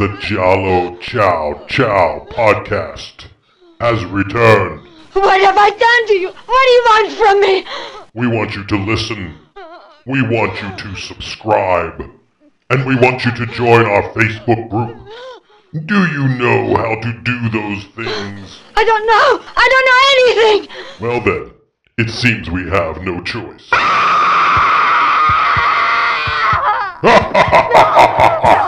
the Giallo Chow Chow podcast has returned. What have I done to you? What do you want from me? We want you to listen. We want you to subscribe. And we want you to join our Facebook group. Do you know how to do those things? I don't know. I don't know anything. Well then, it seems we have no choice.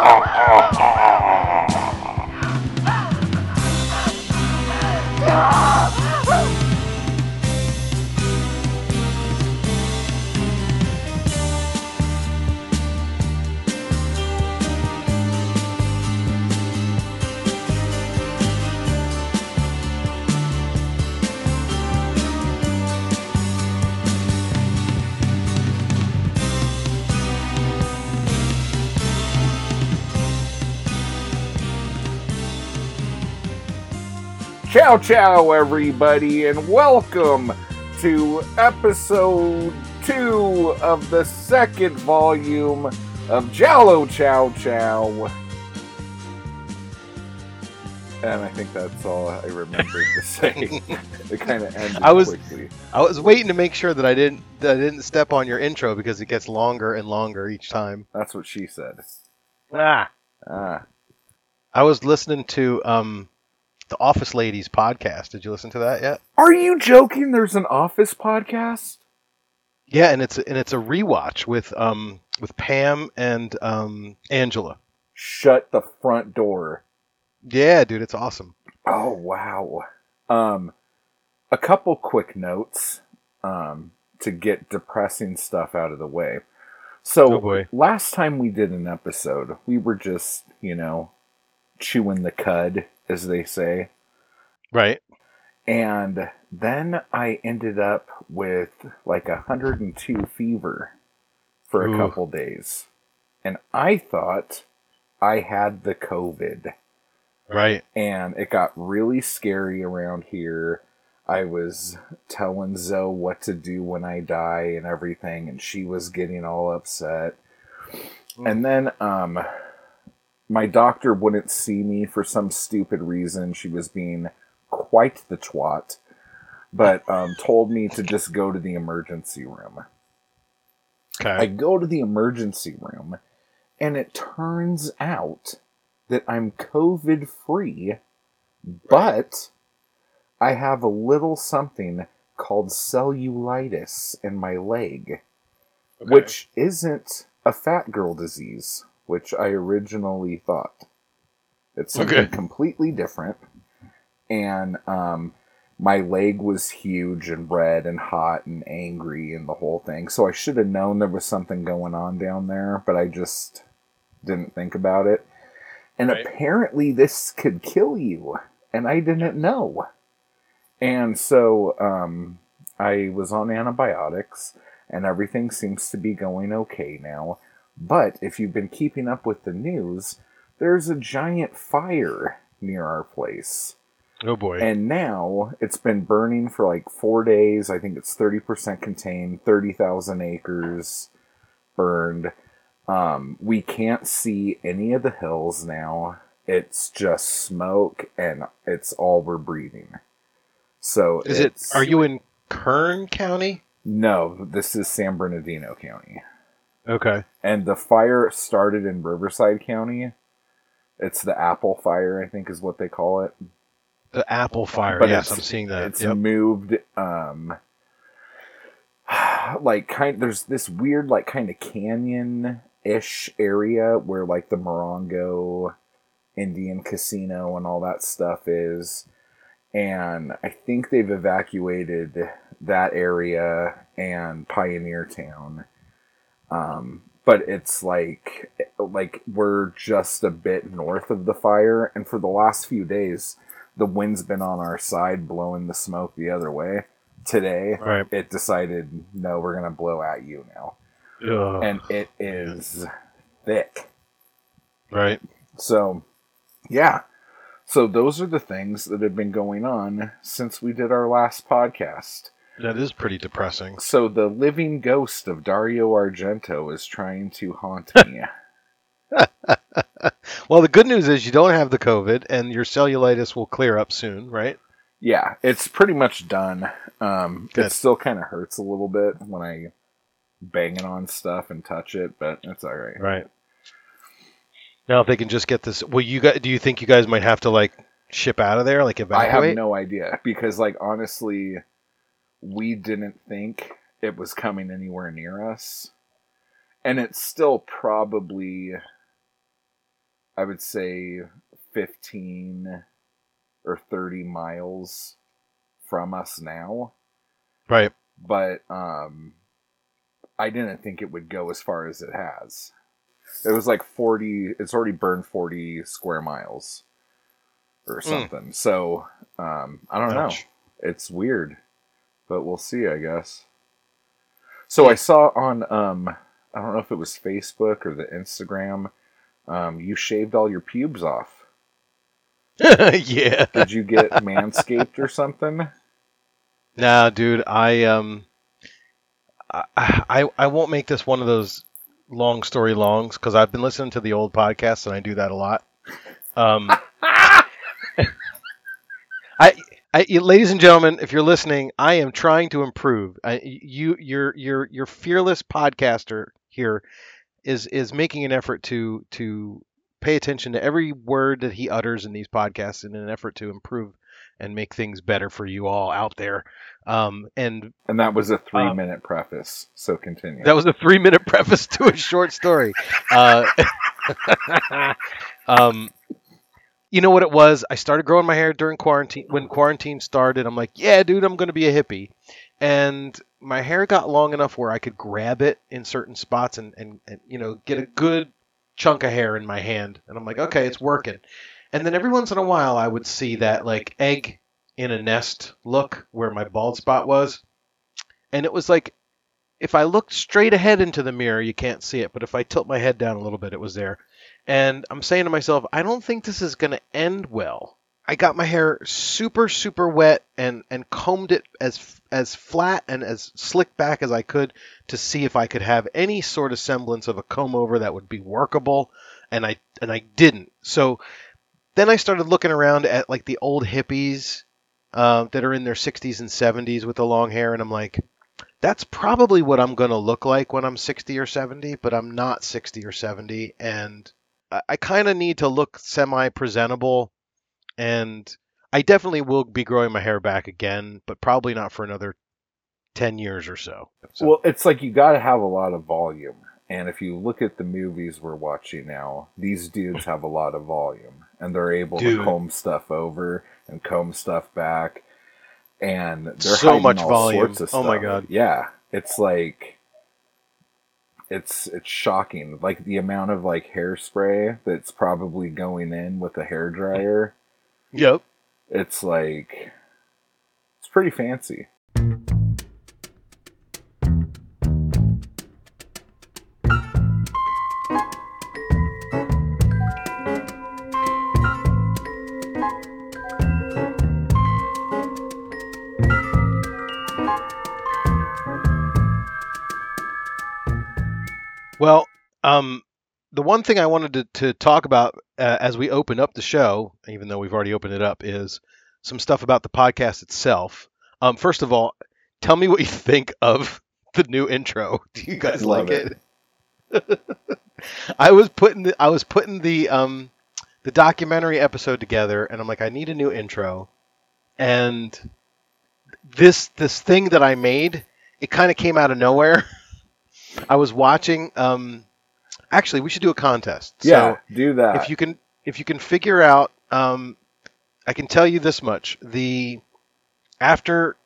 Ciao, ciao, everybody, and welcome to episode two of the second volume of Giallo Chow Chow. And I think that's all I remembered to say. it kind of ended I was- quickly. I was waiting to make sure that I didn't that I didn't step on your intro because it gets longer and longer each time. That's what she said. Ah. Ah, I was listening to um the Office Ladies podcast. Did you listen to that yet? are you joking? There's an Office podcast. Yeah, and it's and it's a rewatch with um with Pam and um Angela. Shut the front door. Yeah, dude, it's awesome. Oh wow. Um a couple quick notes um to get depressing stuff out of the way. So Oh, last time we did an episode, we were just, you know, chewing the cud as they say. Right. And then I ended up with like a 102 fever for a Ooh. couple days. And I thought I had the COVID Right. and it got really scary around here. I was telling Zoe what to do when I die and everything, and she was getting all upset. And then, um, my doctor wouldn't see me for some stupid reason. She was being quite the twat, but um, told me to just go to the emergency room. Okay. I go to the emergency room, and it turns out that I'm COVID free, but I have a little something called cellulitis in my leg, which isn't a fat girl disease, which I originally thought. It's something Okay. completely different, and um, my leg was huge and red and hot and angry and the whole thing. So I should have known there was something going on down there, but I just didn't think about it. And Right. apparently, this could kill you, and I didn't know. And so um, I was on antibiotics, and everything seems to be going okay now. But if you've been keeping up with the news, there's a giant fire near our place. Oh boy. And now it's been burning for like four days. I think it's 30% contained, 30,000 acres burned. Um, we can't see any of the hills now. It's just smoke and it's all we're breathing. So Is it are you in Kern County? No, this is San Bernardino County. Okay. And the fire started in Riverside County. It's the Apple Fire, I think is what they call it. The Apple Fire. But yes, I'm seeing that. It's Yep. moved um like kind there's this weird like kind of canyon ish area where like the Morongo Indian casino and all that stuff is. And I think they've evacuated that area and Pioneer Town. Um, but it's like like we're just a bit north of the fire, and for the last few days, the wind's been on our side, blowing the smoke the other way. Today, Right. it decided no, we're gonna blow at you now, Ugh. and it is thick. right. So, yeah. So those are the things that have been going on since we did our last podcast. That is pretty depressing. So the living ghost of Dario Argento is trying to haunt me. Well, the good news is you don't have the COVID, and your cellulitis will clear up soon, right? yeah, it's pretty much done. Um, it still kind of hurts a little bit when I bang it on stuff and touch it, but it's all right. Right. Now, if they can just get this, well, you guys, do you think you guys might have to like ship out of there, like evacuate? I have no idea because, like, honestly, we didn't think it was coming anywhere near us, and it's still probably, I would say, fifteen or thirty miles from us now. Right. But um, I didn't think it would go as far as it has. It was like forty. It's already burned forty square miles or Hmm. something. So um, I don't know. It's weird, but we'll see, I guess. So I saw on um I don't know if it was Facebook or the Instagram, um, you shaved all your pubes off. yeah. Did you get manscaped or something? Nah, dude, I um, I I, I won't make this one of those long story longs because I've been listening to the old podcasts and I do that a lot. Um, I, I, ladies and gentlemen, if you're listening, I am trying to improve. I, you, your, your, your fearless podcaster here is is making an effort to to pay attention to every word that he utters in these podcasts in an effort to improve and make things better for you all out there. Um, and And that was a three Um, minute preface. So continue. that was a three minute preface to a short story. Uh, um, you know what it was? I started growing my hair during quarantine. When quarantine started, I'm like, yeah, dude, I'm going to be a hippie. And my hair got long enough where I could grab it in certain spots and, and, and you know, get a good chunk of hair in my hand. And I'm like, okay, it's working. And then every once in a while, I would see that like egg in a nest look where my bald spot was. And it was like, if I looked straight ahead into the mirror, you can't see it. But if I tilt my head down a little bit, it was there. And I'm saying to myself, I don't think this is going to end well. I got my hair super, super wet and, and combed it as as flat and as slick back as I could to see if I could have any sort of semblance of a comb over that would be workable. And I and I didn't. So then I started looking around at like the old hippies uh, that are in their 60s and 70s with the long hair, and I'm like, that's probably what I'm going to look like when I'm 60 or 70, but I'm not 60 or 70. And I, kind of need to look semi presentable. And I definitely will be growing my hair back again, but probably not for another 10 years or so. So- Well, it's like you got to have a lot of volume. And if you look at the movies we're watching now, these dudes have a lot of volume and they're able Dude. to comb stuff over and comb stuff back. And they're So much all volume. sorts of Oh my. God. Yeah, it's like it's it's shocking. Like the amount of like hairspray that's probably going in with a hair dryer. yep. It's like it's pretty fancy. Um, the one thing I wanted to, to talk about uh, as we open up the show, even though we've already opened it up, is some stuff about the podcast itself. Um, first of all, tell me what you think of the new intro. Do you guys like it? I was putting the, I was putting the um the documentary episode together, and I'm like, I need a new intro, and this this thing that I made, it kind of came out of nowhere. I was watching. Um, actually, we should do a contest. Yeah, So do that. if you can, if you can figure out, um, I can tell you this much: the after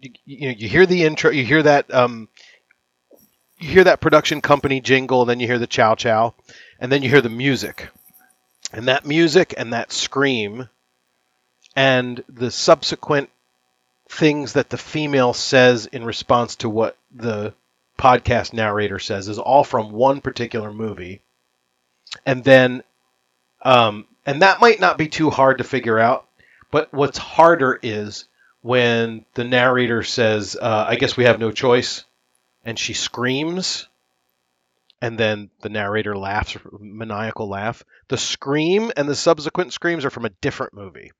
you, you know you hear the intro, you hear that um, you hear that production company jingle, then you hear the chow chow, and then you hear the music, and that music and that scream, and the subsequent things that the female says in response to what the podcast narrator says is all from one particular movie and then um, and that might not be too hard to figure out but what's harder is when the narrator says, uh, "I guess we have no choice," and she screams, and then the narrator laughs, maniacal laugh. The scream and the subsequent screams are from a different movie.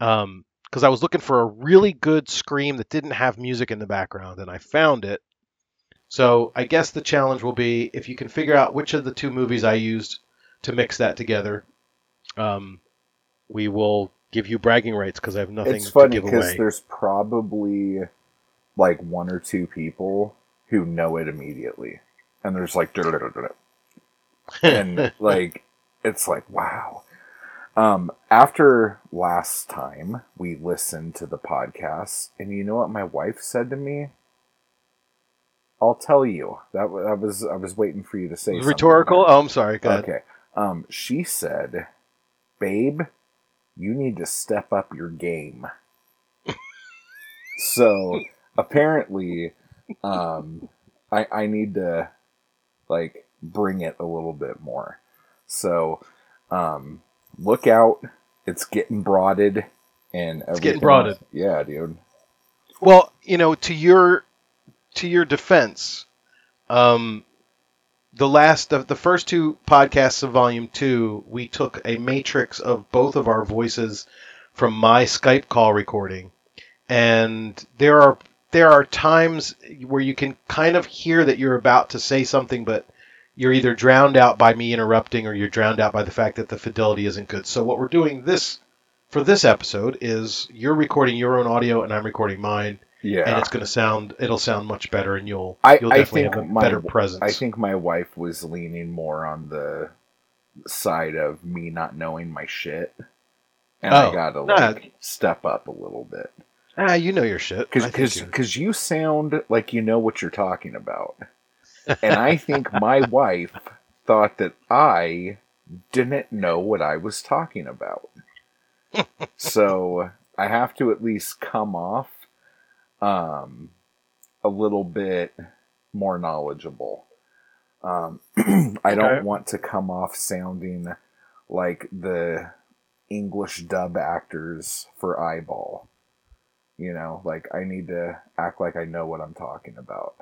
Um, because I was looking for a really good scream that didn't have music in the background, and I found it. So I guess the challenge will be if you can figure out which of the two movies I used to mix that together. Um, we will give you bragging rights because I have nothing it's to funny because there's probably like one or two people who know it immediately, and there's like and like it's like wow. Um, after last time we listened to the podcast, and you know what my wife said to me? I'll tell you. That, that was I was waiting for you to say Rhetorical? Oh, I'm sorry. Go ahead. Okay. Um, she said, "Babe, you need to step up your game." so apparently, um, I I need to like bring it a little bit more. So, um, look out! It's getting broaded and It's getting broaded. Yeah, dude. Well, you know, to your to your defense, um, the last the, the first two podcasts of volume two, we took a matrix of both of our voices from my Skype call recording, and there are there are times where you can kind of hear that you're about to say something, but you're either drowned out by me interrupting or you're drowned out by the fact that the fidelity isn't good. So what we're doing this for this episode is you're recording your own audio and I'm recording mine Yeah. and it's going to sound it'll sound much better and you'll I, you'll I definitely think have a my, better presence. I think my wife was leaning more on the side of me not knowing my shit, and Oh, I gotta no. like step up a little bit ah, you know your shit. I you- because you sound like you know what you're talking about, and I think my wife thought that I didn't know what I was talking about. so I have to at least come off um, a little bit more knowledgeable. Um, I don't Okay. want to come off sounding like the English dub actors for Eyeball. You know, like I need to act like I know what I'm talking about.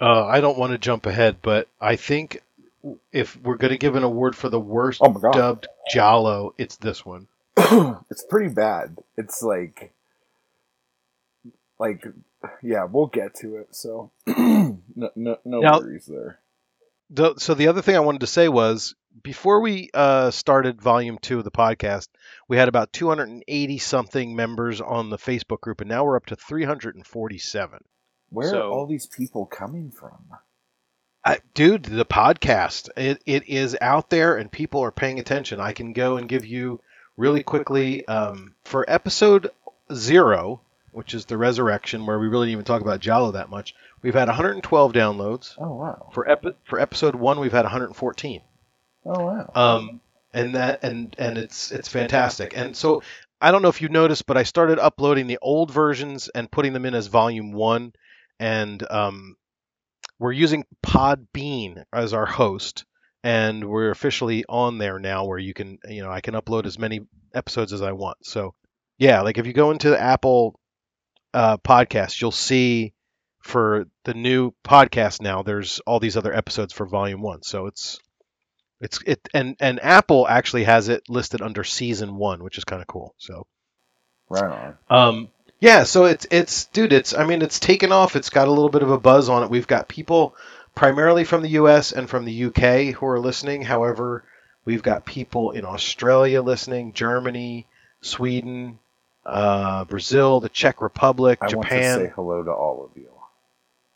uh, I don't want to jump ahead, but I think if we're going to give an award for the worst Oh dubbed Giallo, it's this one. it's pretty bad. It's like, like, yeah, we'll get to it. So, no, no, no Now- worries there. The, so the other thing I wanted to say was before we uh, started volume two of the podcast, we had about 280 something members on the Facebook group, and now we're up to 347. Where So- are all these people coming from? I, dude, the podcast it, it is out there and people are paying attention. I can go and give you really quickly um, for episode zero, which is the resurrection, where we really didn't even talk about Giallo that much. We've had 112 downloads. Oh wow! For epi- for episode one, we've had 114. Oh wow! Um, and that and and it's it's fantastic. And so I don't know if you noticed, but I started uploading the old versions and putting them in as volume one, and um, we're using Podbean as our host, and we're officially on there now, where you can you know I can upload as many episodes as I want. So yeah, like if you go into the Apple uh, podcast, you'll see for the new podcast now there's all these other episodes for volume one. So it's it's it and and apple actually has it listed under season one which is kind of cool so. Right on. um yeah so it's it's dude it's i mean it's taken off. It's got a little bit of a buzz on it. We've got people primarily from the us and from the uk who are listening. However we've got people in australia listening germany sweden uh, brazil the czech republic I want to japan say hello to all of you.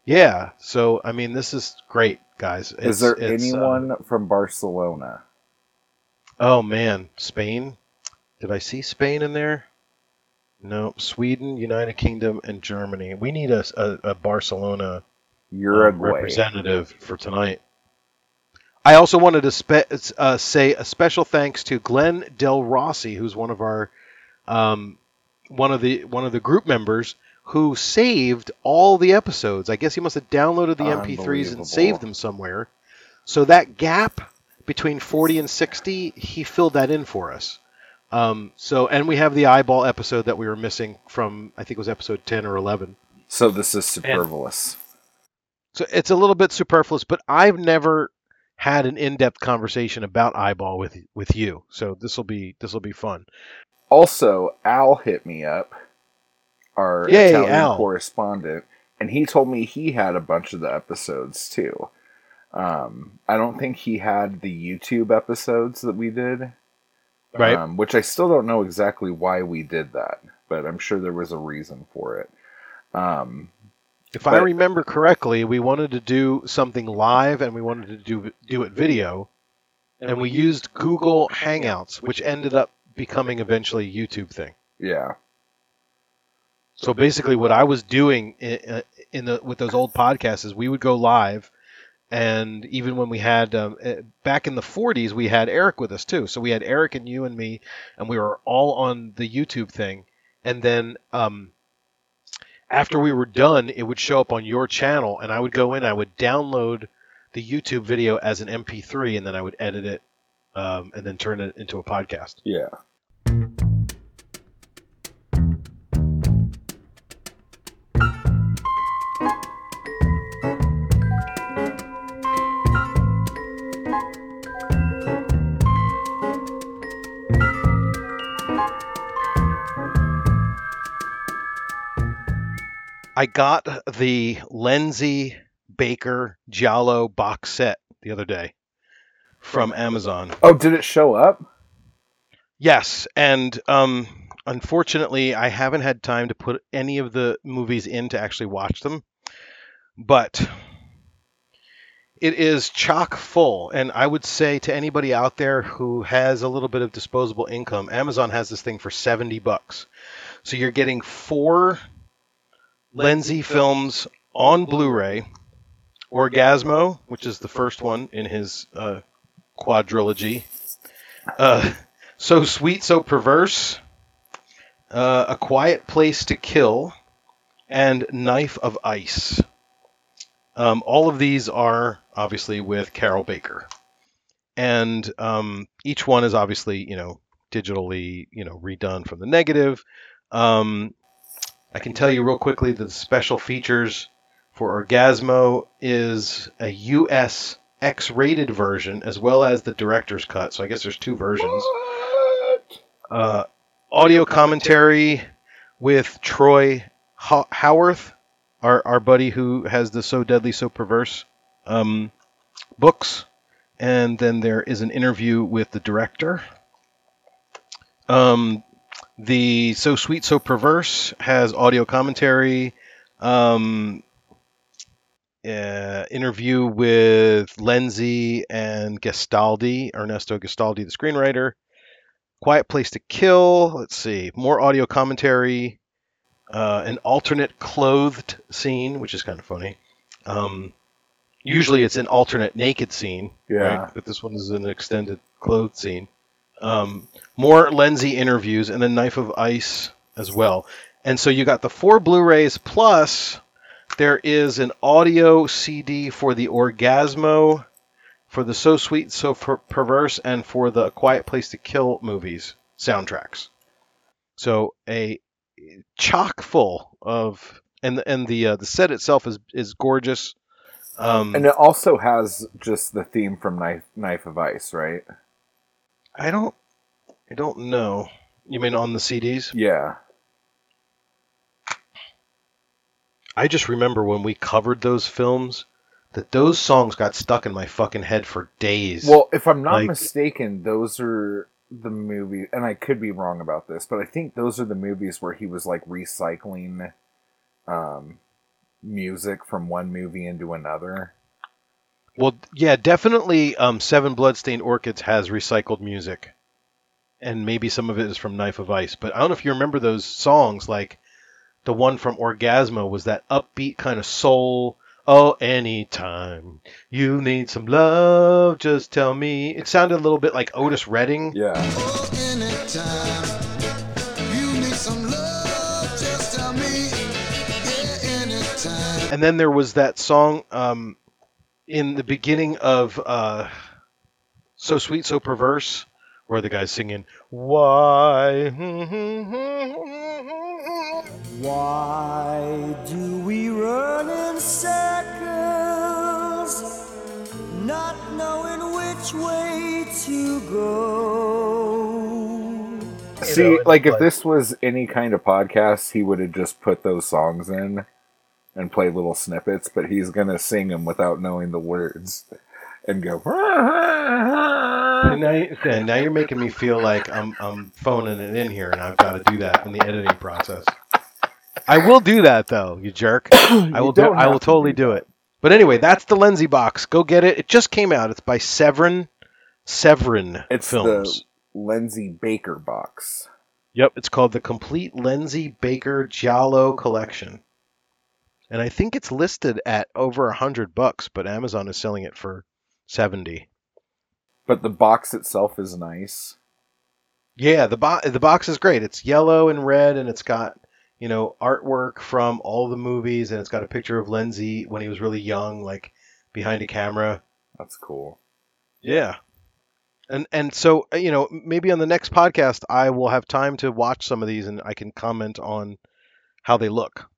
yeah so i mean this is great guys Is there it's, uh, anyone from Barcelona? Oh man, Spain. Did I see Spain in there? No, Sweden, United Kingdom, and Germany. We need a, a, a Barcelona um, Uruguay. representative for tonight. I also wanted to spe- uh, say a special thanks to Glenn Del Rossi, who's one of our um, one of the one of the group members who saved all the episodes. I guess he must have downloaded the MP3s and saved them somewhere. So that gap between 40 and 60, he filled that in for us. Um, so, and we have the eyeball episode that we were missing from, I think it was episode 10 or 11. So this is superfluous. So it's a little bit superfluous, but I've never had an in-depth conversation about eyeball with with you. So this will be this will be fun. Also, Al hit me up, our Yay, Italian Al. correspondent, and he told me he had a bunch of the episodes too. Um, I don't think he had the YouTube episodes that we did, Right. Um, which I still don't know exactly why we did that, but I'm sure there was a reason for it. Um, If I remember correctly, we wanted to do something live and we wanted to do do it video, and we used Google Hangouts, which ended up becoming eventually a YouTube thing. yeah, So basically, what I was doing in, in the with those old podcasts is we would go live, and even when we had um, eh, back in the 40s, we had Eric with us too. So we had Eric and you and me, and we were all on the YouTube thing. And then um, after we were done, it would show up on your channel, and I would go in, I would download the YouTube video as an MP3, and then I would edit it, um, and then turn it into a podcast. yeah. I got the Lenzi Baker Giallo box set the other day from Amazon. Oh, did it show up? Yes, and um, unfortunately, I haven't had time to put any of the movies in to actually watch them, but it is chock full. And I would say to anybody out there who has a little bit of disposable income, Amazon has this thing for 70 bucks. So you're getting four Lenzi films on Blu-ray, Orgasmo, which is the first one in his uh, quadrilogy. Uh, so Sweet, So Perverse, uh, A Quiet Place to Kill, and Knife of Ice. Um, all of these are obviously with Carroll Baker. And um, each one is obviously, you know, digitally, you know, redone from the negative. Um, I can tell you real quickly that the special features for Orgasmo is a US X-rated version as well as the director's cut. So I guess there's two versions. Uh, audio commentary with Troy Ho- Howarth, our our buddy who has the So Deadly So Perverse um, books, and then there is an interview with the director. Um, the So Sweet So Perverse has audio commentary. Um, uh, interview with Lenzi and Gastaldi, Ernesto Gastaldi, the screenwriter. Quiet Place to Kill. Let's see. More audio commentary. Uh, an alternate clothed scene, which is kind of funny. Um, usually it's an alternate naked scene. Yeah. Right? But this one is an extended clothed scene. Um, more Lenzi interviews and then Knife of Ice as well. And so you got the four Blu-rays plus there is an audio CD for the Orgasmo, for the So Sweet, So Per- Perverse, and for the Quiet Place to Kill movies soundtracks. So a chock full of and the, and the uh, the set itself is is gorgeous. Um, And it also has just the theme from Knife Knife of Ice, right? I don't I don't know. You mean on the CDs? Yeah. I just remember when we covered those films that those songs got stuck in my fucking head for days. Well, if I'm not Like- mistaken, those are the movie, and I could be wrong about this, but I think those are the movies where he was like recycling um, music from one movie into another. Well, yeah, definitely. Um, Seven Bloodstained Orchids has recycled music, and maybe some of it is from Knife of Ice. But I don't know if you remember those songs. Like the one from Orgasmo was that upbeat kind of soul. Oh, anytime you need some love, just tell me. It sounded a little bit like Otis Redding. Yeah. Oh, anytime you need some love, just tell me. Yeah, anytime. And then there was that song um, in the beginning of uh, So Sweet, So Perverse, where Where the guy's singing, Why? Why do we run in circles, not knowing which way to go? See, know, like if this was any kind of podcast, he would have just put those songs in and play little snippets, but he's gonna sing them without knowing the words and go. And now, you- and now you're making me feel like I'm, I'm phoning it in here, and I've got to do that in the editing process. I will do that though, you jerk. I will. Do, don't I will to totally do do it. But anyway, that's the Lenzi box. Go get it. It just came out. It's by Severin. Severin It's Films. the Lenzi Baker box. Yep, it's called the Complete Lenzi Baker Giallo Collection. And I think it's listed at over a hundred bucks, but Amazon is selling it for seventy. But the box itself is nice. Yeah, the bo- the box is great. It's yellow and red, and it's got you know artwork from all the movies, and it's got a picture of Lenzi when he was really young, like behind a camera. That's cool. Yeah, and and so uh, you know maybe on the next podcast I will have time to watch some of these, and I can comment on how they look.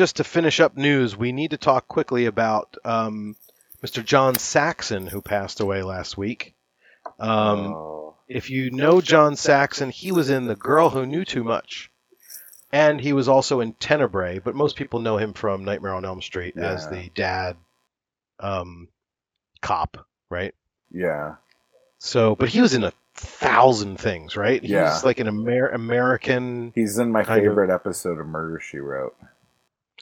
Just to finish up news, we need to talk quickly about um, Mr. John Saxon, who passed away last week. Um, oh, if you know John Saxon, he was in The Girl Who Knew Too Much. And he was also in Tenebrae, but most people know him from Nightmare on Elm Street as the dad um, cop, right? yeah. So, but he was in a thousand things, right? He Yeah. like an Amer- American. He's in my Kind of. favorite episode of Murder She Wrote.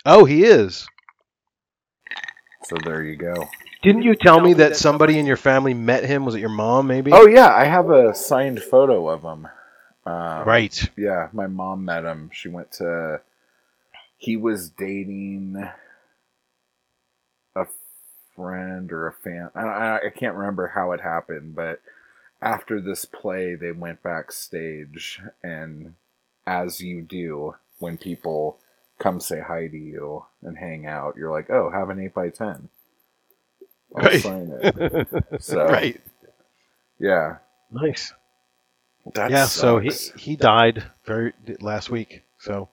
Oh, he is. So there you go. Didn't you tell me that somebody in your family met him? Was it your mom, maybe? Oh yeah, I have a signed photo of him. Um, right. Yeah, my mom met him. She went to. He was dating a friend or a fan. I, I, I can't remember how it happened, but after this play, they went backstage, and as you do when people come say hi to you and hang out, you're like, "Oh, have an eight by ten. I'll Right. sign it." So right. yeah, Nice. that yeah. So he he died very last week. So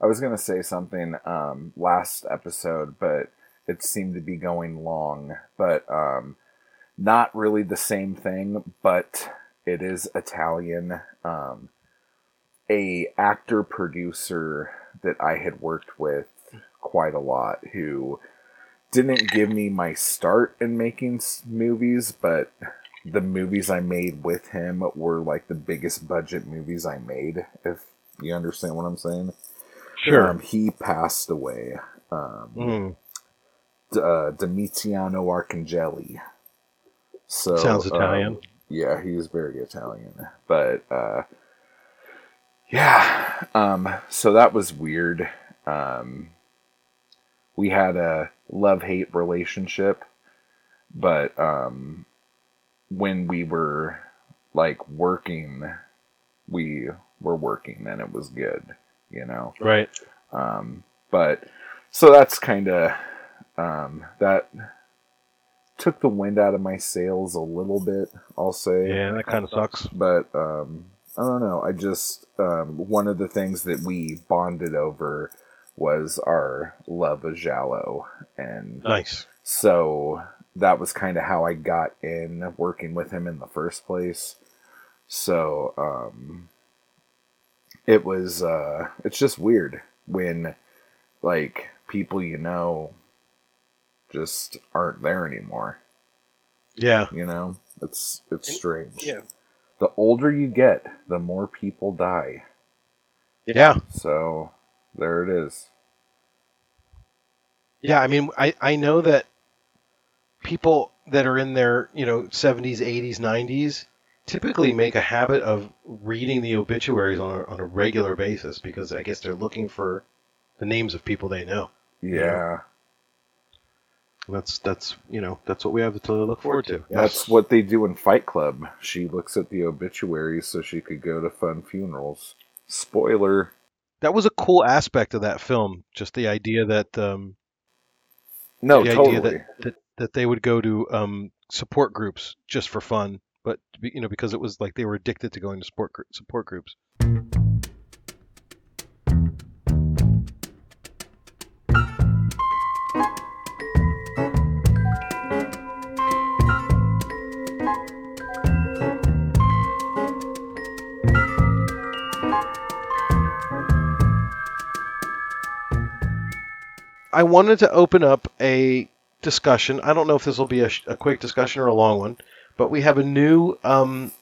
I was gonna say something um, last episode, but it seemed to be going long. But um, not really the same thing. But it is Italian. Um, a actor producer that I had worked with quite a lot who didn't give me my start in making movies, but the movies I made with him were like the biggest budget movies I made. If you understand what I'm saying. Um, he passed away. Um, Mm. D- uh, Domiziano Arcangeli. So Sounds um, Italian. yeah, he's very Italian. But uh, yeah, um, so that was weird. Um, we had a love hate relationship, but um, when we were like working, we were working and it was good, you know. right. Um, but so that's kind of um, that took the wind out of my sails a little bit. I'll say, Yeah, that kind of sucks. but um, I don't know. I just um, one of the things that we bonded over was our love of Giallo, and Nice. so that was kind of how I got in working with him in the first place. So um, it was uh, it's just weird when like people you know just aren't there anymore. Yeah. You know, it's it's strange. Yeah. The older you get, the more people die. Yeah. So there it is. Yeah, I mean, I, I know that people that are in their, you know, 70s, 80s, 90s typically make a habit of reading the obituaries on a, on a regular basis because I guess they're looking for the names of people they know. Yeah. That's that's you know that's what we have to look forward to. That's what they do in Fight Club. She looks at the obituaries so she could go to fun funerals. Spoiler. That was a cool aspect of that film. Just the idea that um, No, the totally. idea that, that that they would go to um, support groups just for fun, but you know because it was like they were addicted to going to support gr- support groups. I wanted to open up a discussion. I don't know if this will be a, a quick discussion or a long one, but we have a new um,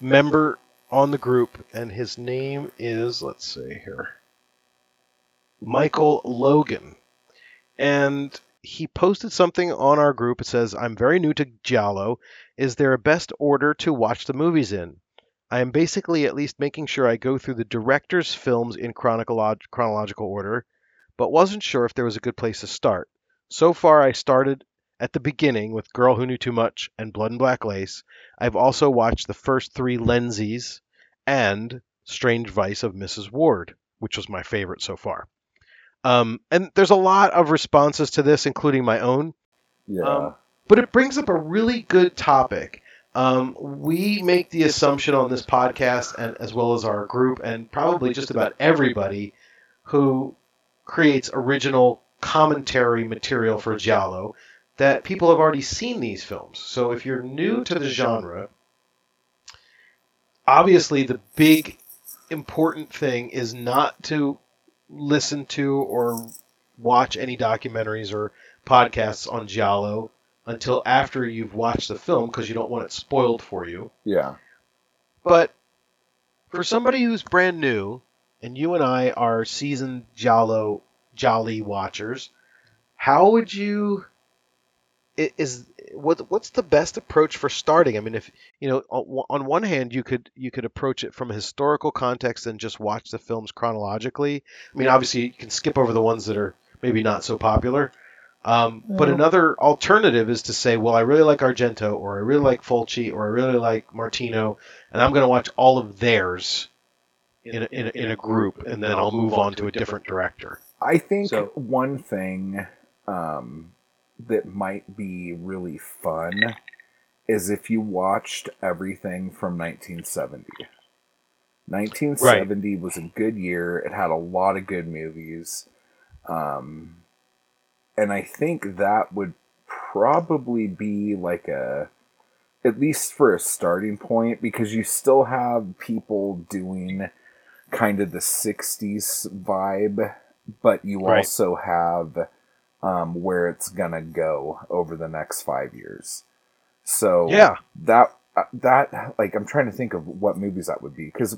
member on the group, and his name is, let's see here, Michael Logan. And he posted something on our group. It says, I'm very new to Giallo. Is there a best order to watch the movies in? I am basically at least making sure I go through the director's films in chronolog- chronological order but wasn't sure if there was a good place to start. So far, I started at the beginning with Girl Who Knew Too Much and Blood and Black Lace. I've also watched the first three Lenzis and Strange Vice of Mrs. Ward, which was my favorite so far. Um, and there's a lot of responses to this, including my own. Yeah. Um, but it brings up a really good topic. Um, we make the assumption on this podcast, and as well as our group, and probably just about everybody who creates original commentary material for Giallo, that people have already seen these films. So if you're new to the genre, obviously the big important thing is not to listen to or watch any documentaries or podcasts on Giallo until after you've watched the film because you don't want it spoiled for you. yeah. But for somebody who's brand new, and you and I are seasoned Giallo Jolly watchers, how would you? Is what what's the best approach for starting? I mean, if you know, on on one hand, you could you could approach it from a historical context and just watch the films chronologically. I mean, obviously, you can skip over the ones that are maybe not so popular. Um, but another alternative is to say, well, I really like Argento, or I really like Fulci, or I really like Martino, and I'm going to watch all of theirs in a, in, a, in a group, and then I'll move on to a different director. I think So- one thing um, that might be really fun is if you watched everything from 1970. 1970 was a good year. It had a lot of good movies. Um, and I think that would probably be like a, at least for a starting point, because you still have people doing kind of the 60s vibe, but you Right. also have um, where it's gonna go over the next five years. So Yeah. that uh, that like I'm trying to think of what movies that would be because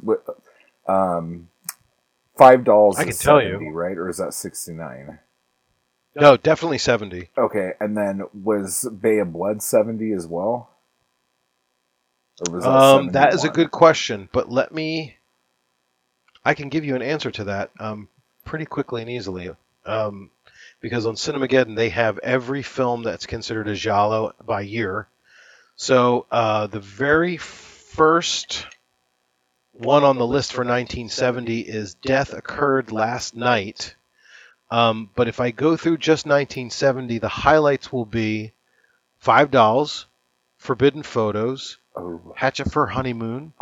um, five dolls. I is can tell you. right, or is that sixty nine? No, definitely 70. Okay, and then was Bay of Blood seventy as well? Or was Um, that is a good question, but let me. I can give you an answer to that um, pretty quickly and easily. Um, because on Cinemageddon, they have every film that's considered a Giallo by year. So uh, the very first one on the list for 1970 is Death Occurred Last Night. Um, but if I go through just 1970, the highlights will be Five Dolls, Forbidden Photos, Oh, Hatchet for Honeymoon,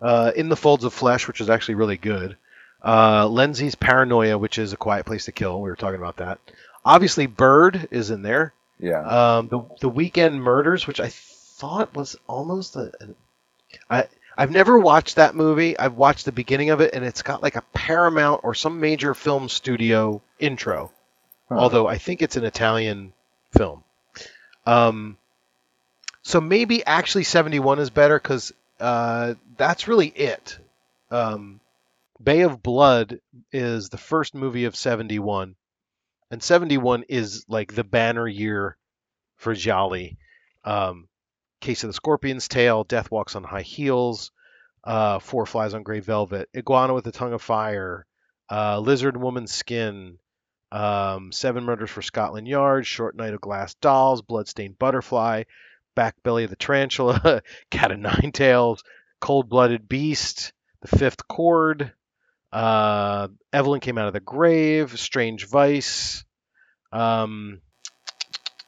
uh, In the Folds of Flesh, which is actually really good, uh, Lenzi's Paranoia, which is A Quiet Place to Kill. We were talking about that. Obviously, Bird is in there. yeah. Um, the the Weekend Murders, which I thought was almost a, I I've never watched that movie. I've watched the beginning of it, and it's got like a Paramount or some major film studio intro. Huh. Although I think it's an Italian film. Um, so maybe actually 71 is better because uh, that's really it. Um, Bay of Blood is the first movie of 71, and 71 is like the banner year for Giallo. Um, Case of the Scorpion's Tail, Death Walks on High Heels, uh, Four Flies on Grey Velvet, Iguana with a Tongue of Fire, uh, Lizard Woman's Skin, um, Seven Murders for Scotland Yard, Short Night of Glass Dolls, Bloodstained Butterfly, Black Belly of the Tarantula, Cat of Nine Tails, Cold Blooded Beast, The Fifth Chord, uh, Evelyn Came Out of the Grave, Strange Vice. Um,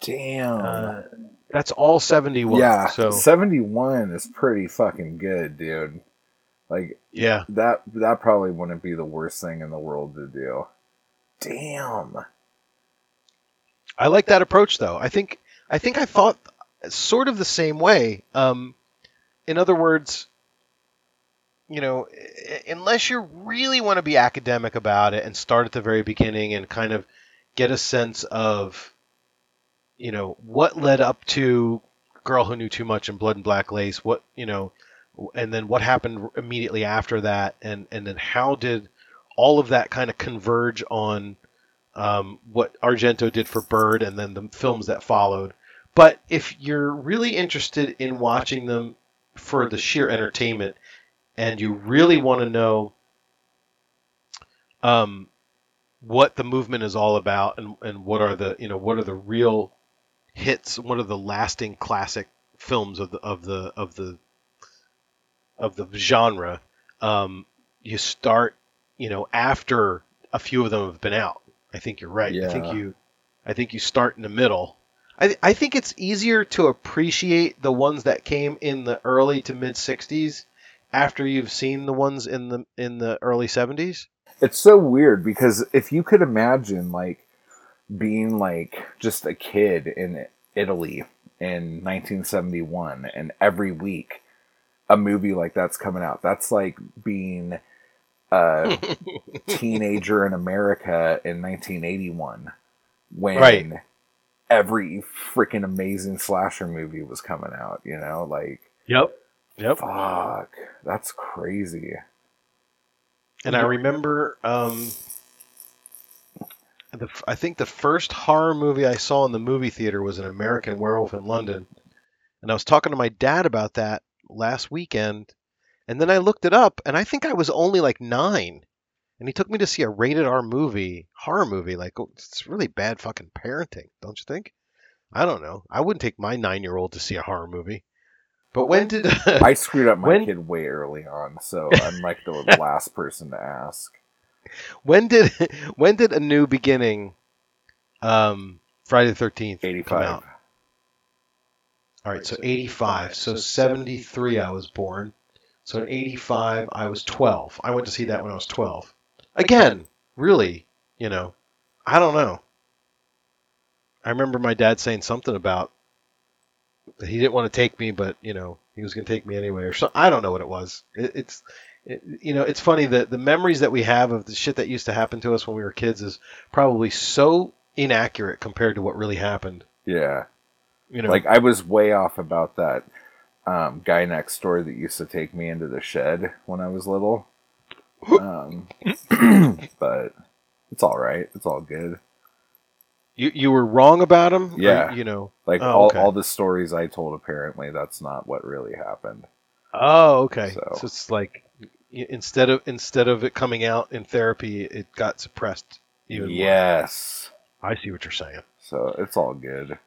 Damn. uh, that's all 71. yeah, So, 71 is pretty fucking good, dude. Like yeah. that that probably wouldn't be the worst thing in the world to do. Damn. I like that approach though. I think I think I thought sort of the same way. Um, in other words, you know, unless you really want to be academic about it and start at the very beginning and kind of get a sense of, you know, what led up to Girl Who Knew Too Much and Blood and Black Lace, what you know, and then what happened immediately after that, and and then how did all of that kind of converge on um, what Argento did for Bird and then the films that followed. But if you're really interested in watching them for the sheer entertainment and you really want to know um, what the movement is all about and, and what are the you know what are the real hits what are the lasting classic films of the of the of the of the genre um, you start you know after a few of them have been out I think you're right. yeah. I think you, I think you start in the middle. I I think it's easier to appreciate the ones that came in the early to mid '60s after you've seen the ones in the in the early '70s. It's so weird because if you could imagine like being like just a kid in Italy in 1971 and every week a movie like that's coming out. That's like being a teenager in America in 1981 when Right. Every freaking amazing slasher movie was coming out, you know, like Yep. Yep. fuck, that's crazy. And I remember, um, the, f- I think the first horror movie I saw in the movie theater was an American Werewolf in London. And I was talking to my dad about that last weekend. And then I looked it up, and I think I was only like nine. And he took me to see a rated R movie, horror movie. Like, oh, it's really bad fucking parenting, don't you think? I don't know. I wouldn't take my nine year old to see a horror movie. But when did. I screwed up my When- kid way early on, so I'm like the last person to ask. When did when did a new beginning um Friday the 13th come 85. out? All right, so 85. So 73 I was born. So in 85 I was 12. I went to see that when I was 12. Again, really, you know, I don't know. I remember my dad saying something about that he didn't want to take me, but you know, he was going to take me anyway or so I don't know what it was. It, it's it, you know, it's funny that the memories that we have of the shit that used to happen to us when we were kids is probably so inaccurate compared to what really happened. Yeah. You know, Like I was way off about that um, guy next door that used to take me into the shed when I was little. Um, but it's all right. It's all good. you you were wrong about him. or, Yeah. you know. Like Oh, all, okay. all the stories I told, apparently that's not what really happened. Oh, okay. So, So- it's like instead of instead of it coming out in therapy, it got suppressed even more. yes. I see what you're saying. So it's all good.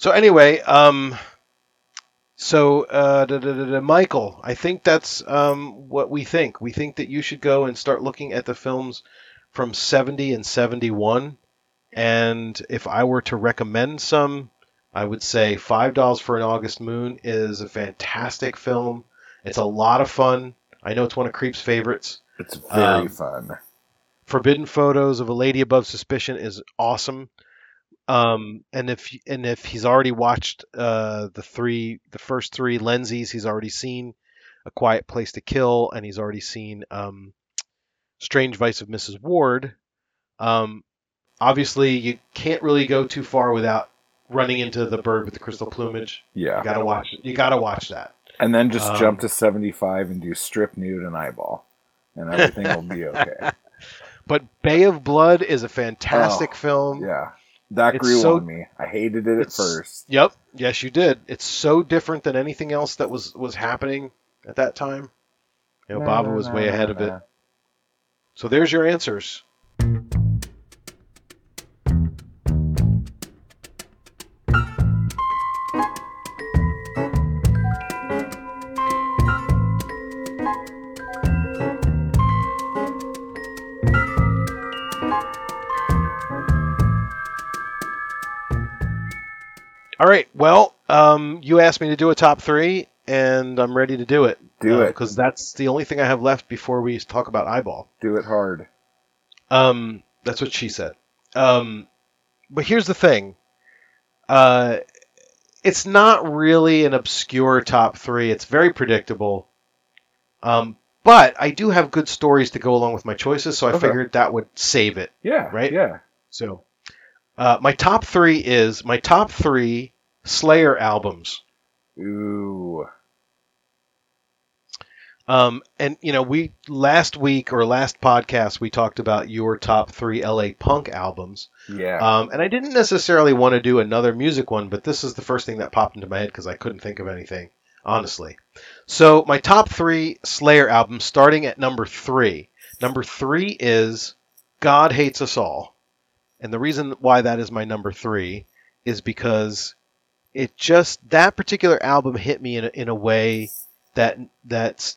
So anyway, um, so uh, da, da, da, da, Michael, I think that's um, what we think. We think that you should go and start looking at the films from 70 and 71. And if I were to recommend some, I would say Five Dolls for an August Moon is a fantastic film. It's a lot of fun. I know it's one of Creep's favorites. It's very Um, fun. Forbidden Photos of a Lady Above Suspicion is awesome. Um, and if and if he's already watched uh, the three, the first three Lenzis, he's already seen A Quiet Place to Kill, and he's already seen um, Strange Vice of Mrs. Ward. Um, obviously, you can't really go too far without running into the bird with the crystal plumage. Yeah. You gotta watch. You gotta watch that. And then just Um, jump to 75 and do strip nude and eyeball. And everything will be okay. But Bay of Blood is a fantastic Oh, film. Yeah. That It's grew so- on me. I hated it at first. Yep. Yes, you did. It's so different than anything else that was was happening at that time. You know, Bava was way ahead of it. So there's your answers. All right. Well, um, you asked me to do a top three, and I'm ready to do it. Do it. because that's the only thing I have left before we talk about eyeball. Do it hard. Um, that's what she said. Um, but here's the thing. Uh, it's not really an obscure top three. It's very predictable. Um, but I do have good stories to go along with my choices, so I Okay. figured that would save it. Yeah. Right? Yeah. So, uh, my top three is my top three Slayer albums. Ooh. Um, and you know, we last week or last podcast we talked about your top three LA punk albums. Yeah. Um, and I didn't necessarily want to do another music one, but this is the first thing that popped into my head because I couldn't think of anything, honestly. So my top three Slayer albums, starting at number three. Number three is God Hates Us All, and the reason why that is my number three is because it just that particular album hit me in a, in a way that that's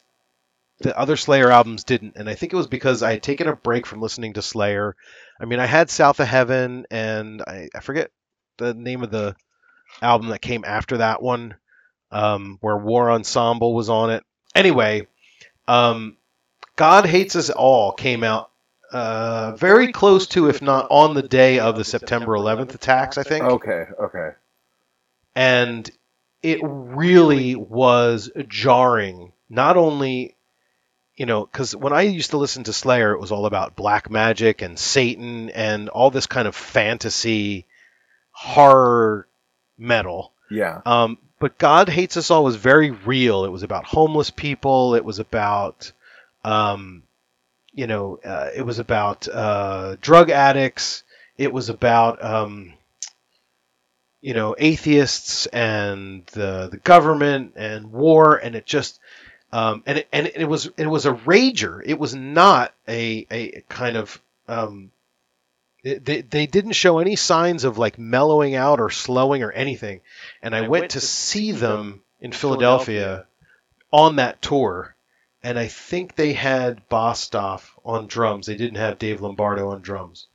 the other Slayer albums didn't, and I think it was because I had taken a break from listening to Slayer. I mean, I had South of Heaven, and I, I forget the name of the album that came after that one, um, where War Ensemble was on it. Anyway, um, God Hates Us All came out uh, very close to, if not on the day of the September 11th attacks, I think okay. Okay. and it really was jarring. Not only, you know, because when I used to listen to Slayer, it was all about black magic and Satan and all this kind of fantasy horror metal. Yeah. Um, but God Hates Us All was very real. It was about homeless people. It was about, um, you know, uh, it was about uh, drug addicts. It was about, um, you know, atheists and the the government and war, and it just, um, and it, and it was it was a rager. It was not a a kind of um, they, they didn't show any signs of like mellowing out or slowing or anything. And I, went, to see them in Philadelphia on that tour. And I think they had Bostaph on drums. They didn't have Dave Lombardo on drums.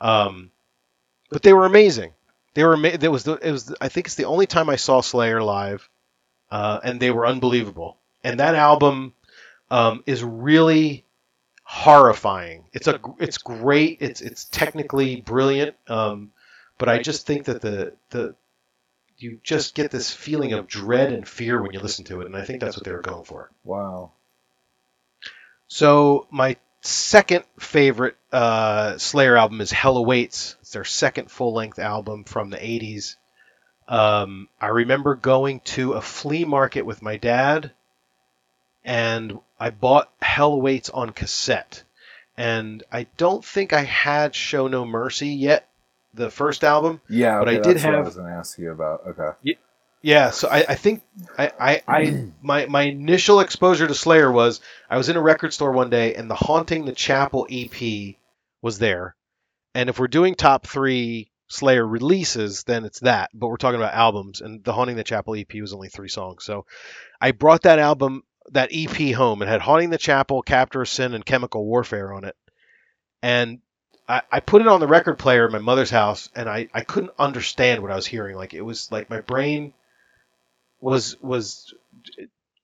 Um, but they were amazing. They were ama- there was the, it was I think it's the only time I saw Slayer live, uh, and they were unbelievable. And that album um, is really horrifying. It's a it's great. It's it's technically brilliant. Um, but I just think that the the you just get this feeling of dread and fear when you listen to it, and I think that's what they were going for. Wow. So my second favorite uh, Slayer album is Hell Awaits. It's their second full length album from the 80s. Um, I remember going to a flea market with my dad, and I bought Hell Awaits on cassette. And I don't think I had Show No Mercy yet, the first album. Yeah. But I okay, did that's what I was going to ask you about. Okay. Yeah, so I, I think I, I, I my my initial exposure to Slayer was I was in a record store one day and the Haunting the Chapel EP was there. And if we're doing top three Slayer releases, then it's that. But we're talking about albums, and the Haunting the Chapel EP was only three songs. So I brought that album, that EP home. It had Haunting the Chapel, Captor of Sin, and Chemical Warfare on it. And I, I put it on the record player in my mother's house, and I, I couldn't understand what I was hearing. Like it was like my brain was was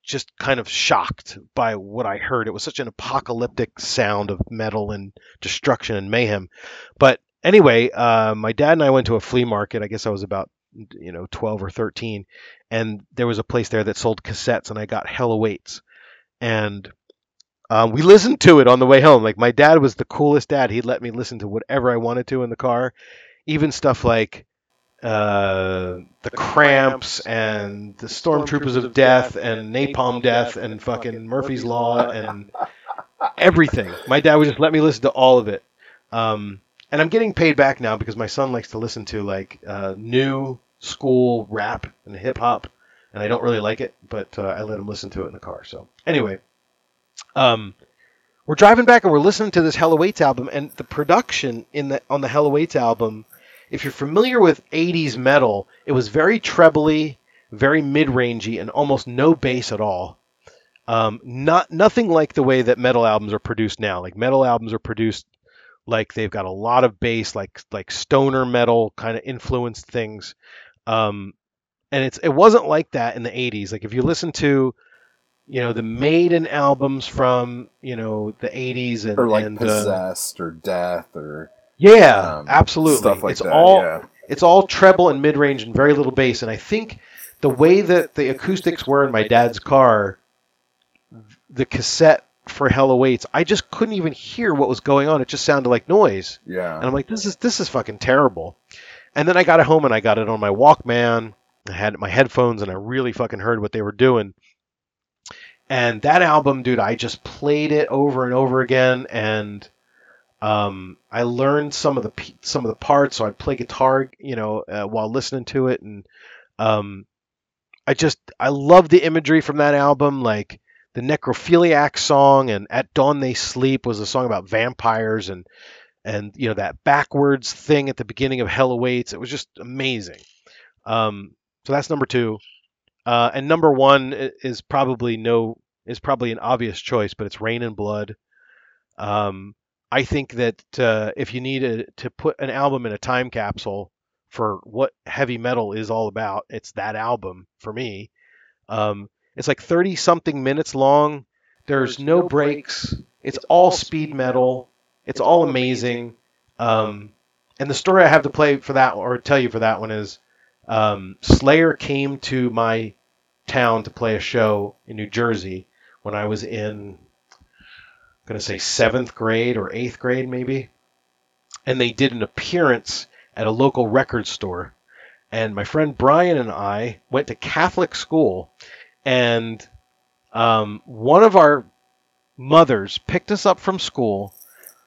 just kind of shocked by what I heard. It was such an apocalyptic sound of metal and destruction and mayhem. But anyway, uh, my dad and I went to a flea market. I guess I was about you know 12 or 13, and there was a place there that sold cassettes, and I got Hell Awaits, and um, we listened to it on the way home. Like my dad was the coolest dad. He'd let me listen to whatever I wanted to in the car, even stuff like uh, the Cramps and the Stormtroopers of Death and Napalm Death and fucking Murphy's Law and everything. My dad would just let me listen to all of it. Um, and I'm getting paid back now because my son likes to listen to like uh, new school rap and hip hop, and I don't really like it, but uh, I let him listen to it in the car. So anyway, um, we're driving back and we're listening to this Hell Awaits album, and the production in the on the Hell Awaits album if you're familiar with 80s metal, it was very trebly, very mid-rangey, and almost no bass at all. Um, not nothing like the way that metal albums are produced now. Like metal albums are produced like they've got a lot of bass, like like stoner metal kind of influenced things. Um, and it's it wasn't like that in the 80s. Like if you listen to, you know, the Maiden albums from you know the 80s and or like and, uh, possessed or death or yeah, um, absolutely. stuff like it's that. all yeah. it's all treble and mid range and very little bass. And I think the way that the acoustics were in my dad's car, the cassette for Hell Awaits, I just couldn't even hear what was going on. It just sounded like noise. yeah. And I'm like, this is this is fucking terrible. And then I got it home and I got it on my Walkman. I had my headphones and I really fucking heard what they were doing. And that album, dude, I just played it over and over again, and um, I learned some of the some of the parts. So I'd play guitar, you know, uh, while listening to it, and um, I just I love the imagery from that album, like the necrophiliac song and at dawn they sleep was a song about vampires and and you know that backwards thing at the beginning of hell awaits. It was just amazing. Um, so that's number two. Uh, and number one is probably no is probably an obvious choice but it's Reign in Blood. Um, i think that uh, if you need a, to put an album in a time capsule for what heavy metal is all about it's that album for me um, it's like 30 something minutes long. There's no breaks. It's all speed metal. It's all amazing. Um, and the story I have to play for that or tell you for that one is um, Slayer came to my town to play a show in New Jersey when I was in, going to say seventh grade or eighth grade maybe. And they did an appearance at a local record store. And my friend Brian and I went to Catholic school and um, one of our mothers picked us up from school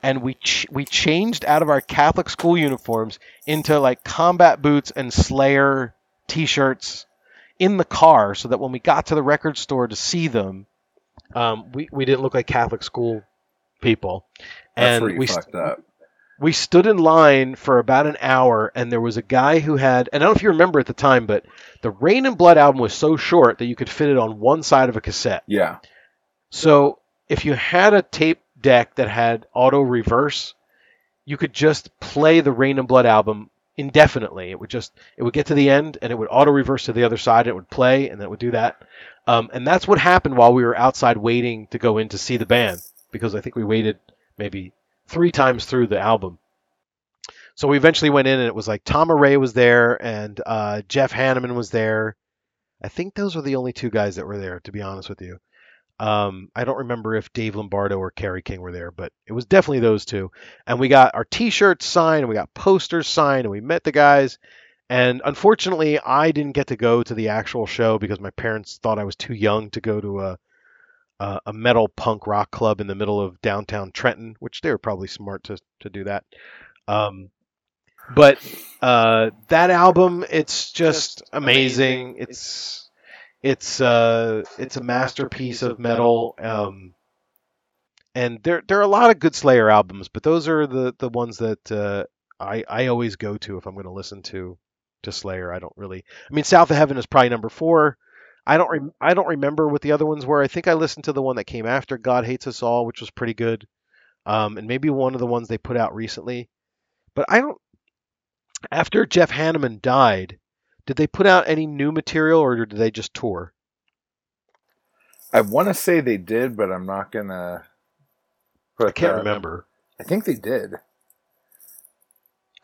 and we ch- we changed out of our Catholic school uniforms into like combat boots and Slayer t-shirts in the car so that when we got to the record store to see them um, we, we didn't look like Catholic school people That's and we fucked up. we stood in line for about an hour and there was a guy who had and I don't know if you remember at the time but the Reign in Blood album was so short that you could fit it on one side of a cassette. Yeah. So if you had a tape deck that had auto reverse, you could just play the Reign in Blood album indefinitely. It would just it would get to the end and it would auto reverse to the other side. And it would play and then it would do that. Um, and that's what happened while we were outside waiting to go in to see the band because I think we waited maybe three times through the album. So we eventually went in and it was like Tom Araya was there and uh, Jeff Hanneman was there. I think those were the only two guys that were there, to be honest with you. Um, I don't remember if Dave Lombardo or Kerry King were there, but it was definitely those two. And we got our T-shirts signed, and we got posters signed, and we met the guys. And unfortunately, I didn't get to go to the actual show because my parents thought I was too young to go to a a, a metal punk rock club in the middle of downtown Trenton, which they were probably smart to to do that. Um, but uh, that album, it's just amazing. It's it's uh it's a masterpiece of metal. Um, and there there are a lot of good Slayer albums, but those are the the ones that uh, I I always go to if I'm going to listen to to Slayer. I don't really. I mean, South of Heaven is probably number four. I don't rem- I don't remember what the other ones were. I think I listened to the one that came after God Hates Us All, which was pretty good, um, and maybe one of the ones they put out recently. But I don't. After Jeff Hanneman died, did they put out any new material or did they just tour? I want to say they did, but I'm not gonna. I can't remember. I think they did.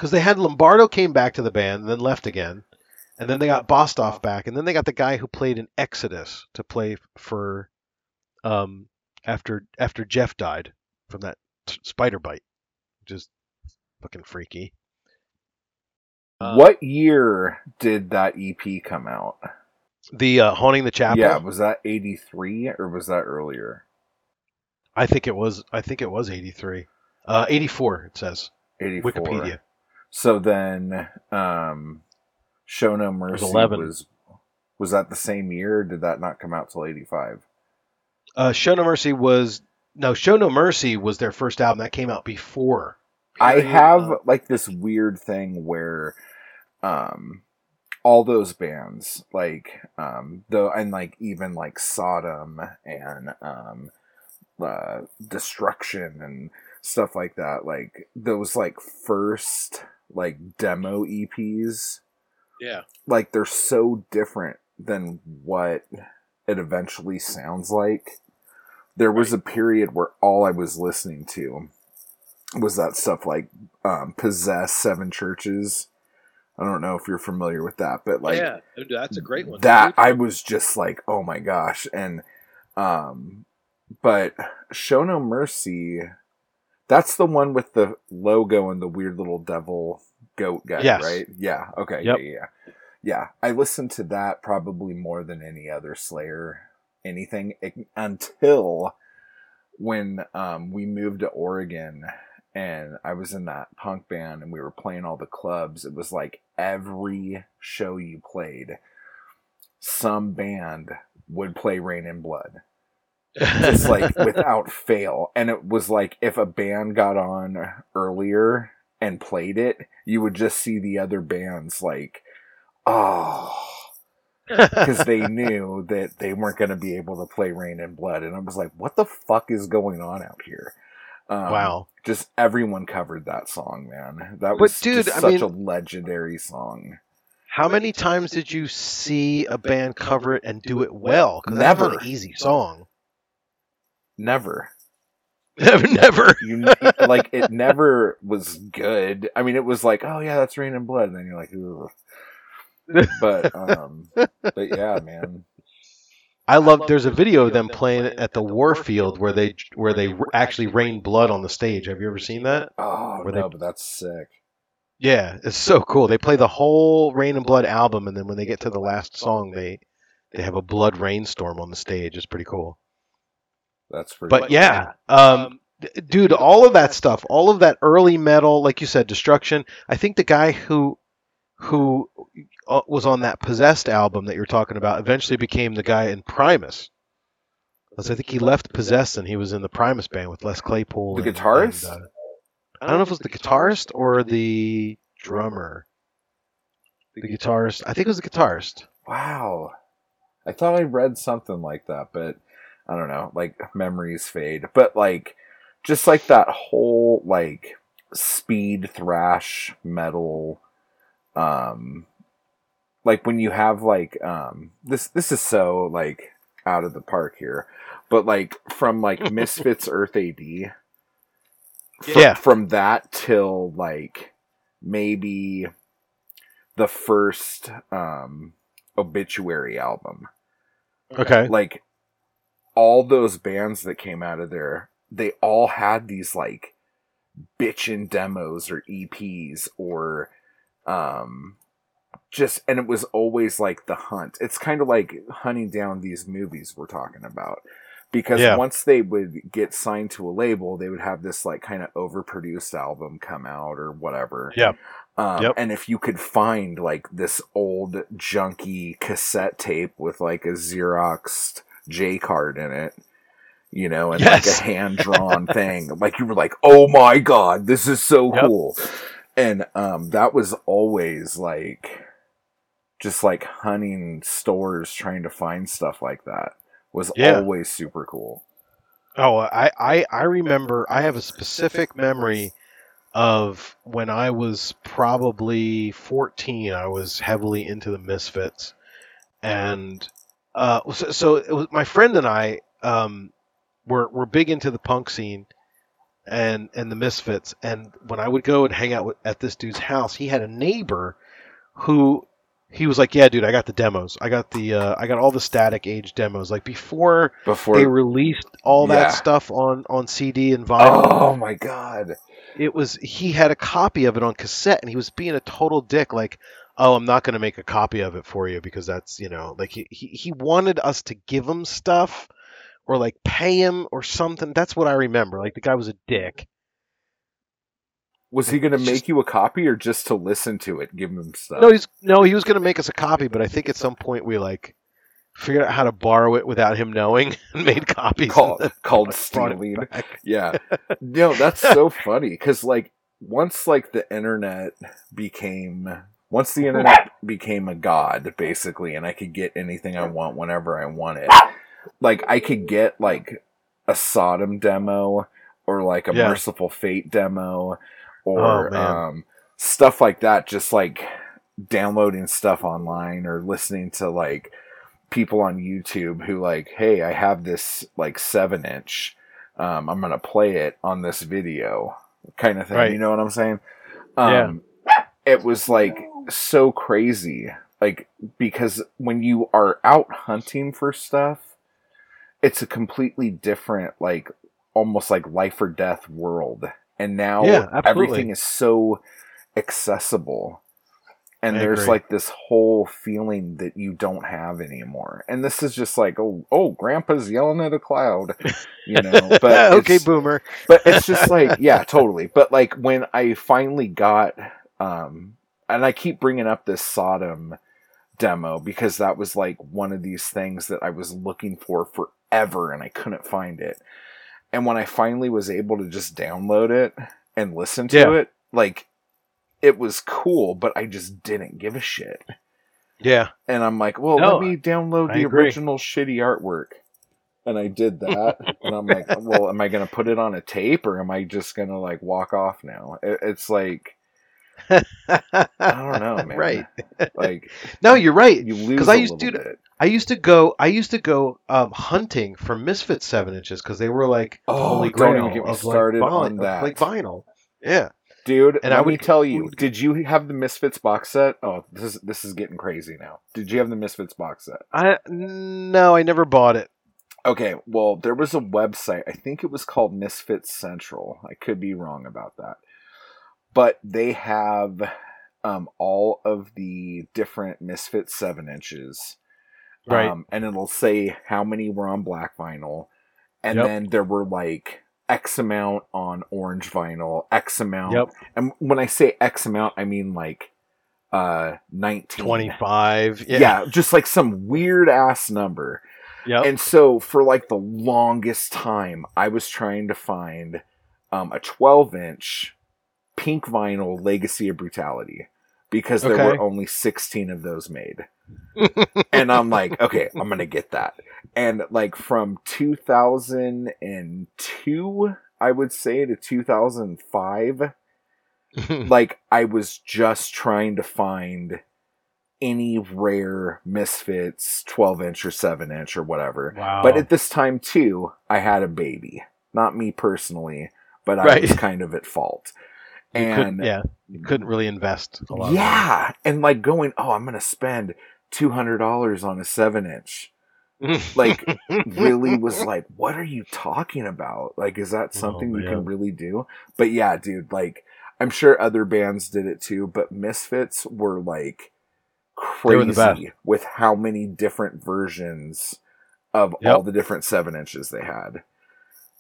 Because they had Lombardo came back to the band and then left again, and then they got Bostaph back, and then they got the guy who played in Exodus to play for, um, after after Jeff died from that t- spider bite, which is fucking freaky. Uh, what year did that EP come out? The uh, haunting the chapel. Yeah, was that 83 or was that earlier? I think it was. I think it was eighty three, uh, eighty four. It says 84. Wikipedia. So then, um, Show No Mercy 11. was was that the same year? Or did that not come out till 85? Uh, Show No Mercy was no Show No Mercy was their first album that came out before. I have Uh, like this weird thing where um all those bands like um though and like even like Sodom and um uh Destruction and stuff like that like those like first like demo EPs Yeah. like they're so different than what it eventually sounds like. There was a period where all I was listening to was that stuff like um, Possess Seven Churches. I don't know if you're familiar with that, but like yeah, that's a great one. that I was just like, oh my gosh. And um but Show No Mercy, that's the one with the logo and the weird little devil goat guy, Yes. right? Yeah. Okay. Yep. Yeah, yeah. Yeah. I listened to that probably more than any other Slayer anything until when um we moved to Oregon and I was in that punk band and we were playing all the clubs. It was like every show you played, some band would play Reign in Blood. Just like without fail. And it was like if a band got on earlier and played it, you would just see the other bands like, oh, because they knew that they weren't going to be able to play Reign in Blood. And I was like, what the fuck is going on out here? Um, wow. just everyone covered that song, man. That But, was dude, just I such mean- a legendary song. How many times did you see a band cover it and do it well? 'Cause that's not an easy song. Never, Never, never. you like it. Never was good. I mean, it was like, oh yeah, that's Reign in Blood, and then you're like, Ugh. but um, but yeah, man. I love. There's a video of them playing it at the Warfield where they where they r- actually rain blood on the stage. Have you ever seen that? Oh Were no, they- but that's sick. Yeah, it's so cool. They play the whole Reign in Blood album, and then when they get to the last song, they they have a blood rainstorm on the stage. It's pretty cool. That's pretty. But yeah, um, dude, all of that stuff, all of that early metal, like you said, Destruction. I think the guy who who uh, was on that Possessed album that you're talking about eventually became the guy in Primus. 'Cause I think he left Possessed and he was in the Primus band with Les Claypool. The and- guitarist? and, uh, I don't know if it was the guitarist or the drummer. The guitarist. I think it was the guitarist. Wow. I thought I read something like that, but I don't know. Like memories fade. But like just like that whole like speed thrash metal um like when you have like um this this is so like out of the park here. But like from like Misfits Earth AD fr- Yeah. from that till like maybe the first um obituary album Okay. like all those bands that came out of there they all had these like bitchin demos or eps or um just and it was always like the hunt it's kind of like hunting down these movies we're talking about because Yeah. once they would get signed to a label they would have this like kind of overproduced album come out or whatever Yeah. um, Yep. and if you could find like this old junky cassette tape with like a xeroxed j card in it you know and Yes. like a hand drawn thing like you were like oh my god this is so Yep. cool and um that was always like just like hunting stores trying to find stuff like that was Yeah. always super cool Oh, I, I, I remember. I have a specific memory of when I was probably 14. I was heavily into the Misfits, and uh, so, so it was my friend and I um, were were big into the punk scene and and the Misfits. And when I would go and hang out with, at this dude's house, he had a neighbor who he was like, "Yeah, dude, I got the demos. I got the uh, I got all the Static Age demos. Like before." before they released all Yeah. that stuff on on CD and vinyl. oh my god It was he had a copy of it on cassette, and he was being a total dick. Like, oh, I'm not going to make a copy of it for you because that's you know, like he he, he wanted us to give him stuff or like pay him or something. That's what I remember. Like the guy was a dick. was he gonna make you a copy or just to listen to it give him stuff No, he's no, he was going to make us a copy, but I think at some point we like figured out how to borrow it without him knowing and made copies. called called stealing yeah no that's so funny because like once like the internet became once the internet became a god basically and i could get anything i want whenever i want it like i could get like a sodom demo or like a Yeah. Mercyful Fate demo or Oh, um stuff like that just like downloading stuff online or listening to like people on YouTube who like, hey, I have this like seven inch. Um, I'm gonna play it on this video, kind of thing. Right. You know what I'm saying? Um, It was like so crazy, like because when you are out hunting for stuff, it's a completely different, like almost like life or death world. And now Yeah, everything is so accessible. And I there's agree. like this whole feeling that you don't have anymore. And this is just like, oh, oh, grandpa's yelling at a cloud, you know. But okay, boomer. but it's just like yeah totally but like when i finally got um and i keep bringing up this sodom demo because that was like one of these things that i was looking for forever and i couldn't find it and when i finally was able to just download it and listen to Yeah. it like it was cool but i just didn't give a shit Yeah. and i'm like well No, let me download I the agree. original shitty artwork. and I did that, and I'm like, well, am I gonna put it on a tape or am I just gonna like walk off now? It, it's like I don't know, man. Right. Like No, you're right. you lose I used little to- bit. I used to go. I used to go um, hunting for Misfit seven inches because they were like Oh, holy don't even get me of started like, on vin- that. like vinyl. Yeah. Dude, And let I me would- tell you, did you have the Misfits box set? Oh, this is this is getting crazy now. Did you have the Misfits box set? I no, I never bought it. Okay, well, there was a website. I think it was called Misfits Central. I could be wrong about that. But they have um, all of the different Misfits 7 inches. Right. Um, and it'll say how many were on black vinyl. And Yep. then there were like X amount on orange vinyl, X amount. Yep. And when I say X amount, I mean like uh 19. Twenty five. Yeah. Yeah. just like some weird ass number. Yep. And so for like the longest time, I was trying to find um, a 12 inch pink vinyl Legacy of Brutality because there Okay. were only 16 of those made. and I'm like, okay, I'm going to get that. And like from 2002, I would say to 2005, like I was just trying to find any rare misfits 12 inch or 7 inch or whatever wow. but at this time too i had a baby not me personally but i was kind of at fault You couldn't- yeah, you mm-hmm. couldn't really invest a lot. yeah and like going oh i'm gonna spend $200 on a 7 inch like really was like what are you talking about like is that oh, something you Oh, man. can really do but yeah dude like i'm sure other bands did it too but misfits were like crazy with how many different versions of Yep. all the different seven inches they had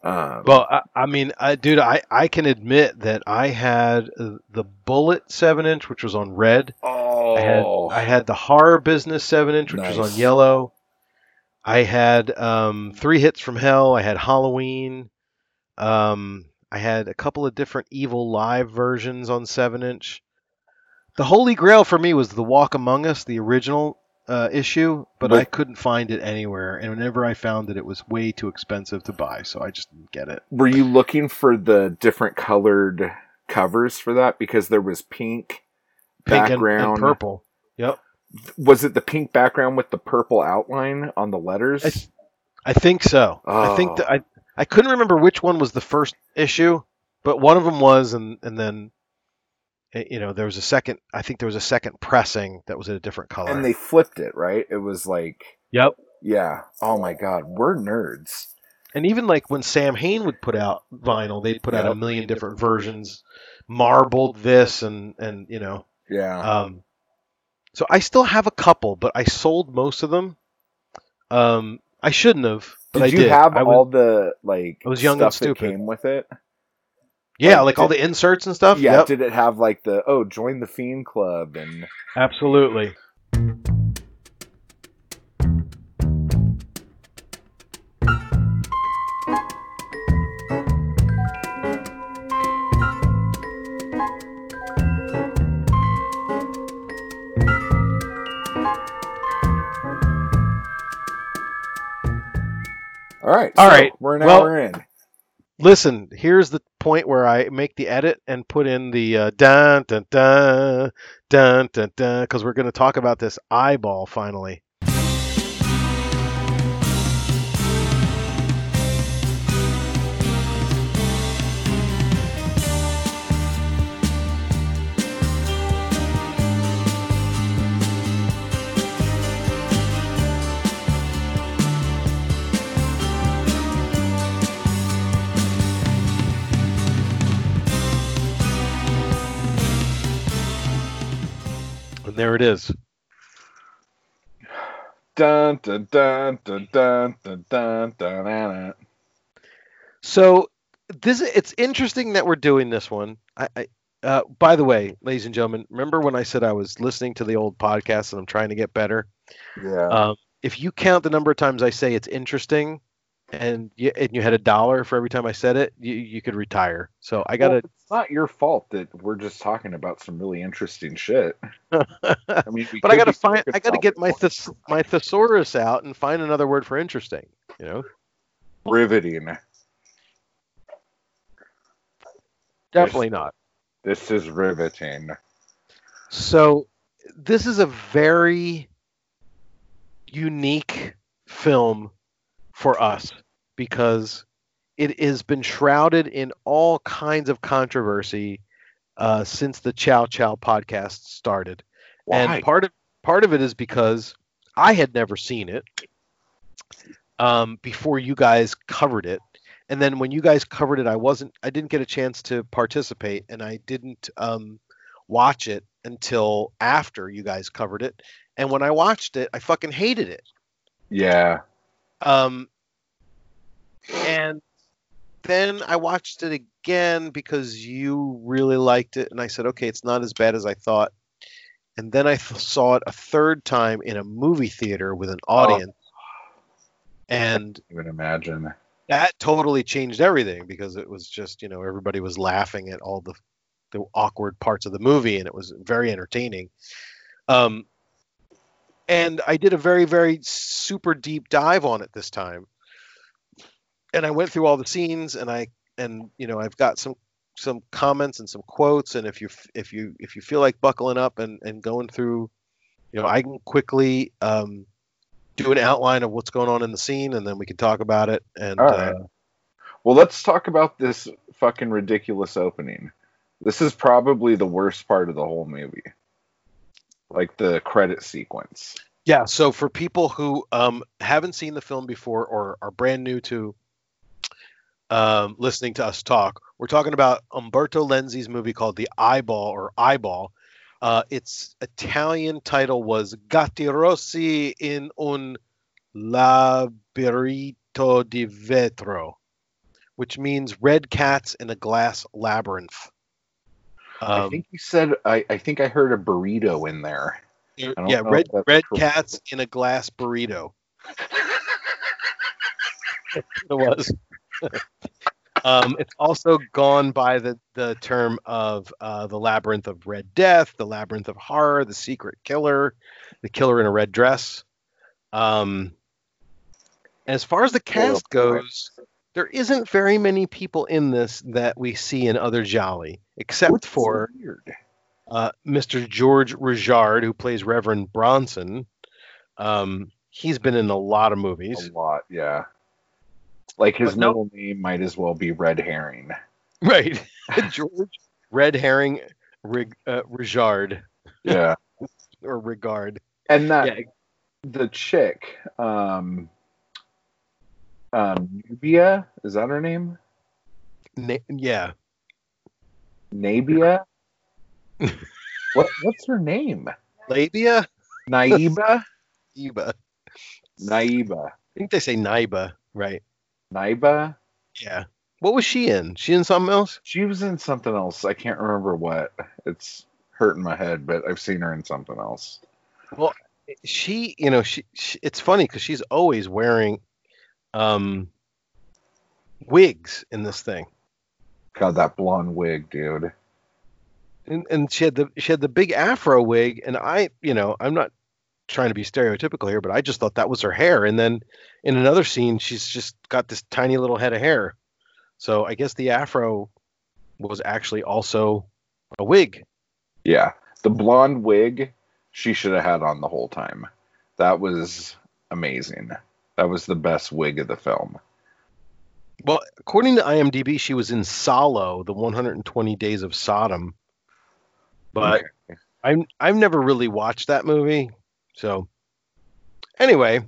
um, Well, I, I mean, I, dude, I, I can admit that I had uh, the Bullet seven inch, which was on red. oh I had I had the horror business seven inch, which was on yellow. I had um, three hits from hell. I had Halloween. Um, I had a couple of different Evilive versions on seven inch. The holy grail for me was the Walk Among Us, the original uh, issue, but But- I couldn't find it anywhere. And whenever I found it, it was way too expensive to buy, so I just didn't get it. were you looking for the different colored covers for that because there was pink Pink background and purple. Yep. was it the pink background with the purple outline on the letters I, I think so. I think Oh. that I I couldn't remember which one was the first issue, but one of them was, and and then you know there was a second. I think there was a second pressing that was in a different color. and they flipped it right it was like yep. yeah oh my god we're nerds And even like when Samhain would put out vinyl, they'd put out a million different versions, marbled this and and you know. yeah Um, so I still have a couple, but I sold most of them. Um, I shouldn't have, but did I you did. have I was- all the like I was young and stuff that stupid. came with it yeah, like, like all the inserts and stuff. yeah Yep. did it have like the oh join the fiend club and Absolutely. all right All so right, we're an well- hour in Listen, here's the point where I make the edit and put in the uh, dun dun dun dun dun dun because we're going to talk about this eyeball finally. There it is. Dun dun dun dun dun dun dun dun. dun. So this it's interesting that we're doing this one. I, I uh, by the way, ladies and gentlemen, remember when I said I was listening to the old podcast and I'm trying to get better? Yeah. Um, if you count the number of times I say it's interesting, and you, and you had a dollar for every time I said it, you, you could retire. So I gotta. it's not your fault that we're just talking about some really interesting shit. I mean, but I gotta find. I gotta get my thes- my thesaurus out and find another word for interesting. You know, riveting. definitely not. This is riveting. So this is a very unique film for us because it has been shrouded in all kinds of controversy uh, since the Chow Chow podcast started. Why? And part of part of it is because I had never seen it um, before you guys covered it, and then when you guys covered it, I wasn't I didn't get a chance to participate, and I didn't um, watch it until after you guys covered it. And when I watched it, I fucking hated it. yeah. Um, and then I watched it again because you really liked it, and I said, okay, it's not as bad as I thought. And then I th- saw it a third time in a movie theater with an audience, and Even imagine. that totally changed everything because it was just you know everybody was laughing at all the the awkward parts of the movie, and it was very entertaining. Um, and I did a very very super deep dive on it this time, and I went through all the scenes, and I and you know I've got some some comments and some quotes, and if you if you if you feel like buckling up and and going through, you know I can quickly um, do an outline of what's going on in the scene, and then we can talk about it. And uh. Well, let's talk about this fucking ridiculous opening. This is probably the worst part of the whole movie. Like the credit sequence. Yeah, so for people who um, haven't seen the film before or are brand new to um, listening to us talk, we're talking about Umberto Lenzi's movie called The Eyeball or Eyeball. Uh, its Italian title was Gatti Rossi in un labirinto di vetro, which means red cats in a glass labyrinth. I Um, think you said I, I think I heard a burrito in there. yeah, red red cats in a glass burrito. it was. um, it's also gone by the, the term of uh, the labyrinth of red death, the labyrinth of horror, the secret killer, the killer in a red dress. Um, as far as the cast goes, there isn't very many people in this that we see in other Giallo, except What's for uh, Mr. George Rijard, who plays Reverend Bronson. Um, he's been in a lot of movies. A lot, yeah. Like his middle name might as well be Red Herring. Right. George Red Herring Rig, uh, Rijard Yeah. or Regard. And that Yeah. the chick, um um Nubia, is that her name? Na- yeah. Nabia? what what's her name? Labia? Naiba? Iba. Naiba. I think they say Naiba, right? Naiba? Yeah. What was she in? She in something else? She was in something else. I can't remember what. It's hurting my head, but I've seen her in something else. Well, she, you know, she, she it's funny because she's always wearing um wigs in this thing. God, that blonde wig, dude. and, and she had the she had the big afro wig and i you know i'm not trying to be stereotypical here but i just thought that was her hair and then in another scene she's just got this tiny little head of hair so i guess the afro was actually also a wig. Yeah, the blonde wig she should have had on the whole time. That was amazing. That was the best wig of the film. Well, according to IMDb, she was in Salò, the 120 Days of Sodom. But I'm I've never really watched that movie. So anyway,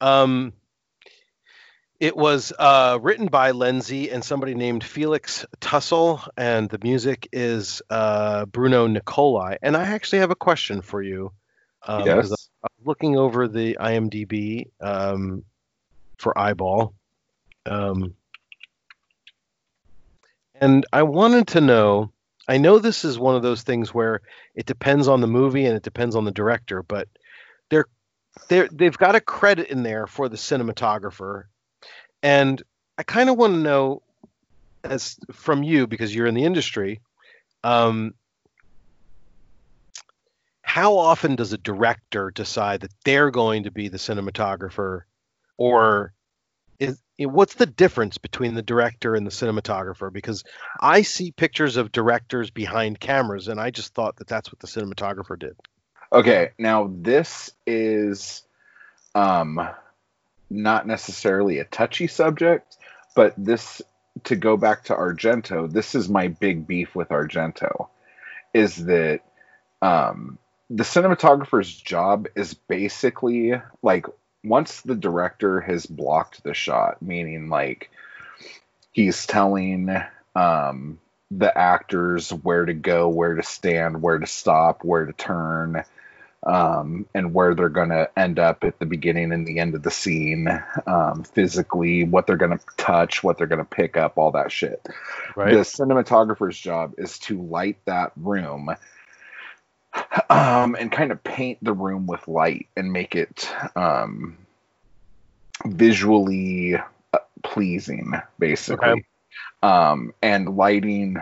um it was uh, written by Lenzi and somebody named Félix Tusell, and the music is uh, Bruno Nicolai. And I actually have a question for you. Um, yes. I was looking over the IMDb um, for Eyeball. Um, and I wanted to know I know this is one of those things where it depends on the movie and it depends on the director, but they're they're they've got a credit in there for the cinematographer. And I kind of want to know as from you because you're in the industry, um, how often does a director decide that they're going to be the cinematographer or what's the difference between the director and the cinematographer? Because i see pictures of directors behind cameras and i just thought that that's what the cinematographer did. Okay, now this is um not necessarily a touchy subject, but this to go back to Argento, this is my big beef with Argento is that um the cinematographer's job is basically like once the director has blocked the shot, meaning like he's telling um the actors where to go, where to stand, where to stop, where to turn, um, and where they're going to end up at the beginning and the end of the scene, um, physically, what they're going to touch, what they're going to pick up, all that shit. right The cinematographer's job is to light that room um, and kind of paint the room with light and make it um, visually uh, pleasing, basically. Okay. Um, and lighting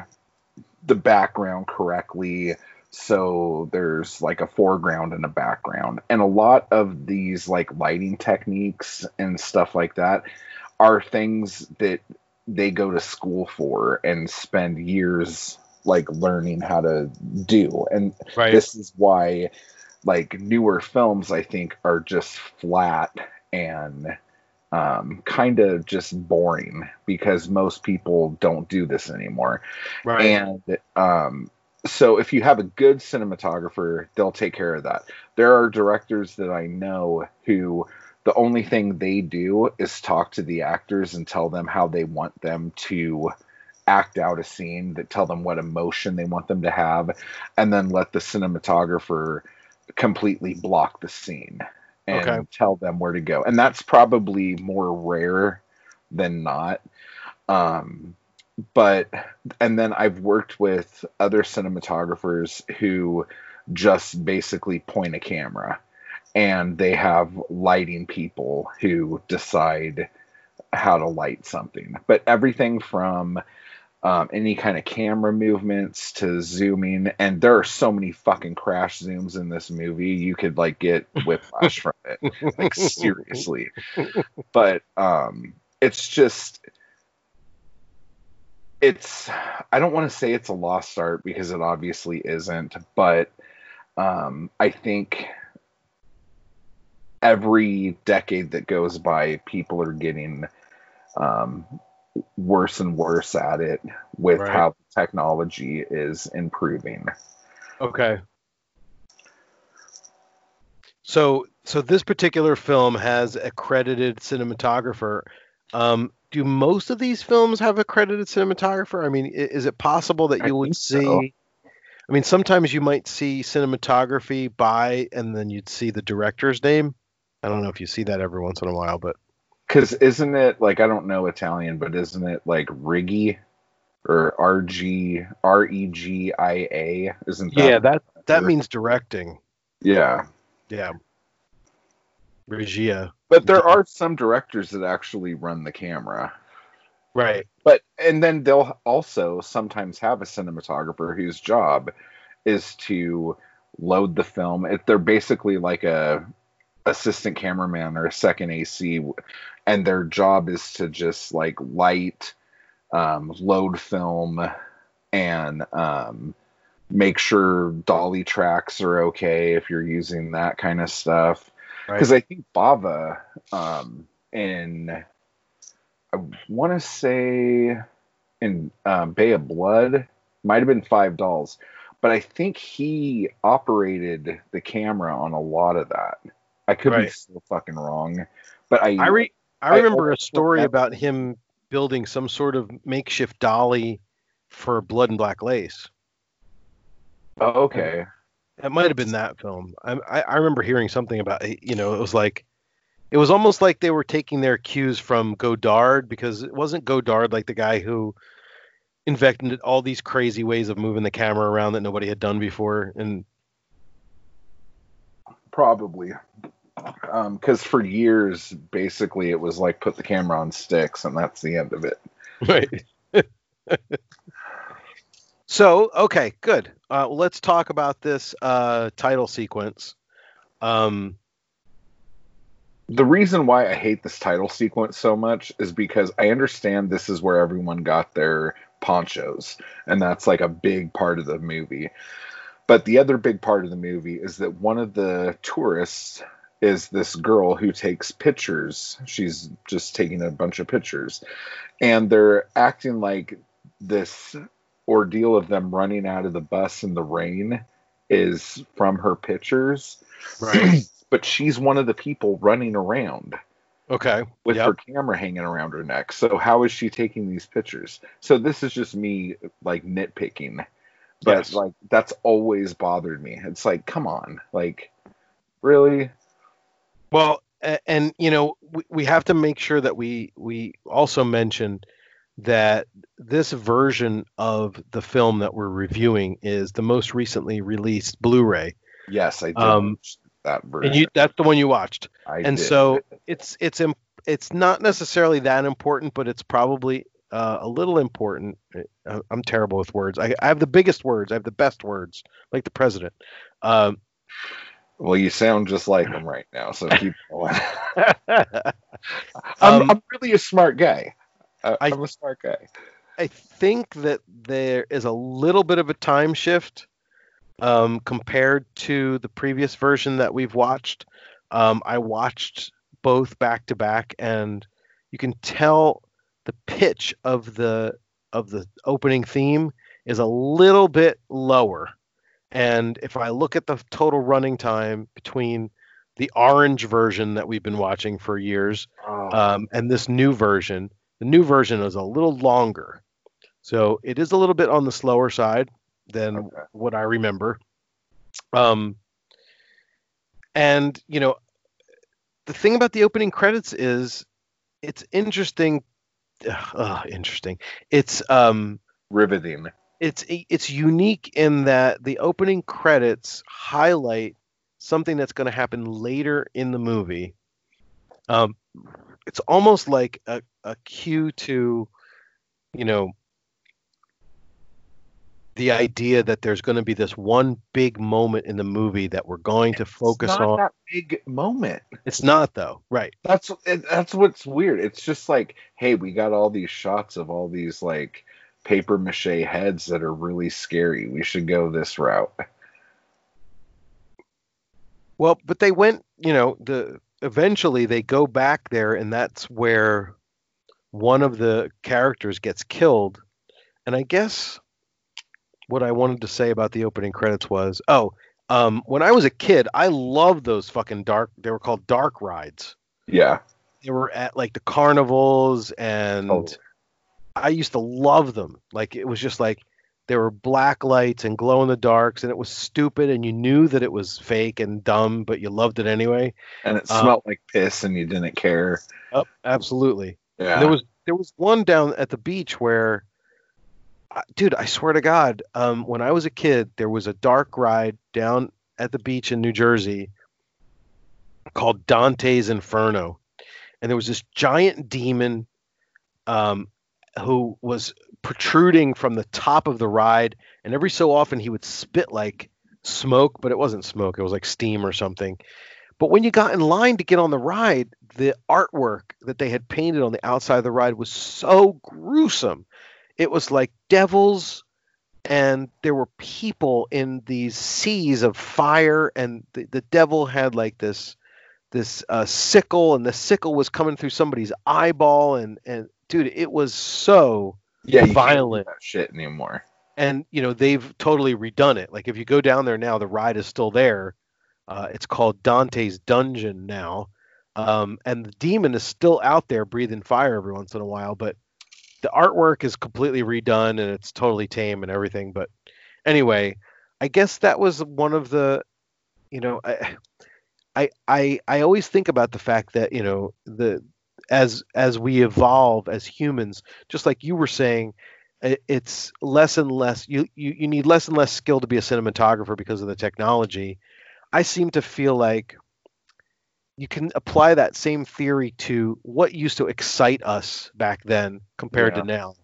the background correctly so there's like a foreground and a background and a lot of these like lighting techniques and stuff like that are things that they go to school for and spend years like learning how to do. And right. this is why like newer films i think are just flat and um, kind of just boring because most people don't do this anymore. Right. And um, so if you have a good cinematographer, they'll take care of that. There are directors that I know who the only thing they do is talk to the actors and tell them how they want them to act out a scene, that tell them what emotion they want them to have, and then let the cinematographer completely block the scene and Okay. tell them where to go. And that's probably more rare than not. Um, but and then I've worked with other cinematographers who just basically point a camera and they have lighting people who decide how to light something. But everything from um, any kind of camera movements to zooming, and there are so many fucking crash zooms in this movie, you could like get whiplash from it. Like seriously. But um, it's just it's I don't want to say it's a lost art because it obviously isn't, but um, I think every decade that goes by, people are getting um, worse and worse at it with Right. how technology is improving. Okay. So so this particular film has a credited cinematographer. Um, do most of these films have a credited cinematographer? I mean, is it possible that I you would see? so. I mean, sometimes you might see cinematography by, and then you'd see the director's name. I don't know if you see that every once in a while, but Because isn't it like I don't know Italian, but isn't it like Riggy or R G R E G I A? Isn't that? yeah, that that Sure. means directing. yeah. Yeah, regia. But there are some directors that actually run the camera. Right. But and then they'll also sometimes have a cinematographer whose job is to load the film. If they're basically like a assistant cameraman or a second AC, and their job is to just like light, um, load film, and um, make sure dolly tracks are okay if you're using that kind of stuff. Right. Because I think Bava um, in I want to say in um, Bay of Blood might have been Five Dolls, but I think he operated the camera on a lot of that. I could be so fucking wrong, but I I re- I I remember a story remember- about him building some sort of makeshift dolly for Blood and Black Lace. oh, okay. It might have been that film. I, I I remember hearing something about you know it was like it was almost like they were taking their cues from Godard because it wasn't Godard like the guy who invented all these crazy ways of moving the camera around that nobody had done before and Probably. Because for years, basically, it was like put the camera on sticks, and that's the end of it. Right. so, okay, good. Uh, let's talk about this uh, title sequence. Um, The reason why I hate this title sequence so much is because I understand this is where everyone got their ponchos, and that's like a big part of the movie. But the other big part of the movie is that one of the tourists is this girl who takes pictures. She's just taking a bunch of pictures. And they're acting like this ordeal of them running out of the bus in the rain is from her pictures. right. but she's one of the people running around Okay. with Yep. her camera hanging around her neck. So how is she taking these pictures? So this is just me like nitpicking. But Yes. like that's always bothered me. It's like, come on. Like really? Well, and you know, we, we have to make sure that we we also mention that this version of the film that we're reviewing is the most recently released Blu-ray, Yes, I did Um, that version. and you that's the one you watched. I and did. so it's it's it's not necessarily that important, but it's probably uh, a little important. I'm terrible with words. I, I have the biggest words. I have the best words, like the president. Um, well, you sound just like him right now, so keep going. I'm, Um, I'm really a smart guy. I, I- I'm a smart guy. I think that there is a little bit of a time shift um, compared to the previous version that we've watched. Um, I watched both back to back, and you can tell the pitch of the of the opening theme is a little bit lower. And if I look at the total running time between the orange version that we've been watching for years Oh, um, and this new version, the new version is a little longer. So it is a little bit on the slower side than Okay. what I remember. Um, and, you know, the thing about the opening credits is it's interesting. Uh, interesting. It's um, riveting. It's it's unique in that the opening credits highlight something that's going to happen later in the movie. Um, it's almost like a, a cue to, you know, the idea that there's going to be this one big moment in the movie that we're going to focus not on. that big moment. It's not though, right? That's that's what's weird. It's just like, hey, we got all these shots of all these like paper mache heads that are really scary. We should go this route. Well, but they went, you know, the eventually they go back there and that's where one of the characters gets killed. And I guess what I wanted to say about the opening credits was, oh, um, when I was a kid, I loved those fucking dark they were called dark rides. Yeah. They were at like the carnivals and Totally. I used to love them. Like it was just like there were black lights and glow in the darks and it was stupid and you knew that it was fake and dumb, but you loved it anyway. And it Uh, smelled like piss and you didn't care. Oh, absolutely. Yeah. There was there was one down at the beach where, dude, I swear to God, um, when I was a kid, there was a dark ride down at the beach in New Jersey called Dante's Inferno, and there was this giant demon, um, who was protruding from the top of the ride, and every so often he would spit like smoke, but it wasn't smoke; it was like steam or something. But when you got in line to get on the ride, the artwork that they had painted on the outside of the ride was so gruesome. It was like devils and there were people in these seas of fire, and the, the devil had like this this uh, sickle, and the sickle was coming through somebody's eyeball, and and dude, it was so Yeah, you can't do violent. shit anymore. and you know they've totally redone it. Like if you go down there now, the ride is still there. Uh, it's called Dante's Dungeon now, um, and the demon is still out there breathing fire every once in a while. But the artwork is completely redone and it's totally tame and everything. But anyway, I guess that was one of the, you know, I, I I I always think about the fact that you know the as as we evolve as humans, just like you were saying, it's less and less you, you you need less and less skill to be a cinematographer because of the technology. I seem to feel like you can apply that same theory to what used to excite us back then compared to now.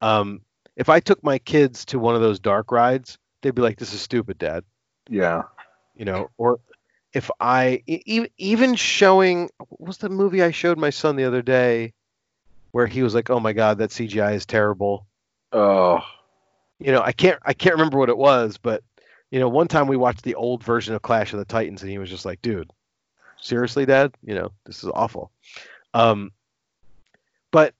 Um, if i took my kids to one of those dark rides they'd be like this is stupid dad. Yeah. you know or if i e- even showing what was the movie i showed my son the other day where he was like oh my god that cgi is terrible Oh, you know, I can't I can't remember what it was, but you know, one time we watched the old version of Clash of the Titans, and he was just like, "Dude, seriously, Dad? You know, this is awful." Um, but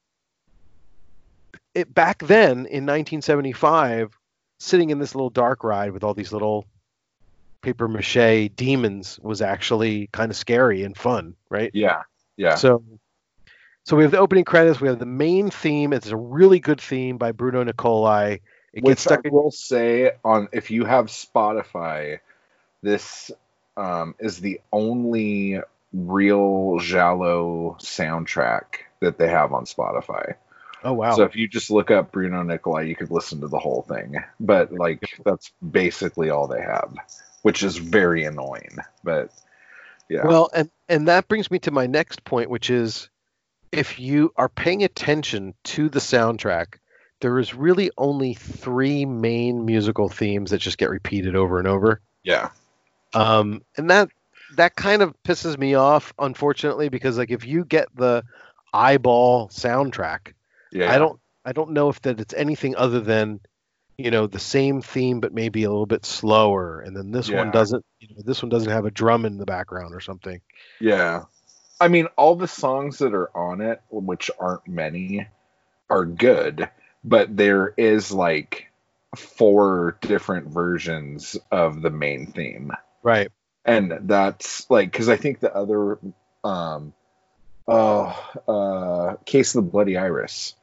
it back then in 1975, sitting in this little dark ride with all these little paper mache demons was actually kind of scary and fun, right? yeah. Yeah. So, so we have the opening credits. We have the main theme. It's a really good theme by Bruno Nicolai. It Which gets stuck I in will say on if you have Spotify, this um, is the only real Giallo soundtrack that they have on Spotify. Oh wow! So if you just look up Bruno Nicolai, you could listen to the whole thing. But like that's basically all they have, which is very annoying. But yeah, Well, and and that brings me to my next point, which is if you are paying attention to the soundtrack, there is really only three main musical themes that just get repeated over and over. yeah, Um, and that that kind of pisses me off, unfortunately, because like if you get the eyeball soundtrack, yeah. I don't I don't know if that it's anything other than you know the same theme but maybe a little bit slower and then this one doesn't you know, this one doesn't have a drum in the background or something. Yeah. I mean, all the songs that are on it, which aren't many, are good, but there is like four different versions of the main theme. Right. And that's like, because I think the other, um, oh, uh, Case of the Bloody Iris,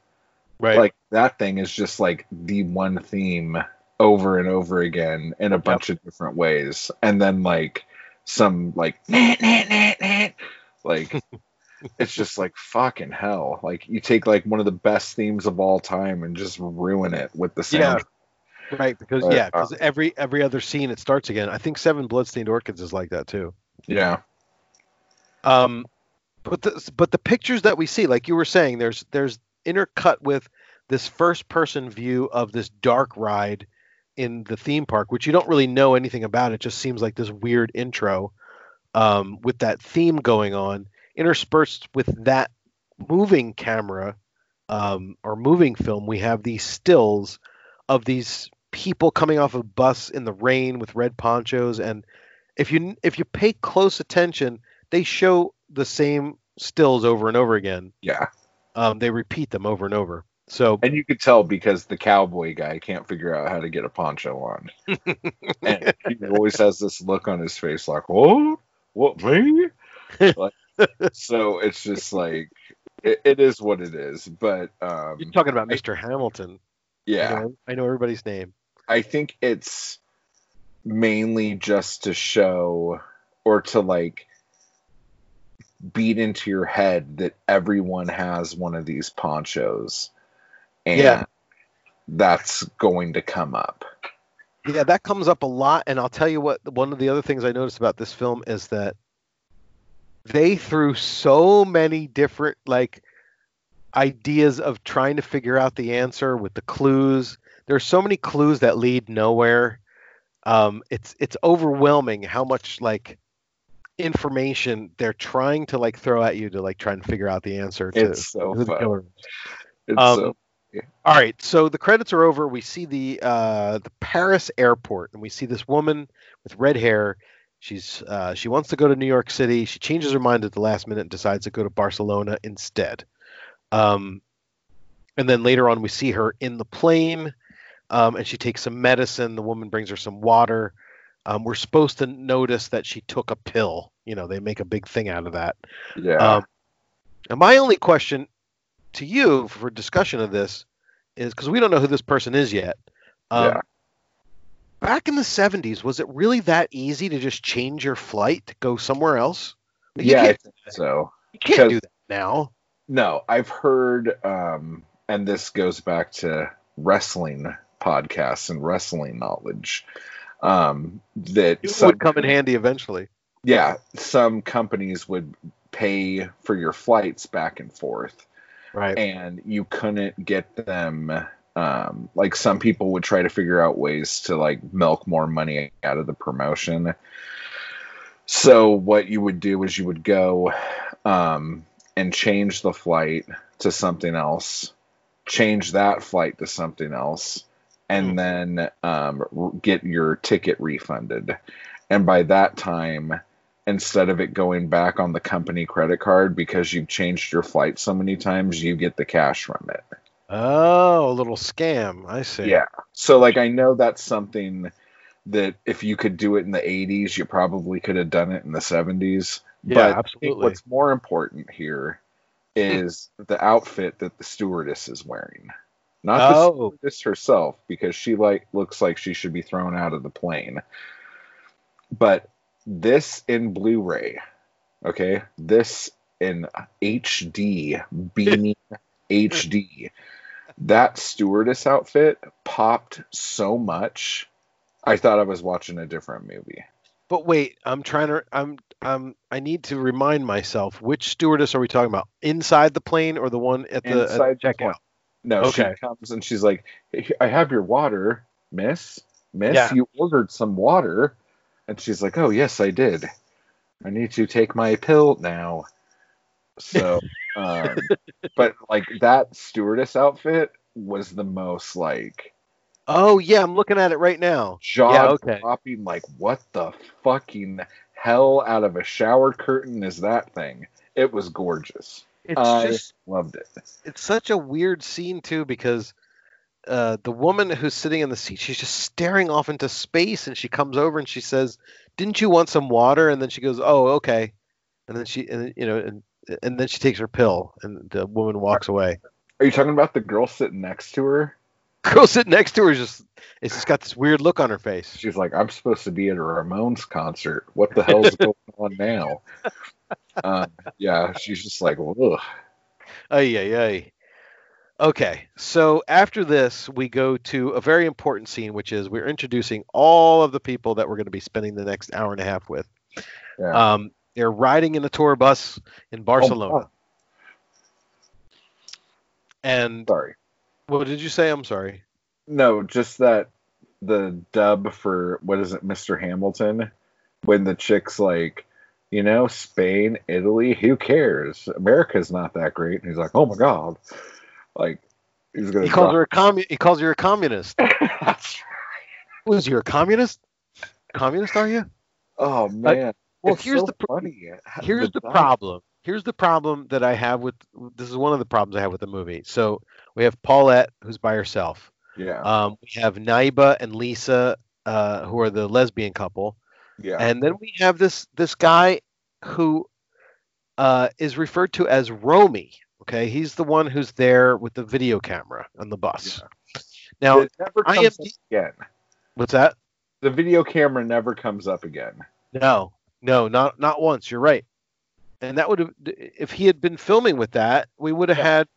Right. like that thing is just like the one theme over and over again in a bunch of different ways. And then like some like, nah, nah, nah, nah, like, it's just like fucking hell. Like you take like one of the best themes of all time and just ruin it with the sound. Yeah. Right, because But, yeah, uh, because every every other scene it starts again. I think Seven Bloodstained Orchids is like that too. Yeah. Um, but the but the pictures that we see, like you were saying, there's there's intercut with this first person view of this dark ride in the theme park, which you don't really know anything about. It just seems like this weird intro um, with that theme going on, interspersed with that moving camera um, or moving film. We have these stills of these people coming off a bus in the rain with red ponchos, and if you if you pay close attention, they show the same stills over and over again. Yeah. Um, they repeat them over and over. So And you could tell because the cowboy guy can't figure out how to get a poncho on. and he always has this look on his face like, what? What, me? Like, so it's just like, it, it is what it is. But um, you're talking about Mr. Hamilton. I yeah, know, I know everybody's name. I think it's mainly just to show or to like beat into your head that everyone has one of these ponchos and Yeah. that's going to come up Yeah, that comes up a lot, and I'll tell you what. One of the other things I noticed about this film is that they threw so many different like ideas of trying to figure out the answer with the clues. There's so many clues that lead nowhere. Um, it's it's overwhelming how much like information they're trying to like throw at you to like try and figure out the answer to It's so who the fun. killer is. it's Um, so All right, so the credits are over. We see the uh, the Paris airport, and we see this woman with red hair. She's uh, she wants to go to New York City. She changes her mind at the last minute and decides to go to Barcelona instead. Um, and then later on, we see her in the plane, um, and she takes some medicine. The woman brings her some water. Um, we're supposed to notice that she took a pill. You know, they make a big thing out of that. Yeah. Um, and my only question to you for discussion of this is because we don't know who this person is yet. Um, Yeah. Back in the 70s, was it really that easy to just change your flight to go somewhere else? Like, yeah, so. you can't do that now. No, I've heard, um, and this goes back to wrestling podcasts and wrestling knowledge. Um, that It some, would come in handy eventually. yeah, some companies would pay for your flights back and forth, Right. and you couldn't get them. Um, like some people would try to figure out ways to like milk more money out of the promotion. So what you would do is you would go um, and change the flight to something else, change that flight to something else, and Hmm. then um, get your ticket refunded. And by that time, instead of it going back on the company credit card because you've changed your flight so many times, you get the cash from it. Oh, a little scam. I see. Yeah. So like I know that's something that if you could do it in the 80s, you probably could have done it in the 70s. Yeah, but absolutely. what's more important here is the outfit that the stewardess is wearing. Not the Oh. stewardess herself because she like looks like she should be thrown out of the plane. But this in Blu-ray, okay? This in HD, beaming HD. That stewardess outfit popped so much. I thought I was watching a different movie. But wait, I'm trying to. I'm. I'm. I need to remind myself which stewardess are we talking about? Inside the plane or the one at the, at Inside the checkout? No, Okay. she comes and she's like, "Hey, "I have your water, Miss. Miss, Yeah. you ordered some water." And she's like, "Oh yes, I did. I need to take my pill now." So, um, but like that stewardess outfit was the most like Oh yeah, I'm looking at it right now. jaw Yeah, okay. dropping. Like, what the fucking hell out of a shower curtain is that thing? It was gorgeous. It's I just loved it. it's such a weird scene too because uh, the woman who's sitting in the seat, she's just staring off into space, and she comes over and she says, "Didn't you want some water?" And then she goes, "Oh, okay." And then she, and you know, and and then she takes her pill, and the woman walks away. Are you talking about the girl sitting next to her? Girl sitting next to her is just, it's just got this weird look on her face. She's like, I'm supposed to be at a Ramones concert. What the hell's going on now? Um, yeah, she's just like, ugh. Ay, ay, ay. Okay, so after this, we go to a very important scene, which is we're introducing all of the people that we're going to be spending the next hour and a half with. Yeah. Um, they're riding in a tour bus in Barcelona. Oh, And sorry. what did you say? I'm sorry. No, just that the dub for what is it, Mr. Hamilton? When the chick's like, you know, Spain, Italy, who cares? America's not that great. And he's like, oh my god, like he's gonna. He calls her a commu- He calls her a communist. That's Was you a communist? Communist, are you? Oh man. Well, It's here's so the pr- funny. here's the dub- problem. Here's the problem that I have with this is one of the problems I have with the movie. So we have Paulette who's by herself. Yeah. Um, we have Naiba and Lisa uh, who are the lesbian couple, yeah. and then we have this this guy who uh, is referred to as Romy. Okay, he's the one who's there with the video camera on the bus. Now, it never comes am- up again. what's that? The video camera never comes up again. No, no, not not once. You're right. And that would have, if he had been filming with that, we would have had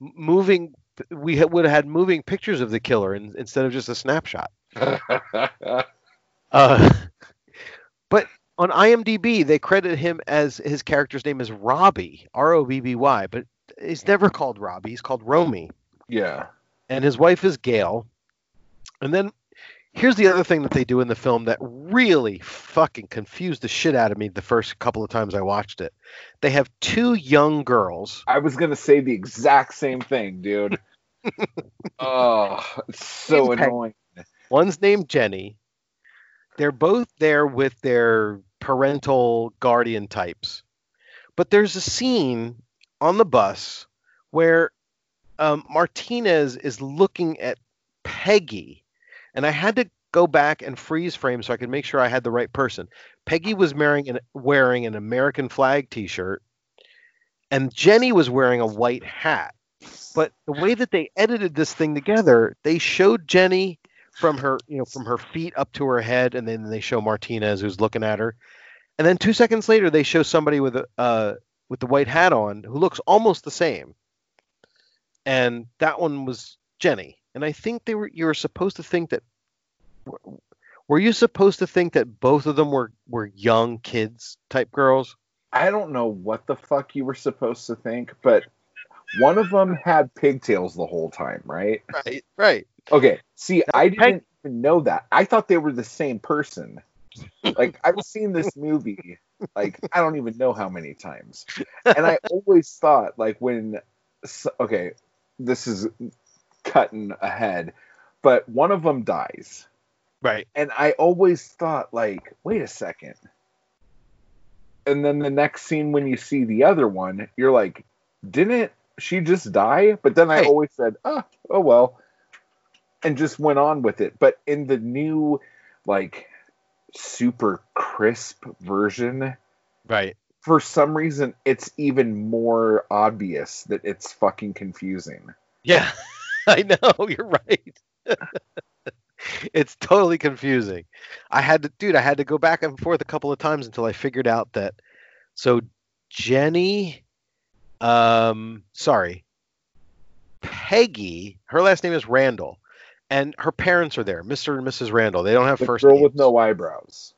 moving. We would have had moving pictures of the killer in, instead of just a snapshot. Uh, but on IMDb, they credit him as his character's name is Robbie, R O B B Y, but he's never called Robbie. He's called Romy, yeah. and his wife is Gail. And then here's the other thing that they do in the film that really fucking confused the shit out of me the first couple of times I watched it. They have two young girls. I was gonna say the exact same thing, dude. Oh, it's so Impact. annoying. One's named Jenny. They're both there with their parental guardian types. But there's a scene on the bus where um, Martinez is looking at Peggy. And I had to go back and freeze frame so I could make sure I had the right person. Peggy was wearing an, wearing an American flag t shirt, and Jenny was wearing a white hat. But the way that they edited this thing together, they showed Jenny from her, you know, from her feet up to her head, and then they show Martinez who's looking at her, and then two seconds later they show somebody with a uh, with the white hat on who looks almost the same, and that one was Jenny, and I think they were you were supposed to think that. Were you supposed to think that both of them were were young kids type girls? I don't know what the fuck you were supposed to think, but one of them had pigtails the whole time, right? Right, right. Okay. See, I didn't even know that. I thought they were the same person. Like I've seen this movie like I don't even know how many times. And I always thought like when okay, this is cutting ahead, but one of them dies. Right. And I always thought like, wait a second. And then the next scene when you see the other one, you're like, didn't she just die? But then I always said, oh, oh well. And just went on with it. But in the new, like, super crisp version, Right. for some reason, it's even more obvious that it's fucking confusing. Yeah, I know. You're right. it's totally confusing. I had to, dude, I had to go back and forth a couple of times until I figured out that. So Jenny, um, sorry, Peggy, her last name is Randall, and her parents are there, Mr. and Mrs. Randall. They don't have The first girl names. with no eyebrows.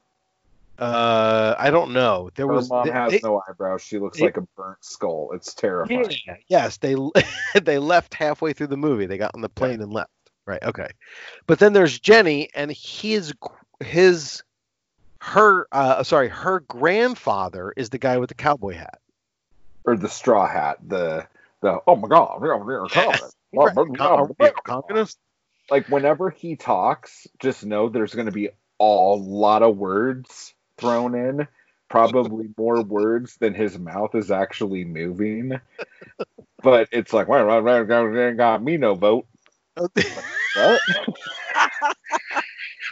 Uh, I don't know. There Her was mom they- has they- no eyebrows. She looks they- like a burnt skull. It's terrifying. Yeah, yes, they they left halfway through the movie. They got on the plane and left. Right. Okay. But then there's Jenny, and his his her uh sorry her grandfather is the guy with the cowboy hat. Or the straw hat. The the oh my god, we're we're. Right. Con- are we a communist? Like whenever he talks, just know there's going to be a lot of words thrown in. Probably more words than his mouth is actually moving. But it's like, well, well, well, well, got me no vote. What?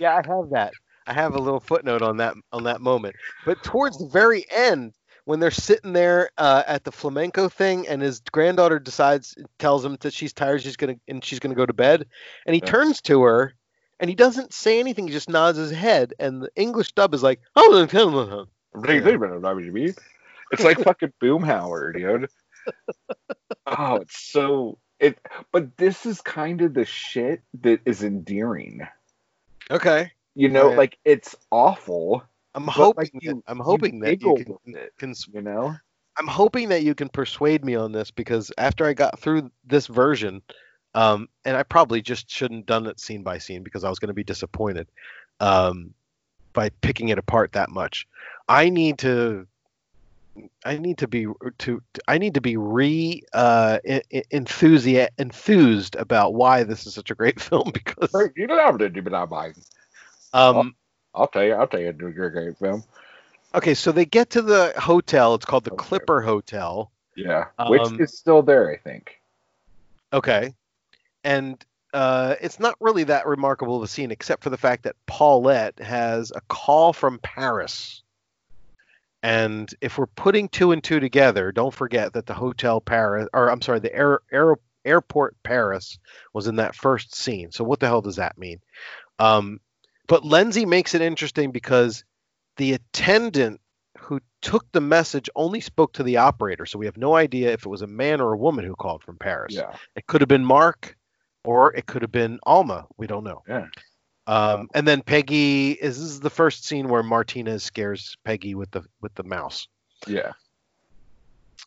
yeah, I have that. I have a little footnote on that on that moment. But towards the very end, when they're sitting there uh, at the flamenco thing, and his granddaughter decides, tells him that she's tired, she's gonna and she's gonna go to bed, and he Yeah. turns to her, and he doesn't say anything. He just nods his head, and the English dub is like, "Oh, It's like fucking Boomhauer, dude. Oh, it's so it. But this is kind of the shit that is endearing. okay." You know, Yeah. like it's awful. I'm but, hoping. like, that, you- I'm you hoping that you can, it. can You know, I'm hoping that you can persuade me on this because after I got through this version, um, and I probably just shouldn't done it scene by scene because I was going to be disappointed um, by picking it apart that much. I need to. I need to be to. I need to be re uh, en- en- enthusi- enthused about why this is such a great film because you don't have to do that, Mike. um, I'll tell you, I'll tell you, do your great film. okay so they get to the hotel it's called the Okay. Clipper Hotel Yeah, which Um, is still there, I think. Okay. And uh, it's not really that remarkable of a scene, except for the fact that Paulette has a call from Paris. And if we're putting two and two together, don't forget that the Hotel Paris, or I'm sorry, the air, air, Airport Paris was in that first scene. So what the hell does that mean? Um, but Lenzi makes it interesting because the attendant who took the message only spoke to the operator. So we have no idea if it was a man or a woman who called from Paris. Yeah, It could have been Mark, or it could have been Alma. We don't know. Yeah. Um, and then Peggy is this is the first scene where Martinez scares Peggy with the with the mouse. yeah,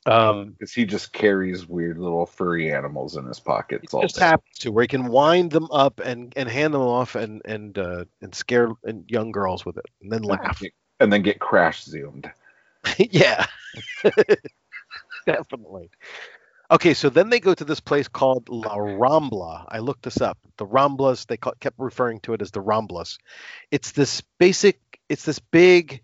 Um, because he just carries weird little furry animals in his pockets all just day. happens to where he can wind them up and, and hand them off and and uh, and scare and young girls with it and then laugh. and then get crash zoomed. yeah, definitely. Okay, so then they go to this place called La Rambla. I looked this up. The Ramblas, they ca- kept referring to it as the Ramblas. It's this basic, it's this big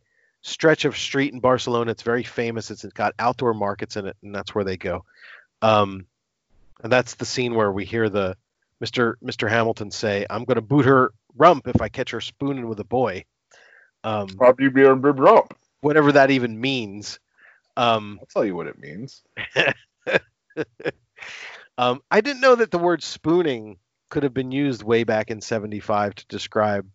stretch of street in Barcelona. It's very famous. It's got outdoor markets in it, and that's where they go. Um, and that's the scene where we hear the Mr. Mr. Hamilton say, "I'm going to boot her rump if I catch her spooning with a boy." Um, Probably be on bib rump. whatever that even means. Um, I'll tell you what it means. Um, I didn't know that the word spooning could have been used way back in '75 to describe,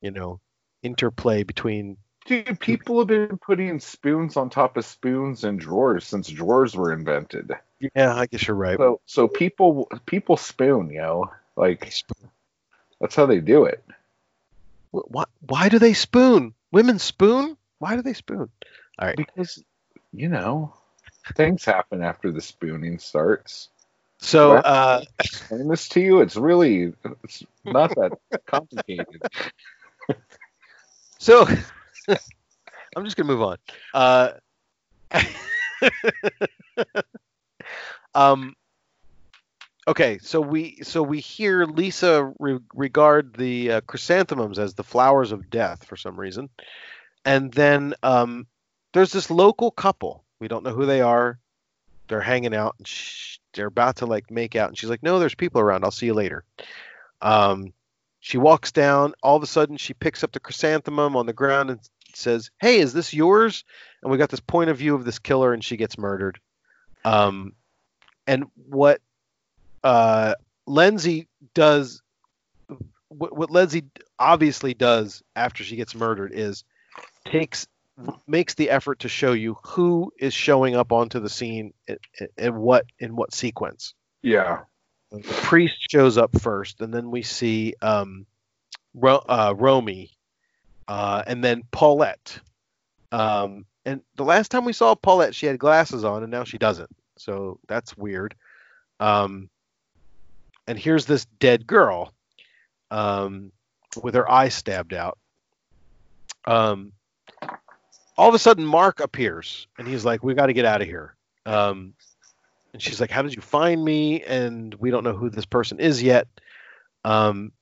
you know, interplay between. Dude, people have been putting spoons on top of spoons and drawers since drawers were invented. Yeah, I guess you're right. So, so people people spoon, yo. Like that's how they do it. Why, why do they spoon? Women spoon? Why do they spoon? All right, Because you know, things happen after the spooning starts. So, What? uh, Explain this to you. It's really it's not that complicated. so I'm just gonna move on. Uh, um, okay, so we so we hear Lisa re- regard the uh, chrysanthemums as the flowers of death for some reason, and then um, there's this local couple. We don't know who they are. They're hanging out. And sh- they're about to like make out, and she's like, "No, there's people around. I'll see you later." Um, she walks down. All of a sudden, she picks up the chrysanthemum on the ground and says, "Hey, is this yours?" And we got this point of view of this killer, and she gets murdered. Um, and what uh, Lenzi does, what, what Lenzi obviously does after she gets murdered is takes makes the effort to show you who is showing up onto the scene and, and what in what sequence. Yeah. The priest shows up first, and then we see um, Ro- uh, Romy, uh, and then Paulette. Um, and the last time we saw Paulette, she had glasses on, and now she doesn't. So that's weird. Um, and here's this dead girl um, with her eye stabbed out. Um, all of a sudden, Mark appears, and he's like, "We got to get out of here." Um, and she's like, "How did you find me?" And we don't know who this person is yet. Um,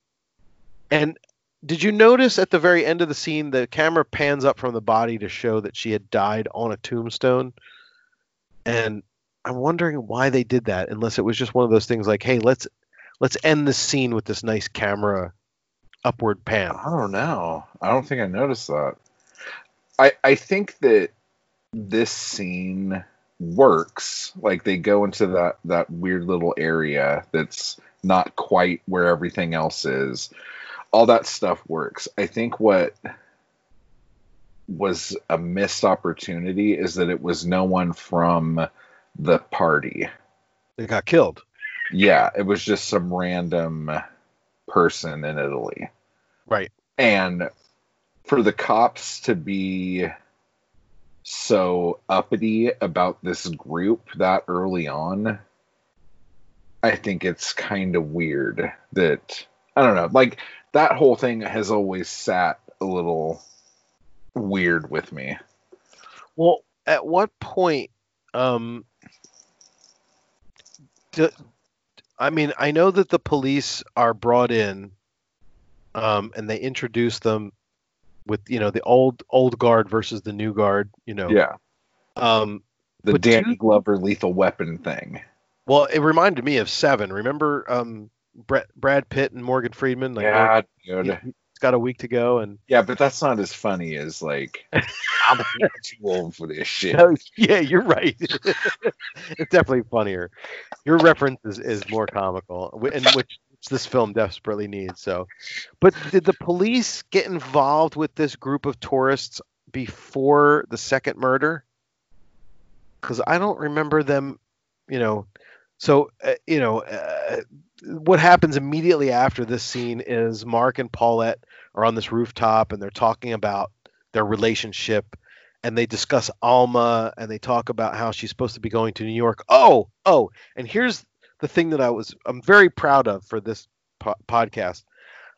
and did you notice at the very end of the scene the camera pans up from the body to show that she had died on a tombstone? And I'm wondering why they did that, unless it was just one of those things like, "Hey, let's let's end this scene with this nice camera upward pan." I don't know. I don't think I noticed that. I I think that this scene works. Like they go into that that weird little area that's not quite where everything else is. All that stuff works. I think what was a missed opportunity is that it was no one from the party. They got killed. Yeah, it was just some random person in Italy. Right. And for the cops to be so uppity about this group that early on, I think it's kind of weird that I don't know, like that whole thing has always sat a little weird with me. Well, at what point um do, I mean, I know that the police are brought in um and they introduce them with, you know, the old old guard versus the new guard, you know. Yeah. Um The Danny do- Glover lethal weapon thing. well, it reminded me of 7. Remember um Brett, Brad Pitt and Morgan Freeman like yeah, Morgan- dude. he's got a week to go and Yeah, but that's not as funny as like I'm too old for this shit. No, yeah, you're right. it's definitely funnier. Your reference is, is more comical, and which this film desperately needs. So, but did the police get involved with this group of tourists before the second murder? Because I don't remember them. You know, so uh, you know, uh, what happens immediately after this scene is Mark and Paulette are on this rooftop and they're talking about their relationship and they discuss Alma and they talk about how she's supposed to be going to New York. Oh, oh, and here's the thing that I was I'm very proud of for this po- podcast.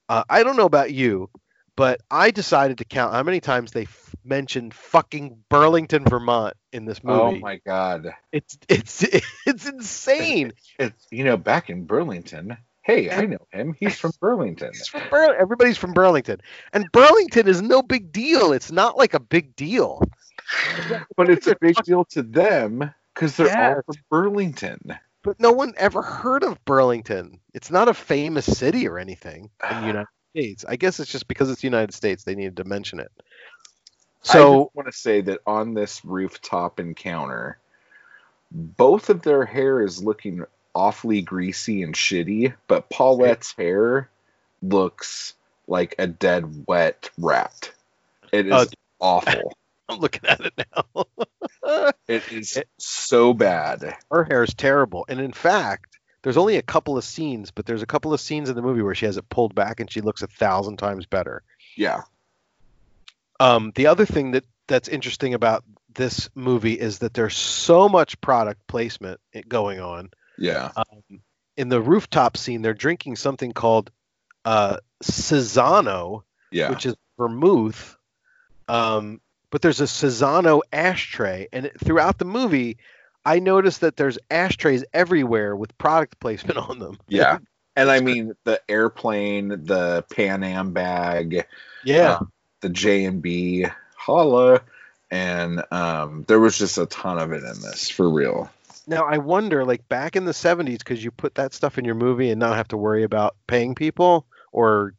Uh, I don't know about you, but I decided to count how many times they f- mention fucking Burlington, Vermont in this oh movie. Oh my god. It's it's it's insane. It's you know, back in Burlington. Hey, I know him. He's from Burlington. He's from Bur- everybody's from Burlington, and Burlington is no big deal. It's not like a big deal. But it's a big deal to them because they're all from Burlington. But no one ever heard of Burlington. It's not a famous city or anything in the United States. I guess it's just because it's the United States they needed to mention it. So I want to say that on this rooftop encounter, both of their hair is looking awfully greasy and shitty, but Paulette's hair looks like a dead wet rat. It is Oh. awful. I'm looking at it now. It is so bad. Her hair is terrible, and in fact, there's only a couple of scenes, but there's a couple of scenes in the movie where she has it pulled back and she looks a thousand times better. Yeah. Um, the other thing that that's interesting about this movie is that there's so much product placement going on. Yeah. In the rooftop scene, they're drinking something called uh, Cinzano, Yeah. which is vermouth. Um, but there's a Cinzano ashtray, and it, throughout the movie, I noticed that there's ashtrays everywhere with product placement on them. Yeah. And I mean the airplane, the Pan Am bag, Yeah. uh, the J and B, holla, and um, there was just a ton of it in this for real. Now I wonder, like back in the '70s, because you put that stuff in your movie and not have to worry about paying people, or,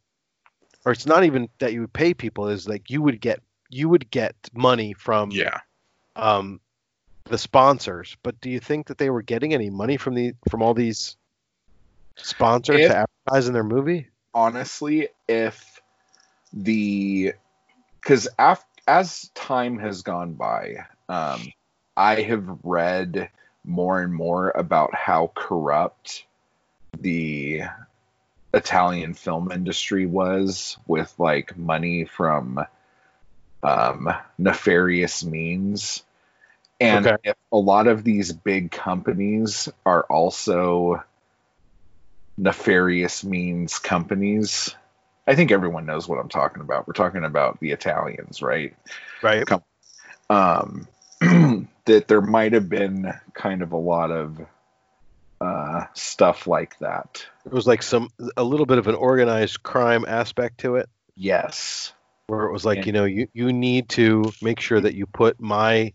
or it's not even that you would pay people. Is like you would get you would get money from Yeah. um, the sponsors. But do you think that they were getting any money from the from all these sponsors If- to advertise in their movie? Honestly, if the because af- as time has gone by, um, I have read more and more about how corrupt the Italian film industry was with like money from um, nefarious means. And Okay. if a lot of these big companies are also nefarious means companies, I think everyone knows what I'm talking about. We're talking about the Italians, right? Right. um, that there might have been kind of a lot of uh, stuff like that. It was like some a little bit of an organized crime aspect to it. Yes. where it was like Yeah. you know you, you need to make sure that you put my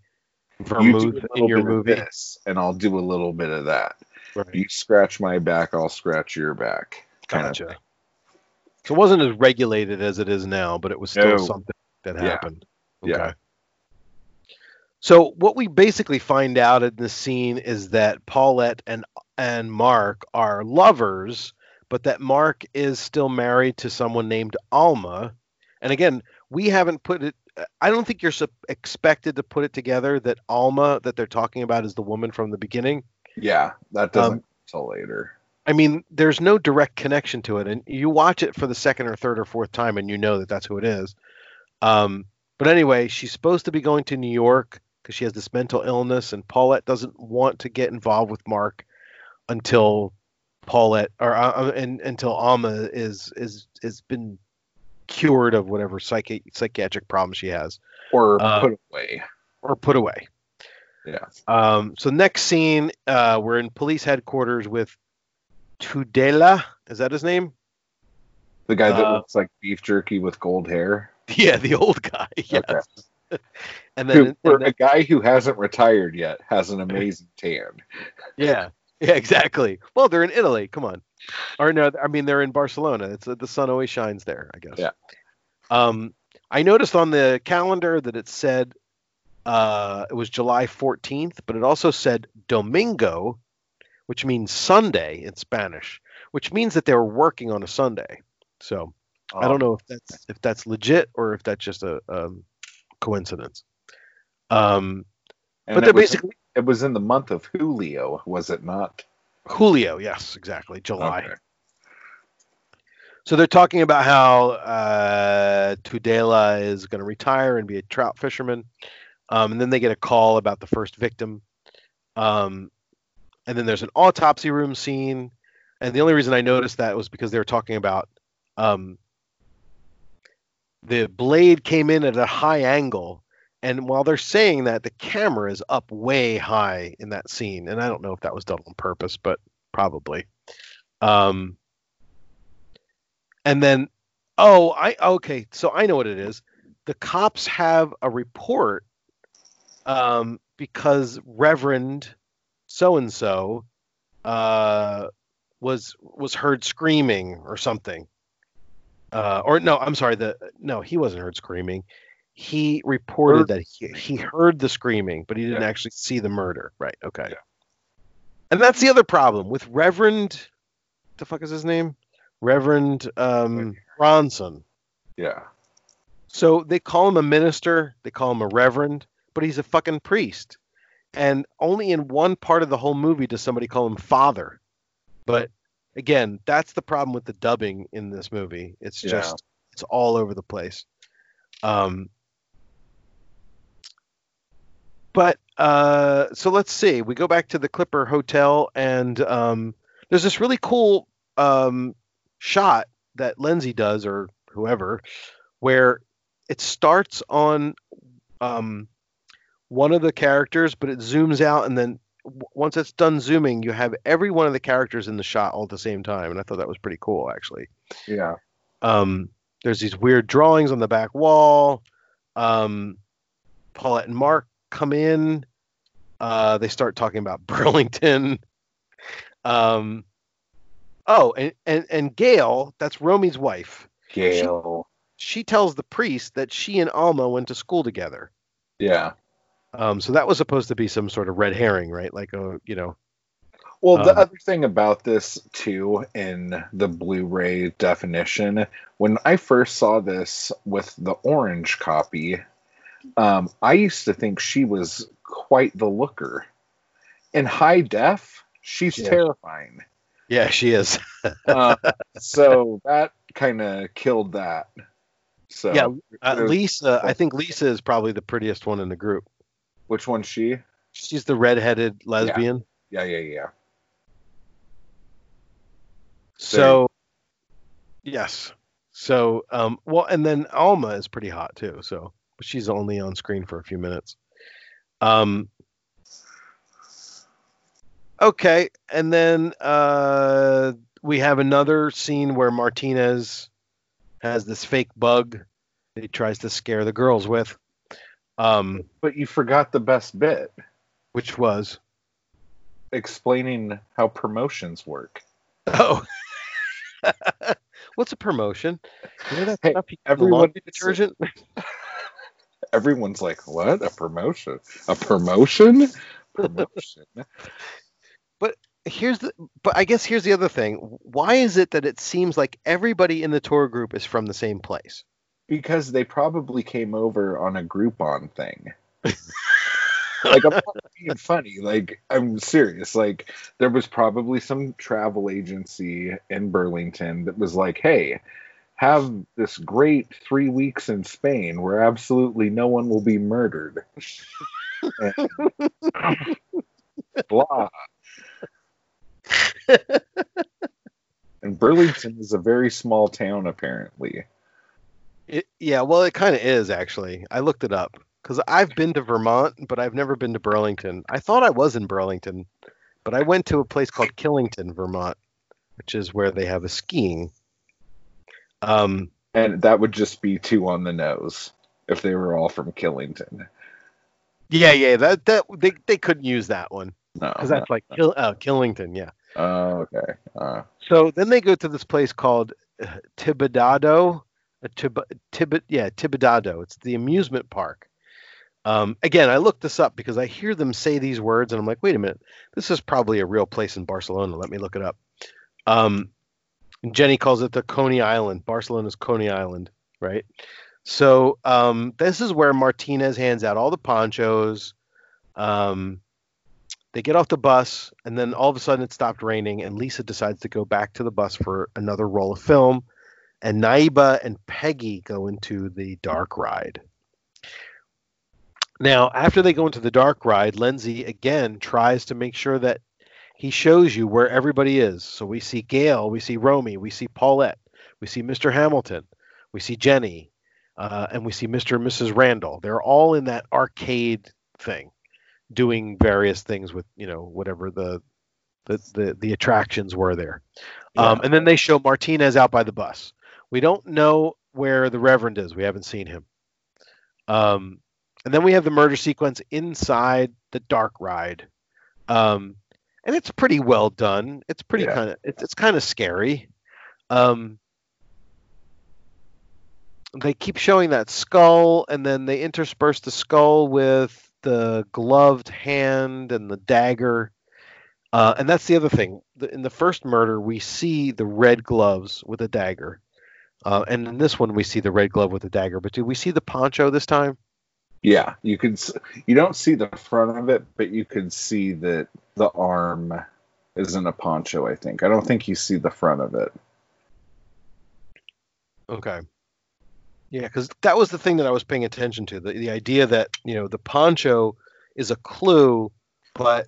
vermouth a in your movie this, and I'll do a little bit of that. Right. You scratch my back, I'll scratch your back. Kind Gotcha. of. so it wasn't as regulated as it is now but it was still No. something that Yeah. happened Yeah. so what we basically find out in this scene is that paulette and and mark are lovers but that mark is still married to someone named alma and again we haven't put it i don't think you're expected to put it together that alma that they're talking about is the woman from the beginning Yeah, that doesn't Um, till later. I mean, there's no direct connection to it, and you watch it for the second or third or fourth time, and you know that that's who it is. Um, but anyway, she's supposed to be going to New York because she has this mental illness, and Paulette doesn't want to get involved with Mark until Paulette or uh, uh, and until Alma is is is been cured of whatever psychic psychiatric problem she has Or uh, put away. or put away. Yeah. Um, so next scene, uh, we're in police headquarters with Tudela. Is that his name? The guy that uh, looks like beef jerky with gold hair. Yeah, the old guy. Yes. Okay. And Who, then, for and then- a guy who hasn't retired yet, has an amazing tan. yeah, yeah, exactly. Well, they're in Italy. Come on. Or no, I mean they're in Barcelona. It's the sun always shines there. I guess. Yeah. Um, I noticed on the calendar that it said uh, it was July 14th, but it also said Domingo, which means Sunday in Spanish, which means that they were working on a Sunday. So I don't know if that's if that's legit or if that's just a um, coincidence. Um, And but they're basically it was in the month of Julio, was it not? Julio, yes, exactly, July. Okay. So they're talking about how uh, Tudela is going to retire and be a trout fisherman, um, and then they get a call about the first victim, um, and then there's an autopsy room scene, and the only reason I noticed that was because they were talking about um, the blade came in at a high angle, And while they're saying that, the camera is up way high in that scene, and I don't know if that was done on purpose, but probably. Um, and then, oh, I okay, so I know what it is. The cops have a report um, because Reverend so and so was was heard screaming or something. Uh, or no, I'm sorry. The no, he wasn't heard screaming. He reported that he, he heard the screaming, but he didn't Yeah. actually see the murder. Right? Okay. Yeah. And that's the other problem with Reverend. The fuck is his name? Reverend um, Bronson. Yeah. So they call him a minister, they call him a reverend, but he's a fucking priest. And only in one part of the whole movie does somebody call him father. But again, that's the problem with the dubbing in this movie. It's Yeah. just it's all over the place. Um but uh so let's see. We go back to the Clipper Hotel and um there's this really cool um shot that Lenzi does or whoever where it starts on um, one of the characters, but it zooms out, and then w- once it's done zooming, you have every one of the characters in the shot all at the same time, and I thought that was pretty cool, actually. Yeah. Um, there's these weird drawings on the back wall. Um, Paulette and Mark come in. Uh, they start talking about Burlington. Um, oh, and, and and Gail, that's Romy's wife Gail. she tells the priest that she and Alma went to school together. Yeah. Um, so that was supposed to be some sort of red herring, right? Like a, you know, Well, the Um, other thing about this too, in the Blu-ray definition, when I first saw this with the orange copy, um, I used to think she was quite the looker. In high def, she's Yeah. terrifying. yeah, she is. Uh, so that kind of killed that. So Yeah, Uh, Lisa, I think Lisa is probably the prettiest one in the group. which one's she? She's the redheaded lesbian. Yeah, yeah, yeah. So, yes. So, um, well, and then Alma is pretty hot too. So, but she's only on screen for a few minutes. Um. Okay, and then uh, we have another scene where Martinez has this fake bug that he tries to scare the girls with. Um, But you forgot the best bit, which was explaining how promotions work. oh, what's a promotion? You know that Hey, stuff you everyone detergent? everyone's like, "What? A promotion? A promotion? Promotion?" But here's the but i guess here's the other thing why is it that it seems like everybody in the tour group is from the same place because they probably came over on a Groupon thing. like I'm not being funny. Like I'm serious. Like there was probably some travel agency in Burlington that was like, "Hey, have this great three weeks in Spain where absolutely no one will be murdered." And- blah. and Burlington is a very small town, apparently. it, yeah well it kind of is actually i looked it up because i've been to vermont but i've never been to burlington i thought i was in burlington but i went to a place called killington vermont which is where they have a skiing um And that would just be two on the nose if they were all from Killington. yeah yeah that that they, they couldn't use that one No. because that's like Kill, uh, killington yeah Oh, okay. Uh, So then they go to this place called uh, Tibidabo, uh, Tib- yeah, Tibidabo. It's the amusement park. Um, again, I looked this up because I hear them say these words, and I'm like, wait a minute, this is probably a real place in Barcelona. Let me look it up. Um, and Jenny calls it the Coney Island. Barcelona's Coney Island, right? So um, this is where Martinez hands out all the ponchos. Um, they get off the bus, and then all of a sudden it stopped raining, and Lisa decides to go back to the bus for another roll of film. And Naiba and Peggy go into the dark ride. Now, after they go into the dark ride, Lenzi again tries to make sure that he shows you where everybody is. So we see Gail, we see Romy, we see Paulette, we see Mr. Hamilton, we see Jenny, uh, and we see Mr. and Mrs. Randall. They're all in that arcade thing, doing various things with you know whatever the the the, the attractions were there. Um, and then they show Martinez out by the bus. We don't know where the Reverend is. We haven't seen him. Um, and then we have the murder sequence inside the dark ride. Um, and it's pretty well done. It's pretty Yeah. kind of it's, it's kind of scary. Um, they keep showing that skull, and then they intersperse the skull with the gloved hand and the dagger. Uh, and that's the other thing. In the first murder, we see the red gloves with a dagger, uh, and in this one, we see the red glove with a dagger. But do we see the poncho this time? Yeah, you can. You don't see the front of it, but you can see that the arm is in a poncho. I think. I don't think you see the front of it. Okay. Yeah, because that was the thing that I was paying attention to. The, the idea that, you know, the poncho is a clue, but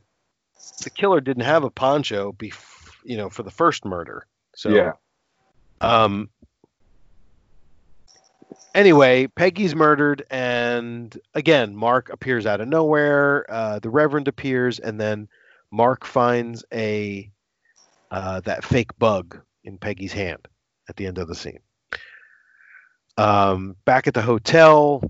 the killer didn't have a poncho, bef- you know, for the first murder. So, yeah. um, anyway, Peggy's murdered, and again, Mark appears out of nowhere. Uh, the Reverend appears, and then Mark finds a uh, that fake bug in Peggy's hand at the end of the scene. Um, back at the hotel,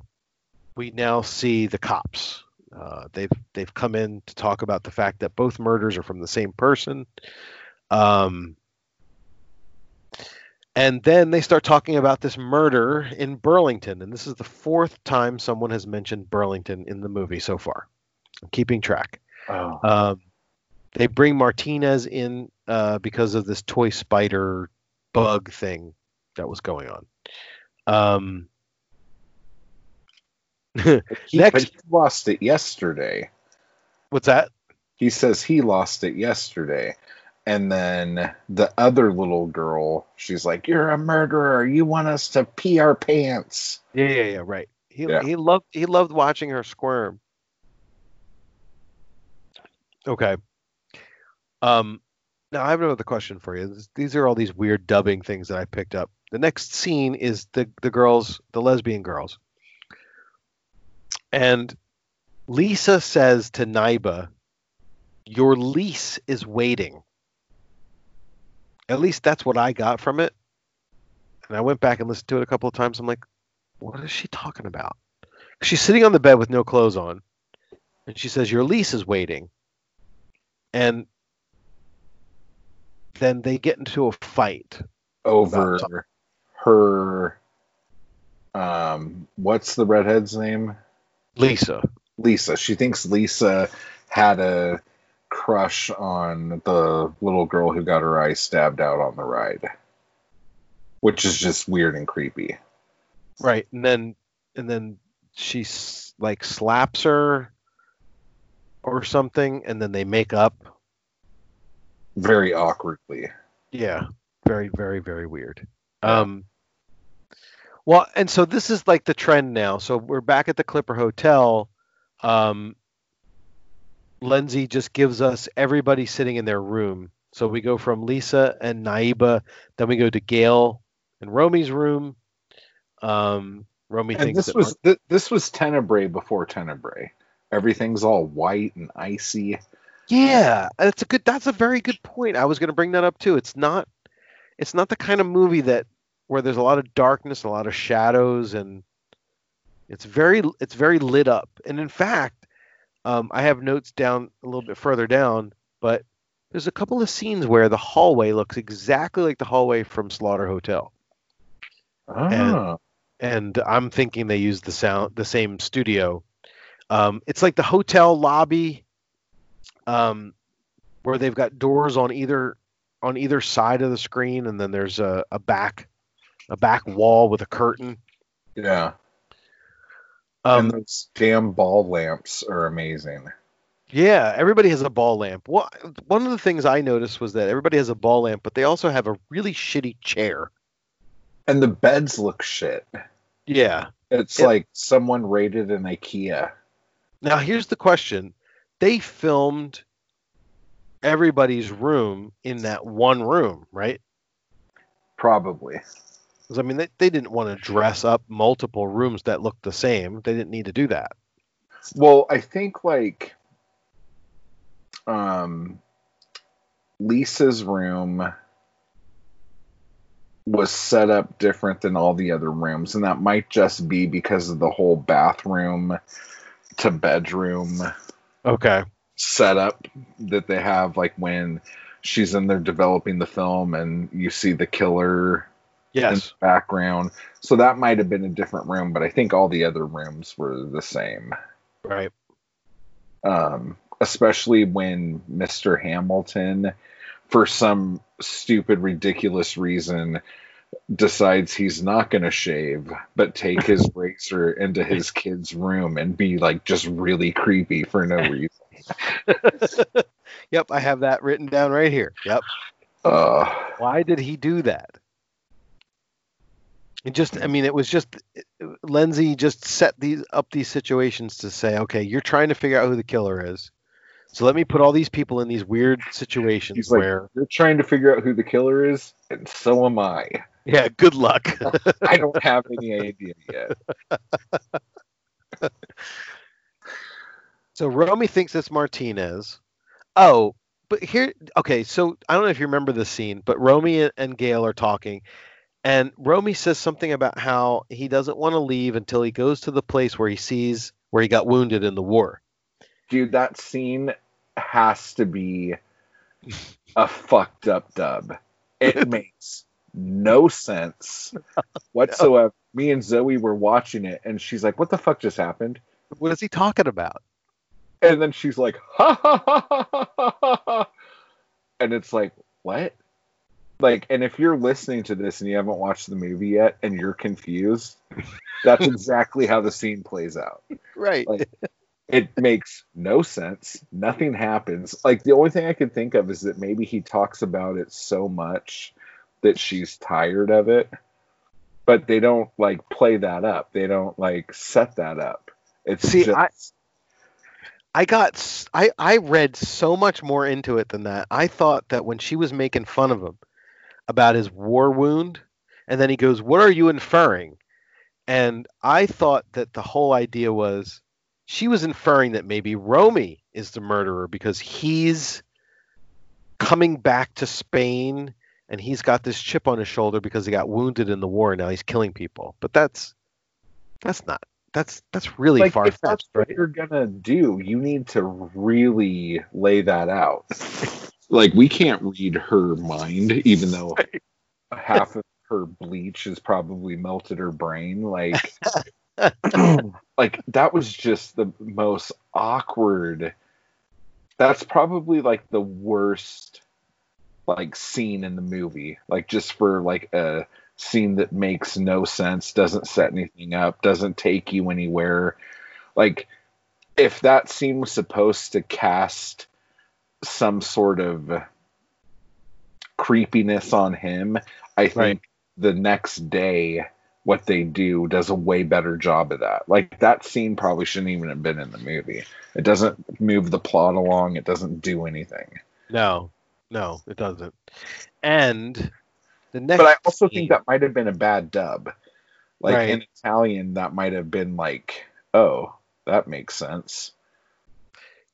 we now see the cops. Uh, they've they've come in to talk about the fact that both murders are from the same person. Um, and then they start talking about this murder in Burlington, and this is the fourth time someone has mentioned Burlington in the movie so far. I'm keeping track. Oh. Um, they bring Martinez in uh, because of this toy spider bug thing that was going on. Um, He, Next- he lost it yesterday. what's that? He says he lost it yesterday. And then the other little girl, she's like, You're a murderer. You want us to pee our pants. Yeah, yeah, yeah. Right. He Yeah. he loved he loved watching her squirm. Okay. Um, now I have another question for you. These are all these weird dubbing things that I picked up. The next scene is the the girls, the lesbian girls, and Lisa says to Naiba, "Your lease is waiting." At least that's what I got from it. And I went back and listened to it a couple of times. I'm like, what is she talking about? She's sitting on the bed with no clothes on, and she says, "Your lease is waiting." And then they get into a fight. Over About her um what's the redhead's name? Lisa. Lisa. She thinks Lisa had a crush on the little girl who got her eye stabbed out on the ride. Which is just weird and creepy. Right. And then and then she like slaps her or something and then they make up. Very awkwardly. Yeah. Very very very weird. Um well, and so this is like the trend now. So we're back at the Clipper Hotel. Um Lenzi just gives us everybody sitting in their room. So we go from Lisa and Naiba, then we go to Gail and Romy's room. Um Romy And thinks this was th- this was Tenebrae before Tenebrae. Everything's all white and icy. Yeah, that's a good. That's a very good point. I was going to bring that up too. It's not. It's not the kind of movie that where there's a lot of darkness, a lot of shadows, and it's very it's very lit up. And in fact, um, I have notes down a little bit further down, but there's a couple of scenes where the hallway looks exactly like the hallway from Slaughter Hotel, Oh. and I'm thinking they used the sound the same studio. Um, it's like the hotel lobby um, where they've got doors on either on either side of the screen, and then there's a, a back a back wall with a curtain. yeah. Um, and those damn ball lamps are amazing. yeah, everybody has a ball lamp. What one of the things I noticed was that everybody has a ball lamp, but they also have a really shitty chair. And the beds look shit. Yeah. It's Yep. like someone raided an IKEA. Now here's the question: They filmed everybody's room in that one room, right? Probably. I mean, they, they didn't want to dress up multiple rooms that looked the same. They didn't need to do that. Well, I think like um Lisa's room was set up different than all the other rooms and that might just be because of the whole bathroom to bedroom Okay. setup that they have like when she's in there developing the film and you see the killer Yes. background. So that might have been a different room, but I think all the other rooms were the same. Right. um, especially when Mr. Hamilton, for some stupid, ridiculous reason, decides he's not going to shave, but take his razor into his kid's room and be like just really creepy for no reason. Yep, I have that written down right here. Yep. Uh, Why did he do that? It just, I mean, it was just Lenzi just set these up these situations to say, okay, you're trying to figure out who the killer is. So let me put all these people in these weird situations he's like, where, you're trying to figure out who the killer is, and so am I. yeah, good luck. I don't have any idea yet. so Romy thinks it's Martinez. Oh, but here, okay, so I don't know if you remember the scene, but Romy and- and Gail are talking, and Romy says something about how he doesn't want to leave until he goes to the place where he sees where he got wounded in the war. Dude, that scene has to be a fucked up dub. It makes no sense whatsoever. Me and Zoe were watching it, and she's like, "What the fuck just happened?" What is he talking about? And then she's like, "Ha ha ha ha ha ha!" ha, ha." And it's like, what? Like, and if you're listening to this and you haven't watched the movie yet, and you're confused, that's exactly how the scene plays out. Right. Like, it makes no sense. Nothing happens. Like the only thing I can think of is that maybe he talks about it so much that she's tired of it. But they don't like play that up. They don't like set that up. It's See, just I- I got I I read so much more into it than that. I thought that when she was making fun of him about his war wound, and then he goes, "What are you inferring?" And I thought that the whole idea was she was inferring that maybe Romy is the murderer because he's coming back to Spain and he's got this chip on his shoulder because he got wounded in the war and now he's killing people. But that's that's not that's that's really like far that's fetched, what right? you're gonna do, you need to really lay that out. like we can't read her mind, even though half of her bleach has probably melted her brain. Like, like that was just the most awkward. That's probably like the worst, like scene in the movie. Like just for like a scene that makes no sense, doesn't set anything up, doesn't take you anywhere. Like if that scene was supposed to cast some sort of creepiness on him, I think Right. the next day what they do does a way better job of that. Like that scene probably shouldn't even have been in the movie. It doesn't move the plot along, it doesn't do anything. No, no, it doesn't. And the next But I also scene- think that might have been a bad dub. Like Right. in Italian, that might have been like, oh, that makes sense.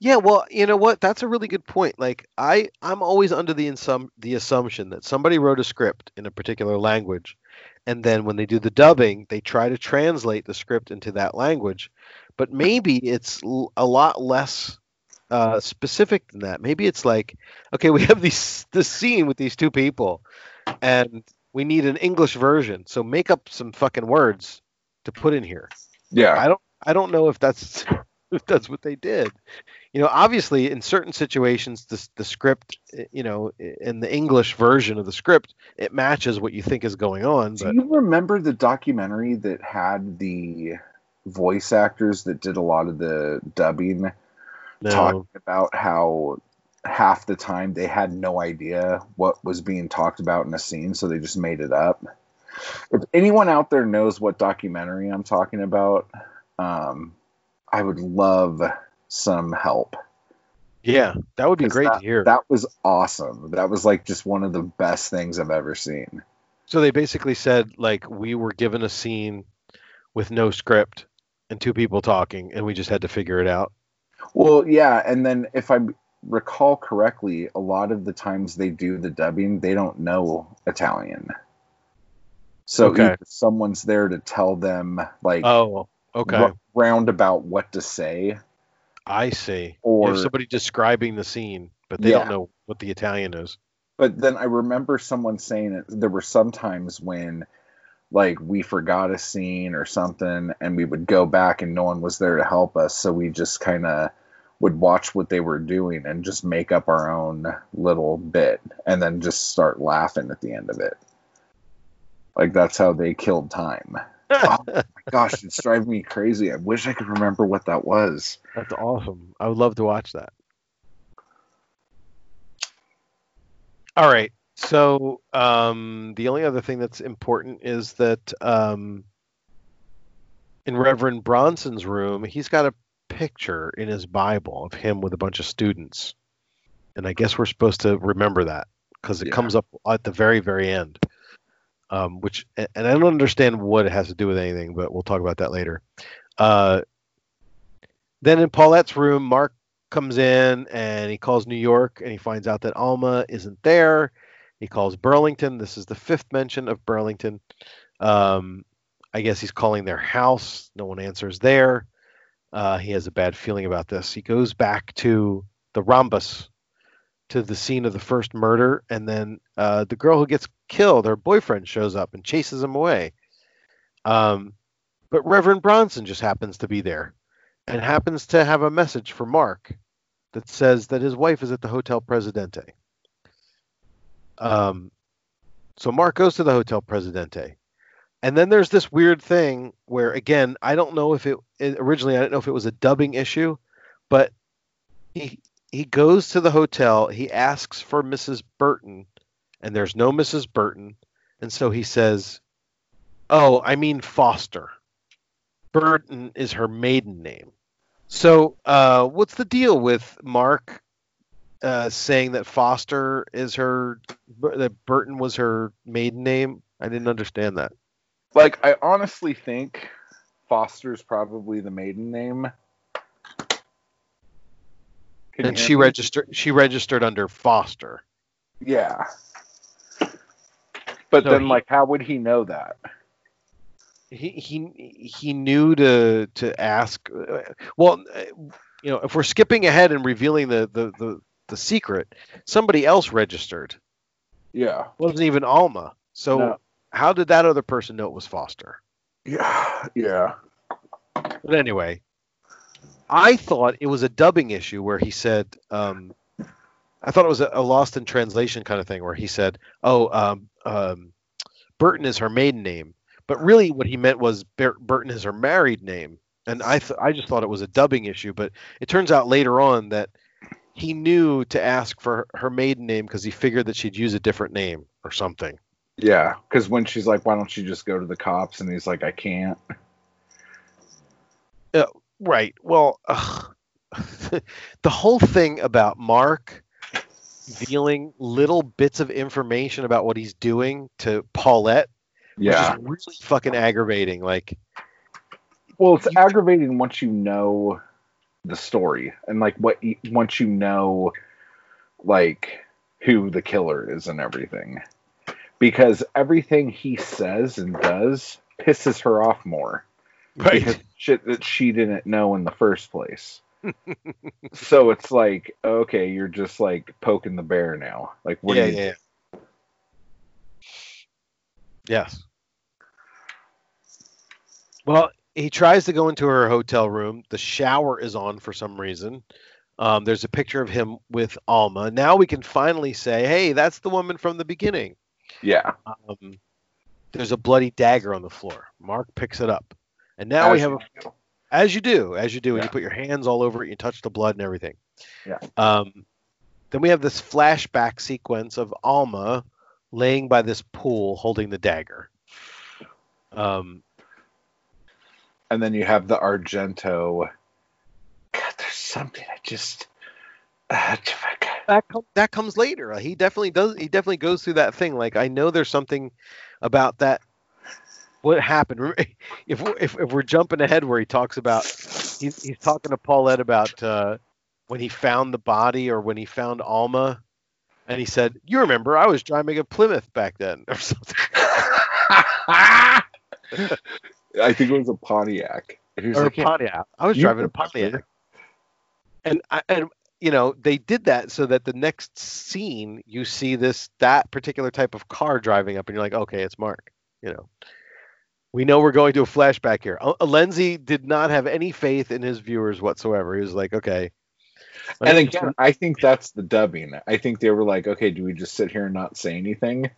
Yeah, well, you know what? That's a really good point. Like I I'm always under the insum- the assumption that somebody wrote a script in a particular language and then when they do the dubbing, they try to translate the script into that language. But maybe it's l- a lot less uh, specific than that. Maybe it's like, okay, we have these this scene with these two people and we need an English version. So make up some fucking words to put in here. Yeah. I don't I don't know if that's that's what they did. You know, obviously in certain situations the the script, eh, you know, in the English version of the script, it matches what you think is going on, Do but you remember the documentary that had the voice actors that did a lot of the dubbing no. talking about how half the time they had no idea what was being talked about in a scene, so they just made it up. If anyone out there knows what documentary I'm talking about, um, I would love some help. Yeah, that would be great that, to hear. That was awesome. That was like just one of the best things I've ever seen. So they basically said like we were given a scene with no script and two people talking, and we just had to figure it out. Well, yeah, and then if I recall correctly, a lot of the times they do the dubbing, they don't know Italian. So Okay. someone's there to tell them like Oh, okay. Ro- roundabout what to say, I see. or Or somebody describing the scene, but they Yeah. don't know what the Italian is. but then I remember someone saying that There were some times when like we forgot a scene or something, and we would go back and no one was there to help us, so we just kind of would watch what they were doing and just make up our own little bit, and then just start laughing at the end of it. Like that's how they killed time. Oh my gosh, it's driving me crazy. I wish I could remember what that was. That's awesome. I would love to watch that. All right. So um, the only other thing that's important is that um, in Reverend Bronson's room, he's got a picture in his Bible of him with a bunch of students, and I guess we're supposed to remember that because it Yeah. comes up at the very, very end. Um, which, and I don't understand what it has to do with anything, but we'll talk about that later. Uh, then in Paulette's room, Mark comes in and he calls New York and he finds out that Alma isn't there. He calls Burlington. This is the fifth mention of Burlington. Um, I guess he's calling their house. No one answers there. Uh, he has a bad feeling about this. He goes back to the rhombus, to the scene of the first murder, and then uh, the girl who gets killed, her boyfriend, shows up and chases him away. Um, but Reverend Bronson just happens to be there and happens to have a message for Mark that says that his wife is at the Hotel Presidente. Um, so Mark goes to the Hotel Presidente. And then there's this weird thing where, again, I don't know if it, it originally, I don't know if it was a dubbing issue, but he he goes to the hotel. He asks for Mrs. Burton, and there's no Mrs. Burton, and so he says, "Oh, I mean Foster." Burton is her maiden name. So, uh, what's the deal with Mark uh, saying that Foster is her, that Burton was her maiden name? I didn't understand that. Like I honestly think Foster's probably the maiden name. Can and she registered. She registered under Foster. Yeah. But So then, he- like, how would he know that? He he he knew to to ask. uh, Well, uh, you know, if we're skipping ahead and revealing the the the, the secret, somebody else registered. Yeah. It wasn't even Alma. So No. how did that other person know it was Foster? Yeah. Yeah. But anyway, I thought it was a dubbing issue where he said, um, I thought it was a, a lost in translation kind of thing where he said, "Oh, um, um, Burton is her maiden name," but really what he meant was Ber- Burton is her married name, and I th- I just thought it was a dubbing issue, but it turns out later on that he knew to ask for her maiden name because he figured that she'd use a different name or something. Yeah. Because when she's like, "Why don't you just go to the cops?" and he's like, "I can't." Right. Well, the whole thing about Mark revealing little bits of information about what he's doing to Paulette Yeah. was just really fucking aggravating. Like, Well, it's aggravating once you know the story and like what you, once you know like who the killer is and everything. Because everything he says and does pisses her off more. Because shit that she didn't know in the first place. So it's like, okay, you're just like poking the bear now. Like what yeah, you yeah. yeah. Yes. Well, he tries to go into her hotel room. The shower is on for some reason. Um, there's a picture of him with Alma. Now we can finally say, hey, that's the woman from the beginning. Yeah. Um, there's a bloody dagger on the floor. Mark picks it up. And now we have a do. As you do, as you do, and Yeah. you put your hands all over it, you touch the blood and everything. Yeah. Um, then we have this flashback sequence of Alma laying by this pool holding the dagger. Um, and then you have the Argento. God, there's something I just. Uh, that com- that comes later. He definitely does. He definitely goes through that thing. Like I know there's something about that. What happened? If we're, if, if we're jumping ahead, where he talks about he's he's talking to Paulette about uh, when he found the body or when he found Alma, and he said, "You remember I was driving a Plymouth back then or something." I think it was a Pontiac. Was or like, "Yeah, Pontiac. I was driving a remember. Pontiac. And I, and you know they did that so that the next scene you see this that particular type of car driving up and you're like okay it's Mark you know we know we're going to a flashback here Uh, Lenzi did not have any faith in his viewers whatsoever he was like okay let And again, I think that's the dubbing. I think they were like, okay, do we just sit here and not say anything?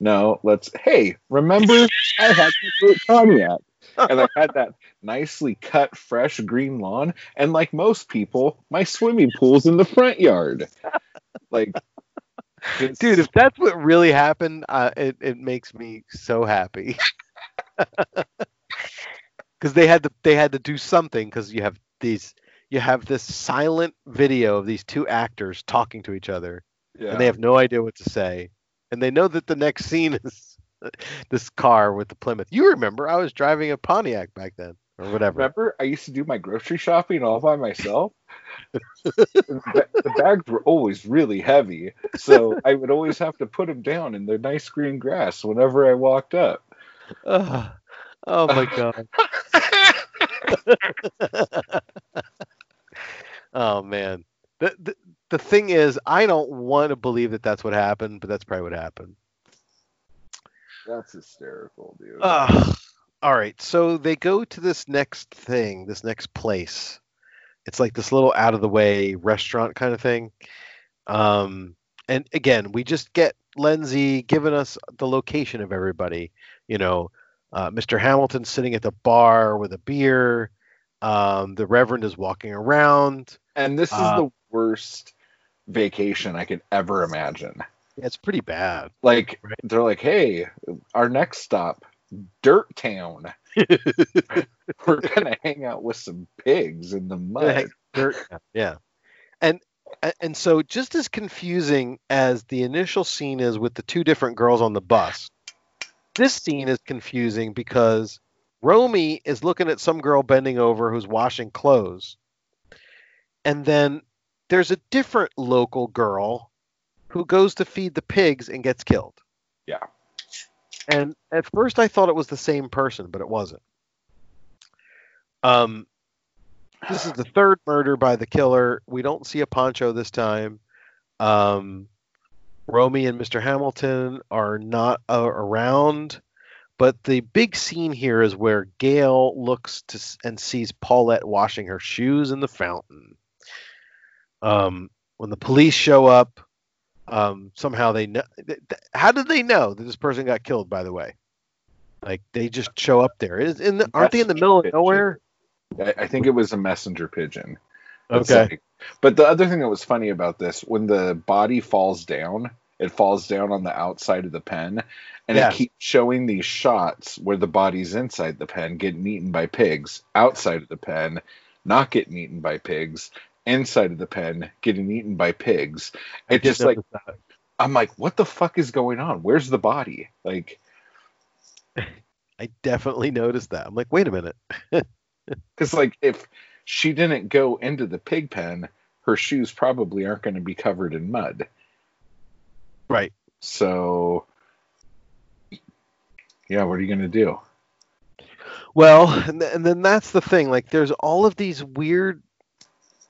No, let's. Hey, remember I had this Pontiac, and I had that nicely cut, fresh green lawn, and like most people, my swimming pool's in the front yard. Like, dude if that's what really happened uh, it, it makes me so happy because they had to they had to do something because you have these you have this silent video of these two actors talking to each other yeah. and they have no idea what to say and they know that the next scene is this car with the plymouth you remember i was driving a pontiac back then or whatever Remember, I used to do my grocery shopping all by myself. the, the bags were always really heavy, so I would always have to put them down in the nice green grass whenever I walked up. Ugh. oh my god. Oh man. The, the the thing is i don't want to believe that that's what happened but that's probably what happened. That's hysterical, dude. Ugh. all right. So they go to this next thing this next place. It's like this little out of the way restaurant kind of thing. Um and again we just get Lenzi giving us the location of everybody you know uh, mr hamilton sitting at the bar with a beer um, the reverend is walking around and this is uh, the worst vacation I could ever imagine. it's pretty bad Like Right. they're like, "Hey, our next stop, Dirt Town. We're gonna hang out with some pigs in the mud." Dirt, yeah. And and so just as confusing as the initial scene is with the two different girls on the bus, this scene is confusing because Romy is looking at some girl bending over who's washing clothes. And then there's a different local girl who goes to feed the pigs and gets killed. Yeah. And at first I thought it was the same person, but it wasn't. Um this is the third murder by the killer. We don't see a poncho this time. Um, Romy and Mr. Hamilton are not uh, around, but the big scene here is where Gail looks to and sees Paulette washing her shoes in the fountain. Um, when the police show up, um, somehow they know. th- th- How did they know that this person got killed? By the way, like they just show up there. Is in the, aren't they in the middle of nowhere? I, I think it was a messenger pigeon. Okay. like- but the other thing that was funny about this, when the body falls down, it falls down on the outside of the pen, and Yeah. it keeps showing these shots where the body's inside the pen getting eaten by pigs, outside of the pen, not getting eaten by pigs, inside of the pen getting eaten by pigs. It just like. I'm like, what the fuck is going on? Where's the body? Like, I definitely noticed that. I'm like, wait a minute. because like if she didn't go into the pig pen, her shoes probably aren't going to be covered in mud. Right. So, yeah, what are you going to do? Well, and, th- and then that's the thing. Like, there's all of these weird,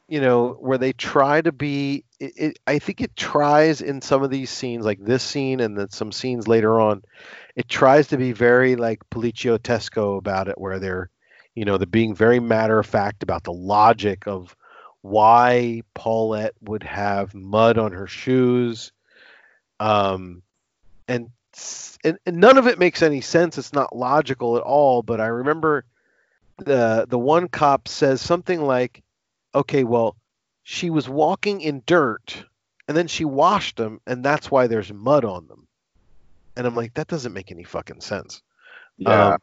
you know, where they try to be. It, it, I think it tries in some of these scenes, like this scene and then some scenes later on, it tries to be very like poliziottesco about it, where they're, you know, they're being very matter of fact about the logic of why Paulette would have mud on her shoes. Um, and and, and none of it makes any sense. It's not logical at all. But I remember the the one cop says something like, "Okay, well, she was walking in dirt, and then she washed them, and that's why there's mud on them." And I'm like, that doesn't make any fucking sense. Yeah. Um,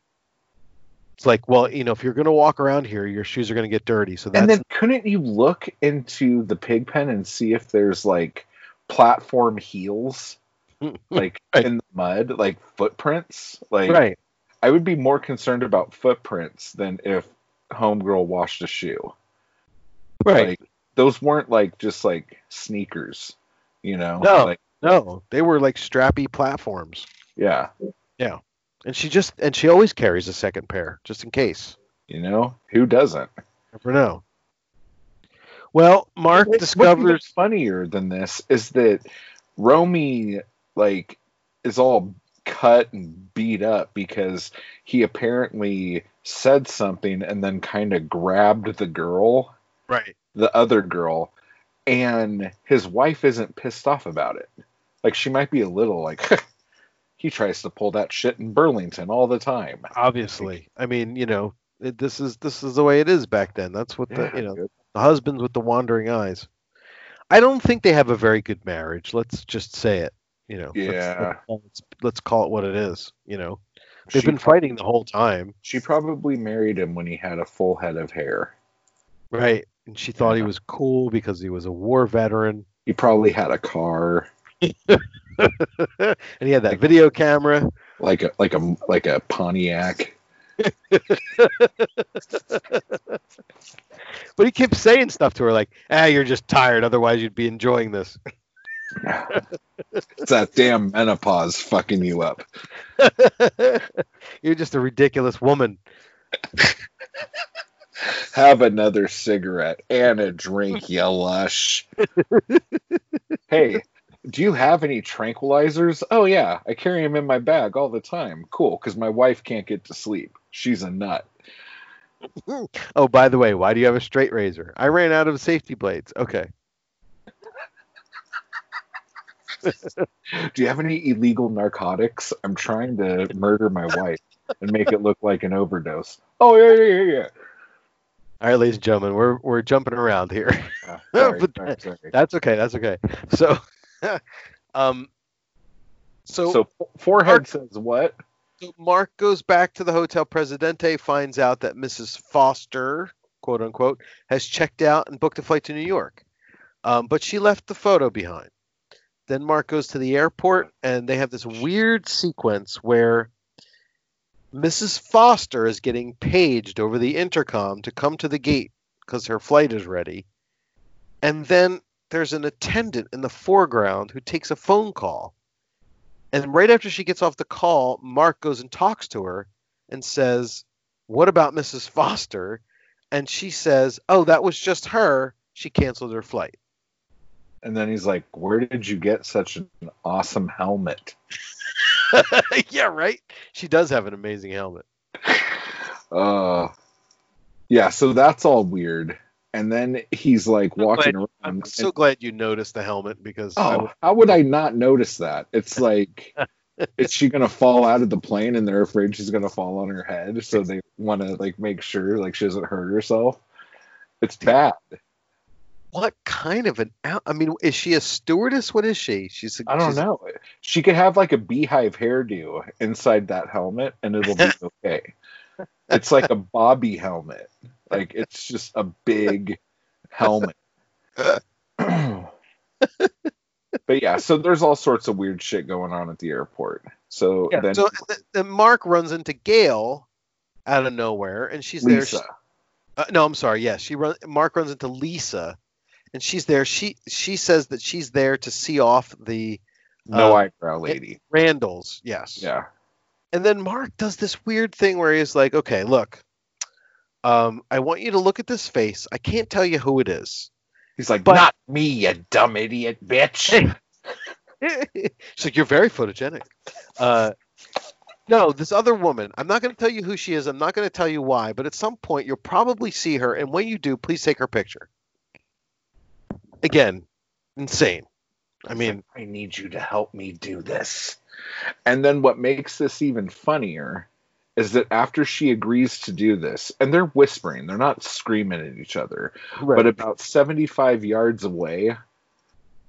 It's like, well, you know, if you're gonna walk around here, your shoes are gonna get dirty. So that's and then couldn't you look into the pig pen and see if there's like platform heels, like Right. in the mud, like footprints. Like right. I would be more concerned about footprints than if homegirl washed a shoe. Right. Like those weren't like just like sneakers, you know? No. Like no, they were like strappy platforms. Yeah. Yeah. And she just and she always carries a second pair just in case. You know? Who doesn't? Never know. Well, Mark What's discovers funnier than this is that Romy like is all cut and beat up because he apparently said something and then kind of grabbed the girl, right. the other girl, and his wife isn't pissed off about it. Like she might be a little like he tries to pull that shit in Burlington all the time. Obviously, I mean, you know, it, this is this is the way it is back then. That's what the you know good. the husbands with the wandering eyes. I don't think they have a very good marriage. Let's just say it. You know. Let's- Yeah. Let's, let's call it what it is. You know, they've She been fighting the whole time. She probably married him when he had a full head of hair. Right. And she thought he was cool because he was a war veteran. He probably had a car. and he had that video camera. like a like a like a Pontiac. But he kept saying stuff to her like, ah, you're just tired. Otherwise, you'd be enjoying this. It's that damn menopause fucking you up. you're just a ridiculous woman. Have another cigarette and a drink, you lush. hey, do you have any tranquilizers? Oh yeah, I carry them in my bag all the time. Cool, because my wife can't get to sleep. She's a nut. Oh, by the way, why do you have a straight razor? I ran out of safety blades. Okay. Do you have any illegal narcotics? I'm trying to murder my wife and make it look like an overdose. Oh yeah, yeah, yeah, yeah. All right, ladies and gentlemen, we're we're jumping around here. Ah, sorry, sorry, sorry. That's okay. That's okay. So, um, so, So forehead says what? so Mark goes back to the Hotel Presidente, finds out that Mrs. Foster, quote unquote, has checked out and booked a flight to New York, um, but she left the photo behind. Then Mark goes to the airport, and they have this weird sequence where Mrs. Foster is getting paged over the intercom to come to the gate because her flight is ready. And then there's an attendant in the foreground who takes a phone call. And right after she gets off the call, Mark goes and talks to her and says, What about Mrs. Foster? And she says, Oh, that was just her. She canceled her flight. And then he's like, "Where did you get such an awesome helmet?" yeah, right? She does have an amazing helmet. Uh, yeah. So that's all weird. And then he's like walking around. I'm and- so glad you noticed the helmet because oh, how would I not notice that? It's like, is she gonna fall out of the plane and they're afraid she's gonna fall on her head, so they want to like make sure like she doesn't hurt herself. It's bad. what kind of an? I mean, is she a stewardess? What is she? She's. I don't know. She could have like a beehive hairdo inside that helmet, and it'll be okay. It's like a Bobby helmet. Like it's just a big helmet. but yeah, so there's all sorts of weird shit going on at the airport. So Yeah, then so th- then Mark runs into Gail out of nowhere, and she's there. Lisa, Uh, no, I'm sorry. Yes, she run. Mark runs into Lisa, and she's there. She she says that she's there to see off the no uh, eyebrow lady. Randalls. Yes. Yeah. And then Mark does this weird thing where he's like, "Okay, look, um, I want you to look at this face. I can't tell you who it is." He's like, But- not me, you dumb idiot bitch. She's like, "You're very photogenic." Uh, no, this other woman. I'm not going to tell you who she is. I'm not going to tell you why. But at some point, you'll probably see her, and when you do, please take her picture. Again, insane. I mean, I need you to help me do this. And then what makes this even funnier is that after she agrees to do this, and they're whispering, they're not screaming at each other, but about 75 yards away,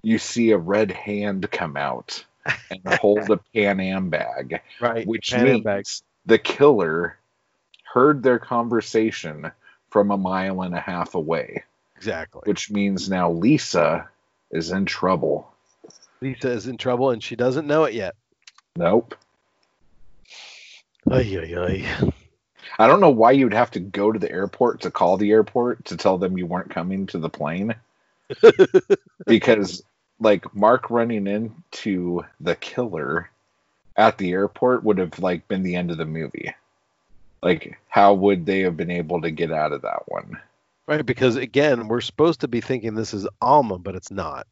you see a red hand come out and hold a Pan Am bag, right, which Pan means bag. the killer heard their conversation from a mile and a half away, exactly. which means now Lisa is in trouble. Lisa is in trouble and she doesn't know it yet. Nope. Ay, ay, ay. I don't know why you'd have to go to the airport to call the airport to tell them you weren't coming to the plane. because like Mark running into the killer at the airport would have like been the end of the movie. Like how would they have been able to get out of that one? Right, because again, we're supposed to be thinking this is Alma, but it's not.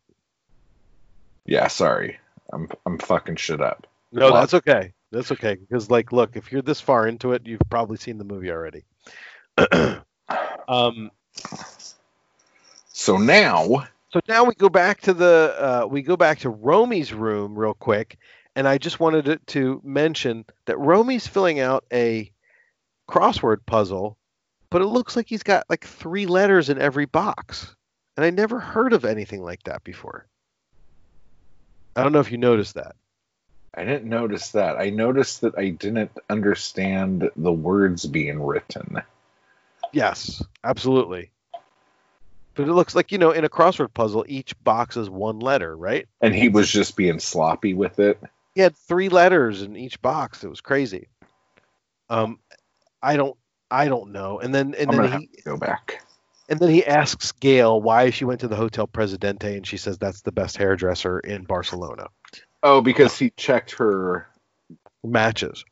Yeah, sorry. I'm I'm fucking shit up. No, that's okay. That's okay. Because like, look, if you're this far into it, you've probably seen the movie already. um, So now so now we go back to the uh, we go back to Romy's room real quick, and I just wanted to, to mention that Romy's filling out a crossword puzzle, but it looks like he's got like three letters in every box, and I never heard of anything like that before. I don't know if you noticed that. I didn't notice that. I noticed that I didn't understand the words being written. Yes, absolutely. But it looks like, you know, in a crossword puzzle, each box is one letter, right? And he was just being sloppy with it. He had three letters in each box. It was crazy. Um, I don't, I don't know. And then, and I'm then he, go back. and then he asks Gail why she went to the Hotel Presidente, and she says that's the best hairdresser in Barcelona. Oh, because he checked her Matches.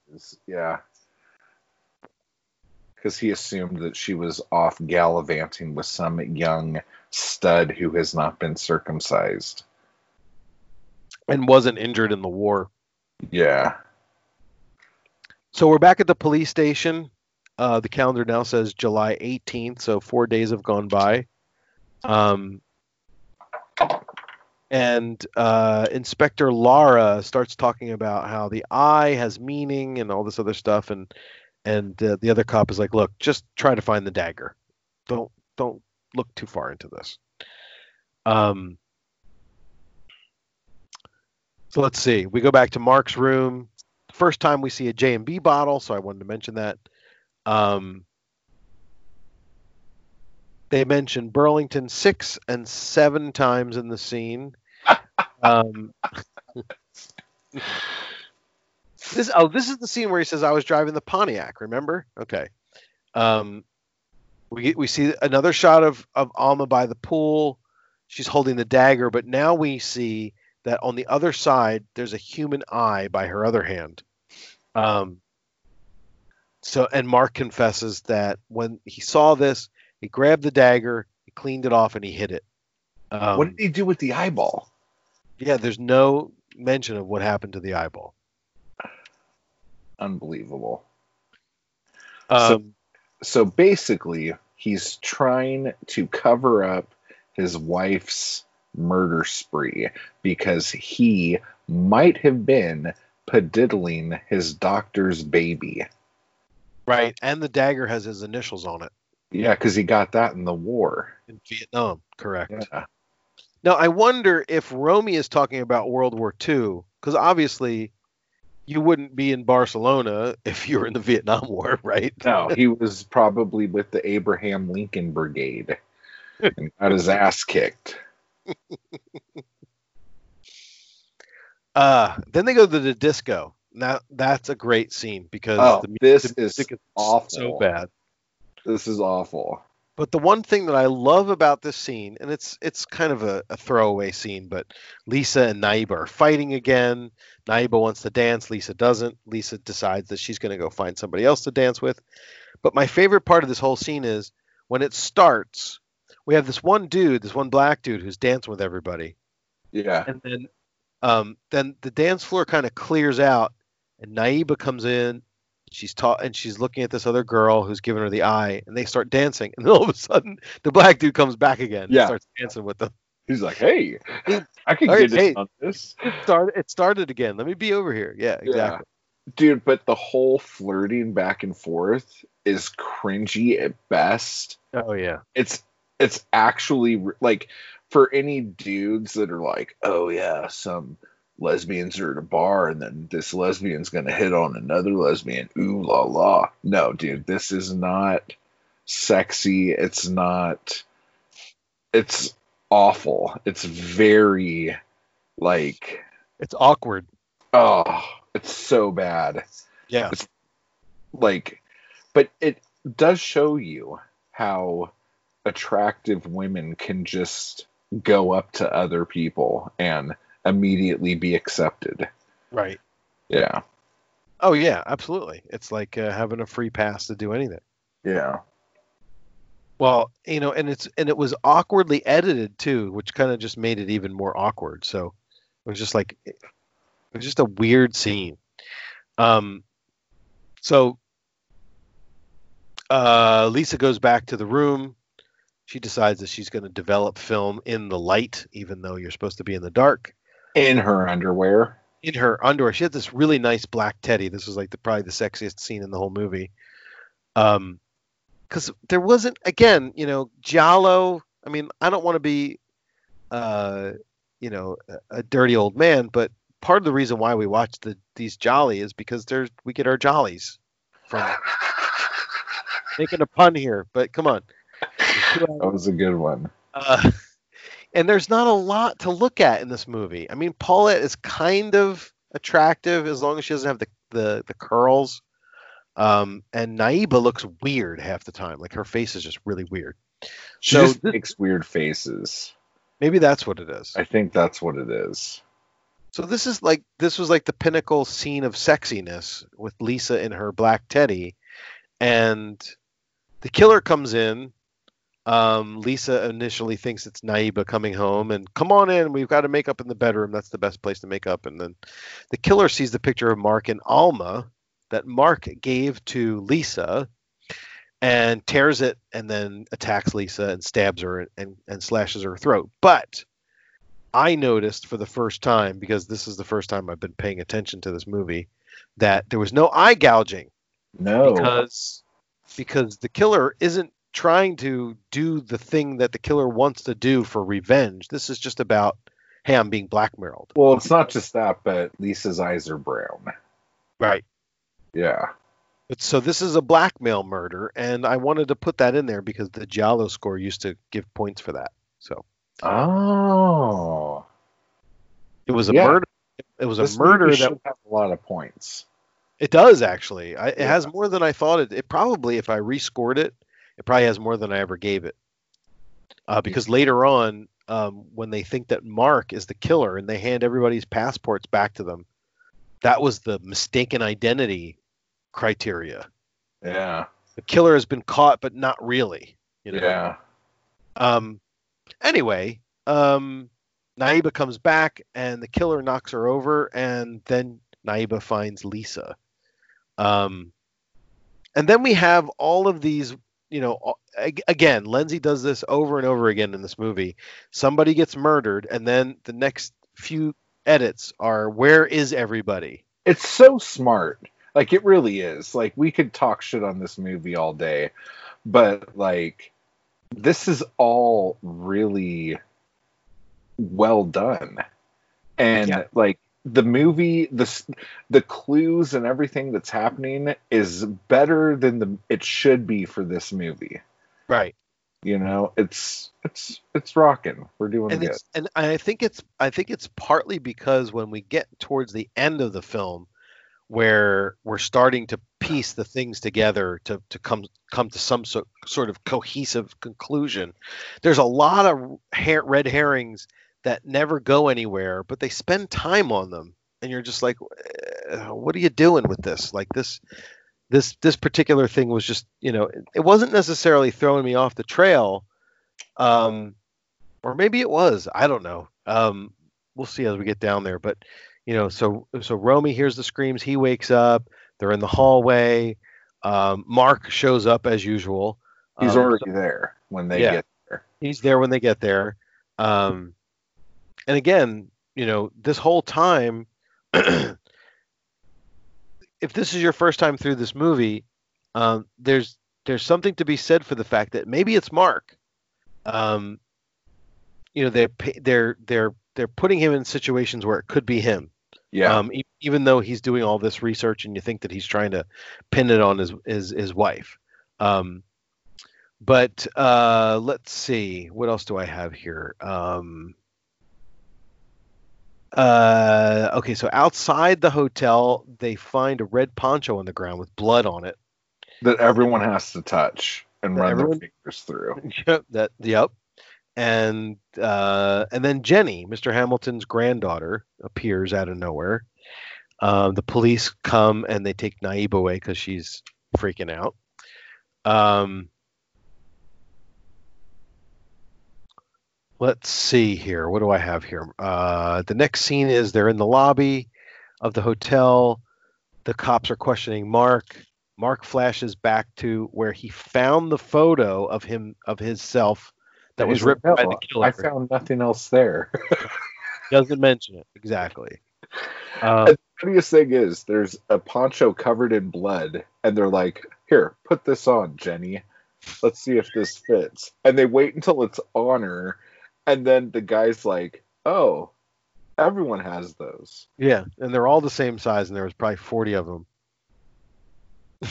yeah. Because he assumed that she was off gallivanting with some young stud who has not been circumcised. and wasn't injured in the war. Yeah. So we're back at the police station. Uh, the calendar now says July 18th, so four days have gone by. Um, and uh, Inspector Lara starts talking about how the eye has meaning and all this other stuff, and and uh, the other cop is like, "Look, just try to find the dagger. Don't don't look too far into this." Um. So let's see. We go back to Mark's room first time we see a J and B bottle, so I wanted to mention that. Um, they mention Burlington six and seven times in the scene. Um, this oh, this is the scene where he says, "I was driving the Pontiac." Remember? Okay. Um, we we see another shot of of Alma by the pool. She's holding the dagger, but now we see that on the other side there's a human eye by her other hand. Um, so and Mark confesses that when he saw this, he grabbed the dagger, he cleaned it off, and he hid it. Um, what did he do with the eyeball? yeah, there's no mention of what happened to the eyeball. Unbelievable. Um, So basically, he's trying to cover up his wife's murder spree because he might have been pediddling his doctor's baby. right, and the dagger has his initials on it Yeah, because he got that in the war. in Vietnam. Correct. Yeah. Now I wonder if Romy is talking about World War II, because obviously you wouldn't be in Barcelona if you were in the Vietnam War, right? No, he was probably with the Abraham Lincoln Brigade and got his ass kicked. Uh, then they go to the disco. Now that's a great scene because Oh, the, mu- this is music awful. so bad. This is awful. But the one thing that I love about this scene, and it's it's kind of a, a throwaway scene, but Lisa and Naiba are fighting again. Naiba wants to dance, Lisa doesn't. Lisa decides that she's going to go find somebody else to dance with. But my favorite part of this whole scene is when it starts, we have this one dude, this one black dude who's dancing with everybody. Yeah. and then um, then the dance floor kind of clears out, and Naiba comes in. She's taught, and she's looking at this other girl who's giving her the eye, and they start dancing. And then all of a sudden, the black dude comes back again. Yeah. and starts dancing with them. He's like, hey, I can all right, get hey. on this. It started. It started again. Let me be over here. Yeah, exactly. Dude, but the whole flirting back and forth is cringy at best. Oh yeah. It's it's actually like for any dudes that are like, oh yeah, some lesbians are at a bar and then this lesbian's gonna hit on another lesbian. Ooh la la. No, dude, this is not sexy. It's not. It's awful. It's very Like, It's awkward. oh, it's so bad. Yeah. It's Like, but it does show you how attractive women can just go up to other people and immediately be accepted. Right. Yeah. Oh yeah, absolutely. It's like uh, having a free pass to do anything. Yeah. Well, you know, and it's and it was awkwardly edited too, which kind of just made it even more awkward. So it was just like it was just a weird scene. Um, so uh, Lisa goes back to the room. She decides that she's going to develop film in the light, even though you're supposed to be in the dark. In her underwear. In her underwear, she had this really nice black teddy. This was like the probably the sexiest scene in the whole movie. Um, because there wasn't again, you know, Giallo. I mean, I don't want to be, uh, you know, a, a dirty old man, but part of the reason why we watch the these Jolly is because there's we get our jollies from making a pun here. But come on, That was a good one. uh, and there's not a lot to look at in this movie. I mean, Paulette is kind of attractive as long as she doesn't have the the, the curls. Um, and Naiba looks weird half the time. Like her face is just really weird. She So just makes weird faces. Maybe that's what it is. I think that's what it is. So this is like this was like the pinnacle scene of sexiness with Lisa in her black teddy, and the killer comes in. Um, Lisa initially thinks it's Naiba coming home, and come on in. We've got to make up in the bedroom. That's the best place to make up. And then the killer sees the picture of Mark and Alma that Mark gave to Lisa, and tears it, and then attacks Lisa and stabs her and, and, and slashes her throat. But I noticed for the first time, because this is the first time I've been paying attention to this movie, that there was no eye gouging No. because because the killer isn't trying to do the thing that the killer wants to do for revenge. This is just about, hey, I'm being blackmailed. well, it's not just that, but Lisa's eyes are brown. Right. Yeah. But so this is a blackmail murder, and I wanted to put that in there because the Giallo score used to give points for that. So Oh. it was a Yeah. murder. It was a murder that have a lot of points. It does actually. I, it Yeah. has more than I thought it. It probably, if I rescored it, it probably has more than I ever gave it. Uh, because later on, um, when they think that Mark is the killer and they hand everybody's passports back to them, that was the mistaken identity criteria. Yeah. The killer has been caught, but not really. You know? Yeah. Um, anyway, um, Naiba comes back and the killer knocks her over, and then Naiba finds Lisa. Um, and then we have all of these, you know, again, Lenzi does this over and over again in this movie. Somebody gets murdered, and then the next few edits are, where is everybody? It's so smart. Like it really is. Like we could talk shit on this movie all day, but like this is all really well done. And Yeah. like the movie the the clues and everything that's happening is better than the it should be for this movie. Right. You know, it's it's it's rocking. We're doing and good. and I think it's I think it's partly because when we get towards the end of the film, where we're starting to piece the things together to to come come to some so, sort of cohesive conclusion, there's a lot of hair, red herrings that never go anywhere, but they spend time on them, and you're just like, "Uh, what are you doing with this? Like this. This this particular thing was just you know it, wasn't necessarily throwing me off the trail, um, or maybe it was. I don't know. Um, we'll see as we get down there. But you know, so so Romy hears the screams. He wakes up. They're in the hallway. Um, Mark shows up as usual. He's Um, already there when they yeah. get there. he's there when they get there. Um, and again, you know, this whole time, if this is your first time through this movie, um, there's there's something to be said for the fact that maybe it's Mark. Um, you know, they're they're they're they're putting him in situations where it could be him. Yeah. Um, e- even though he's doing all this research and you think that he's trying to pin it on his his, his wife. Um, but uh, let's see, what else do I have here? Um, Uh, okay, so outside the hotel, they find a red poncho on the ground with blood on it. That everyone has to touch and That run everyone- their fingers through. Yep. That. Yep. And uh, and then Jenny, Mr. Hamilton's granddaughter, appears out of nowhere. Um, the police come and they take Naib away because she's freaking out. Um, let's see here. What do I have here? Uh, the next scene is they're in the lobby of the hotel. The cops are questioning Mark. Mark flashes back to where he found the photo of him of his self that was ripped by the killer. I found nothing else there. Doesn't mention it exactly. Uh, the funniest thing is there's a poncho covered in blood, and they're like, "Here, put this on, Jenny. Let's see if this fits." And they wait until it's on her, and then the guy's like, "Oh, everyone has those." yeah, and they're all the same size, and there was probably forty of them.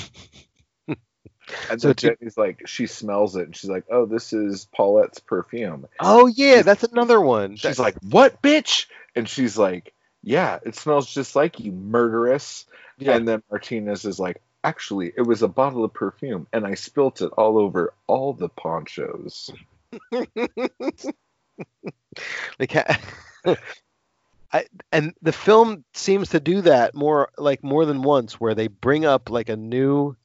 And So then to- Jenny's like, she smells it, and she's like, "Oh, this is Paulette's perfume." Oh yeah, that's another one. She's like, "What, bitch?" And she's like, "Yeah, it smells just like you, murderess." Yeah. And then Martinez is like, "Actually, it was a bottle of perfume, and I spilt it all over all the ponchos." They ca- I, and the film seems to do that more like more than once where they bring up like a new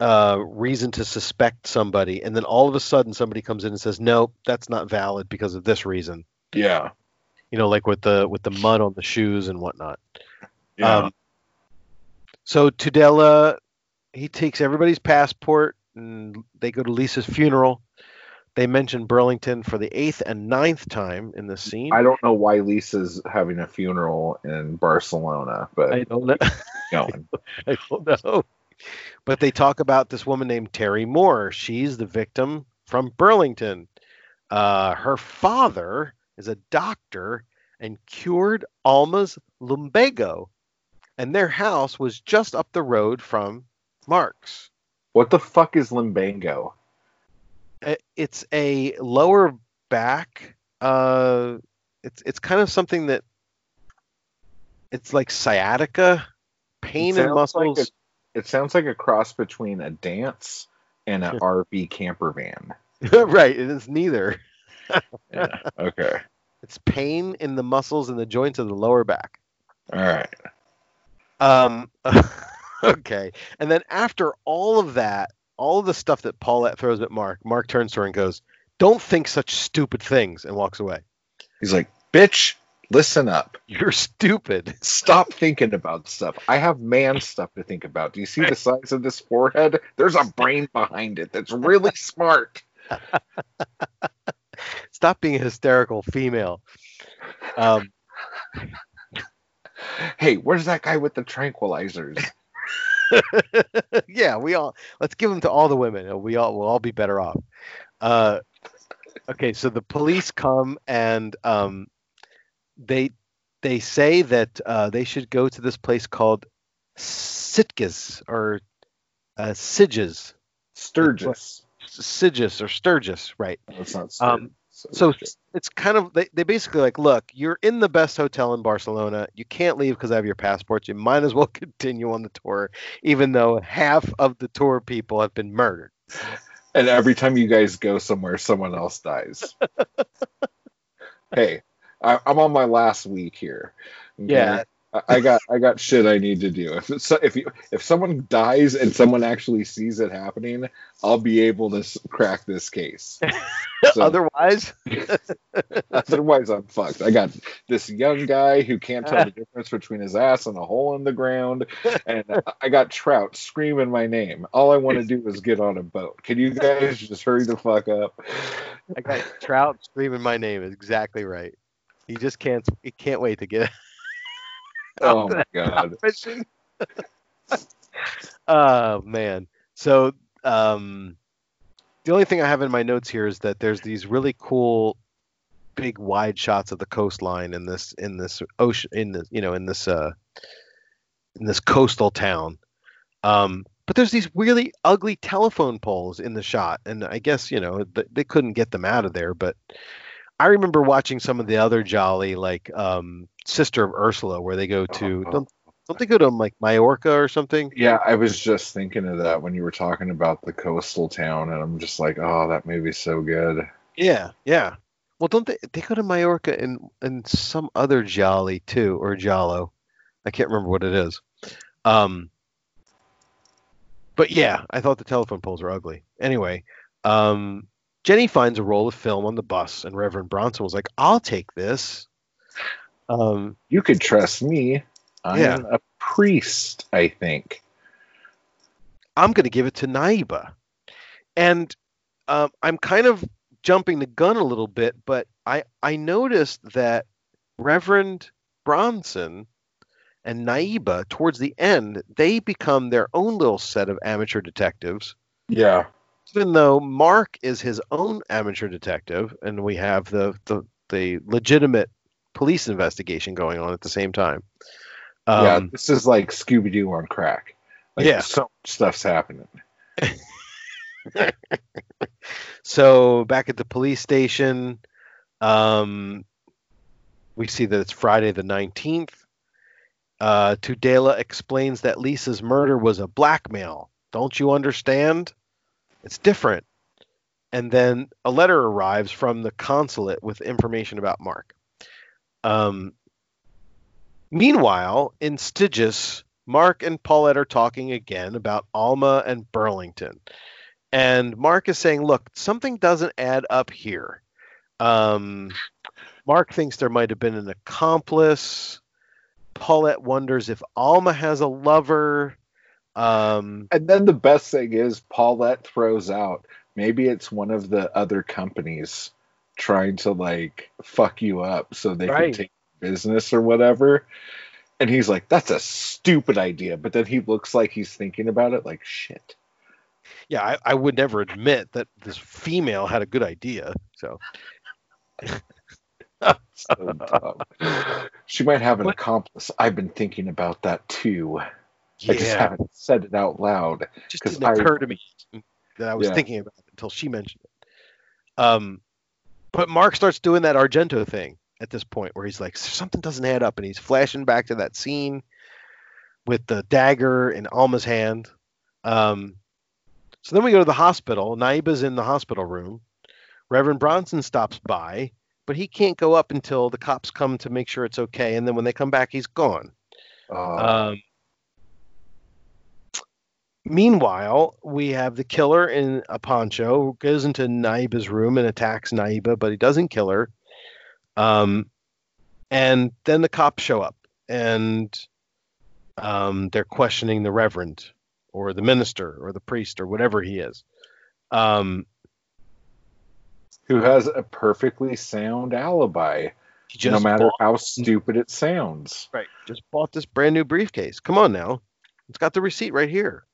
uh, reason to suspect somebody and then all of a sudden somebody comes in and says nope that's not valid because of this reason Yeah, you know like with the with the mud on the shoes and whatnot yeah. Um, so Tudela, he takes everybody's passport and they go to Lisa's funeral. They mention Burlington for the eighth and ninth time in this scene. I don't know why Lisa's having a funeral in Barcelona, but I don't know. going. I don't know. But they talk about this woman named Terry Moore. She's the victim from Burlington. Uh, her father is a doctor and cured Alma's lumbago, and their house was just up the road from Mark's. What the fuck is limbango? Uh, It's a lower back. Uh, it's it's kind of something that it's like sciatica, pain in sounds like muscles. It sounds like a cross between a dance and an RV camper van. right, it is neither. Yeah. Okay. It's pain in the muscles and the joints of the lower back. All right. Um, okay. And then after all of that, all of the stuff that Paulette throws at Mark, Mark turns to her and goes, Don't think such stupid things, and walks away. He's like, bitch, listen up. You're stupid. Stop thinking about stuff. I have man stuff to think about. Do you see the size of this forehead? There's a brain behind it that's really smart. Stop being a hysterical female. Um, Hey, where's that guy with the tranquilizers? yeah, we all let's give them to all the women. We all we'll all be better off. Uh, okay, so the police come and um, they they say that uh, they should go to this place called Sitges or uh, Sidges, Sturgis. Sidges or Sturgis, right? That's not Um, Sturgis. So it's kind of they, they basically like, look, you're in the best hotel in Barcelona. You can't leave because I have your passports. You might as well continue on the tour, even though half of the tour people have been murdered. and every time you guys go somewhere, someone else dies. hey, I, I'm on my last week here. okay? Yeah. I, got I got shit I need to do. If it's, if you if someone dies and someone actually sees it happening, I'll be able to s- crack this case. So- Otherwise, Otherwise, I'm fucked. I got this young guy who can't tell the difference between his ass and a hole in the ground, and I got Trout screaming my name. All I want to do is get on a boat. Can you guys just hurry the fuck up? I got Trout screaming my name is exactly right. He just can't. He can't wait to get Oh my god. oh man. So um, the only thing I have in my notes here is that there's these really cool, big wide shots of the coastline in this in this ocean in this you know in this uh in this coastal town. Um, but there's these really ugly telephone poles in the shot, and I guess you know th- they couldn't get them out of there, but. I remember watching some of the other Jolly, like um, Sister of Ursula, where they go to Oh. don't don't they go to like Majorca or something? Yeah, I was just thinking of that when you were talking about the coastal town, and I'm just like, oh, that movie's so good. Yeah, yeah. Well, don't they? They go to Majorca and and some other Jolly too, or Jollo. I can't remember what it is. Um, but yeah, I thought the telephone poles were ugly. Anyway, um, Jenny finds a roll of film on the bus, and Reverend Bronson was like, "I'll take this." Um, You could trust me. I'm Yeah. a priest, I think. I'm going to give it to Naiba. And um, I'm kind of jumping the gun a little bit, but I, I noticed that Reverend Bronson and Naiba, towards the end, they become their own little set of amateur detectives. Yeah. Even though Mark is his own amateur detective, and we have the, the, the legitimate police investigation going on at the same time. yeah, Um, this is like Scooby Doo on crack. Like, Yeah. so much stuff's happening. So back at the police station, um, we see that it's Friday the 19th. Uh, Tudela explains that Lisa's murder was a blackmail. Don't you understand? It's different. And then a letter arrives from the consulate with information about Mark. Um, meanwhile, in Stygius, Mark and Paulette are talking again about Alma and Burlington and Mark is saying, "Look, something doesn't add up here." Um, Mark thinks there might have been an accomplice. Paulette wonders if Alma has a lover. Um, And then the best thing is Paulette throws out maybe it's one of the other companies trying to like fuck you up so they Right. can take business or whatever. And he's like, that's a stupid idea. But then he looks like he's thinking about it like shit. yeah, I, I would never admit that this female had a good idea. So So dumb. she might have an What? accomplice. I've been thinking about that too. I just yeah, haven't said it out loud. Just didn't I- occur to me that I was Yeah. thinking about it until she mentioned it. Um, but Mark starts doing that Argento thing at this point where he's like, something doesn't add up, and he's flashing back to that scene with the dagger in Alma's hand. Um, so then we go to the hospital. Naiba's in the hospital room. Reverend Bronson stops by, but he can't go up until the cops come to make sure it's okay. And then when they come back, he's gone. Uh, Um, meanwhile, we have the killer in a poncho who goes into Naiba's room and attacks Naiba, but he doesn't kill her. Um, and then the cops show up and um, they're questioning the reverend or the minister or the priest or whatever he is. Um, who has a perfectly sound alibi, just no matter bought- how stupid it sounds. right, just bought this brand new briefcase. Come on now, it's got the receipt right here.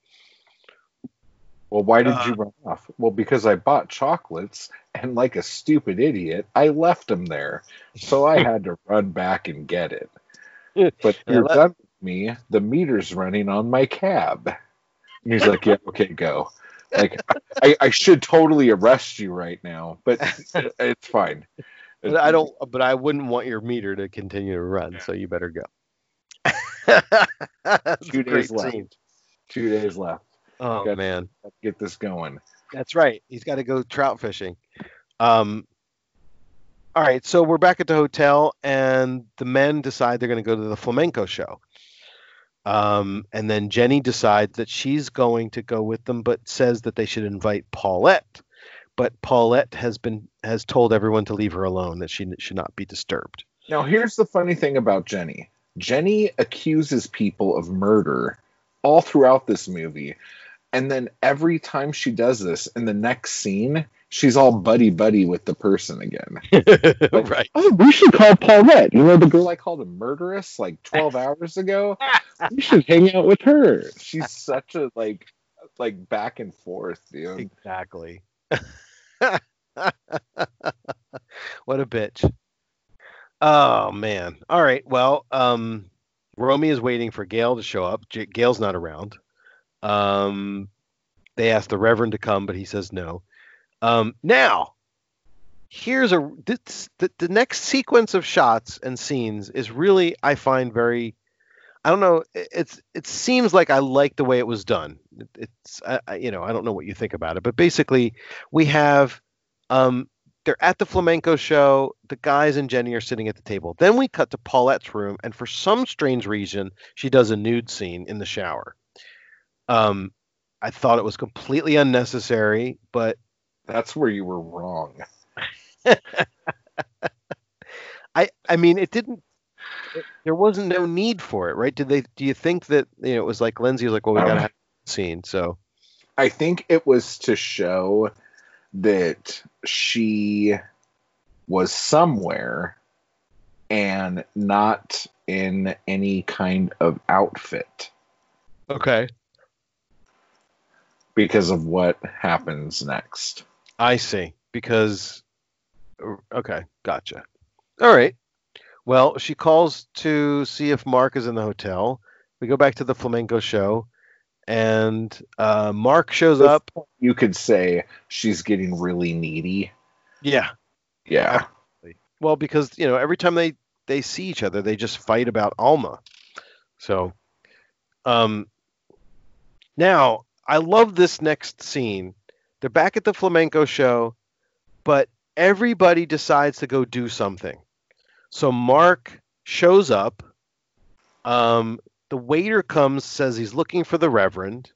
Well, why did Uh, you run off? Well, because I bought chocolates and, like a stupid idiot, I left them there. So I had to run back and get it. But you're done with me. The meter's running on my cab. And he's like, Yeah, okay, go. Like, I, I should totally arrest you right now, but it's fine. But I don't. But I wouldn't want your meter to continue to run, so you better go. Two days left. scene. Two days left. Oh Got- man, Let's get this going. that's right. He's got to go trout fishing. Um. All right, so we're back at the hotel, and the men decide they're going to go to the flamenco show. Um, and then Jenny decides that she's going to go with them, but says that they should invite Paulette. But Paulette has been has told everyone to leave her alone; that she should not be disturbed. Now, here's the funny thing about Jenny Jenny accuses people of murder all throughout this movie. And then every time she does this, in the next scene, she's all buddy buddy with the person again. Like, right. Oh, we should call Paulette. You know, the girl I called a murderess like 12 hours ago? We should hang out with her. She's such a, like, like back and forth, dude. Exactly. what a bitch. Oh man. All right. Well, um Romy is waiting for Gail to show up. J- Gail's not around. Um they asked the Reverend to come, but he says no. Um now here's a this, the, the next sequence of shots and scenes is really I find very I don't know it- it's it seems like I like the way it was done. It, it's I- you know I don't know what you think about it, but basically we have um they're at the flamenco show. The guys and Jenny are sitting at the table. Then we cut to Paulette's room, and for some strange reason, she does a nude scene in the shower. Um, I thought it was completely unnecessary, but That's where you were wrong. I I mean it didn't it- there wasn't no need for it, right? Did they do you think that you know it was like Lenzi was like, Well we gotta have a scene, so I think it was to show that she was somewhere and not in any kind of outfit Okay. Because of what happens next. I see. Because okay, gotcha. All right. Well, she calls to see if Mark is in the hotel. We go back to the flamenco show and uh, Mark shows up. You could say she's getting really needy. Yeah. Yeah. Well, because you know, every time they they see each other, they just fight about Alma. So, um, now I love this next scene. They're back at the flamenco show, but everybody decides to go do something. So Mark shows up. Um, the waiter comes, says he's looking for the Reverend.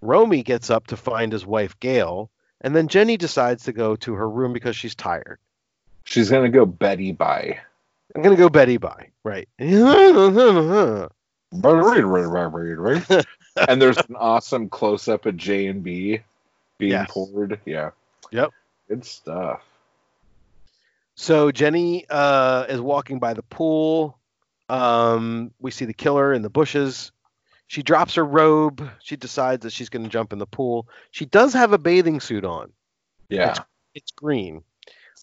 Romy gets up to find his wife Gail, and then Jenny decides to go to her room because she's tired. She's going to go Betty by. I'm gonna go Betty by right. and there's an awesome close up of J and B being Yes. poured. Yeah. Yep. Good stuff. so Jenny uh, is walking by the pool. Um, we see the killer in the bushes. She drops her robe. She decides that she's going to jump in the pool. She does have a bathing suit on. Yeah. It's green.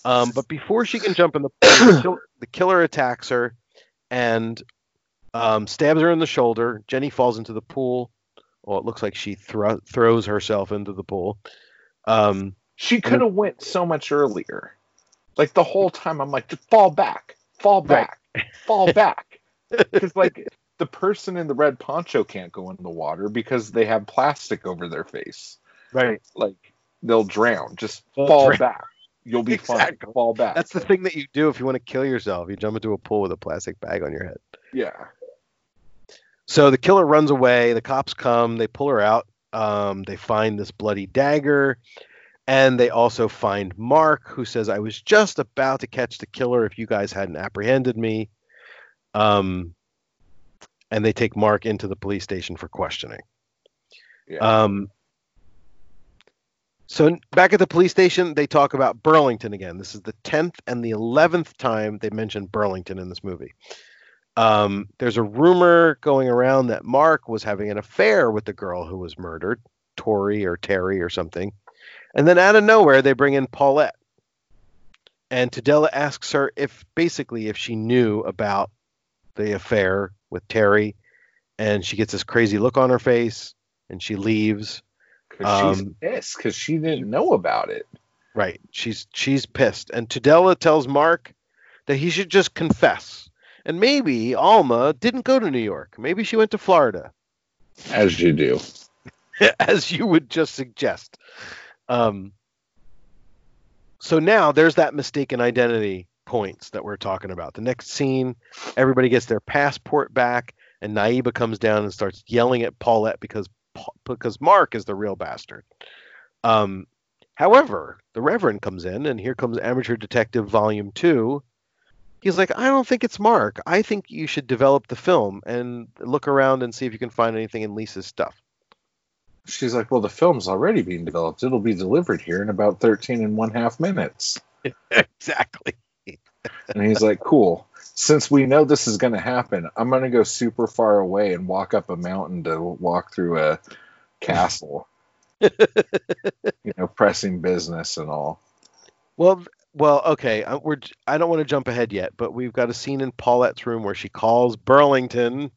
Um, but before she can jump in the pool, the, kill- the killer attacks her and um, stabs her in the shoulder. Jenny falls into the pool. Well, it looks like she thro- throws herself into the pool. Um, She could have went so much earlier. Like the whole time, I'm like, just fall back, fall Right. back, fall back. Because like the person in the red poncho can't go in the water because they have plastic over their face. right. Like they'll drown. Just They'll fall drown. back. You'll be Exactly. fine. Fall back. That's the thing that you do if you want to kill yourself. You jump into a pool with a plastic bag on your head. yeah. So the killer runs away. The cops come. They pull her out. Um, they find this bloody dagger. And they also find Mark, who says, I was just about to catch the killer if you guys hadn't apprehended me. Um, and they take Mark into the police station for questioning. Yeah. Um, so back at the police station, they talk about Burlington again. This is the tenth and the eleventh time they mention Burlington in this movie. Um, there's a rumor going around that Mark was having an affair with the girl who was murdered, Tori or Terry or something. And then out of nowhere, they bring in Paulette. And Tudela asks her if basically if she knew about the affair with Terry. And she gets this crazy look on her face and she leaves. She's Um, pissed because she didn't know about it. Right. She's she's pissed. And Tudela tells Mark that he should just confess. And maybe Alma didn't go to New York. Maybe she went to Florida, As you do. as you would just suggest. Um, so now there's that mistaken identity points that we're talking about. The next scene, everybody gets their passport back, and Naiba comes down and starts yelling at Paulette because because Mark is the real bastard. Um, however, the Reverend comes in, and here comes Amateur Detective Volume Two. He's like, I don't think it's Mark. I think you should develop the film and look around and see if you can find anything in Lisa's stuff. She's like, well, the film's already being developed. It'll be delivered here in about 13 and one half minutes. exactly. And he's like, cool. Since we know this is going to happen, I'm going to go super far away and walk up a mountain to walk through a castle. you know, pressing business and all. Well, well, okay. uh, We're I don't want to jump ahead yet, but we've got a scene in Paulette's room where she calls Burlington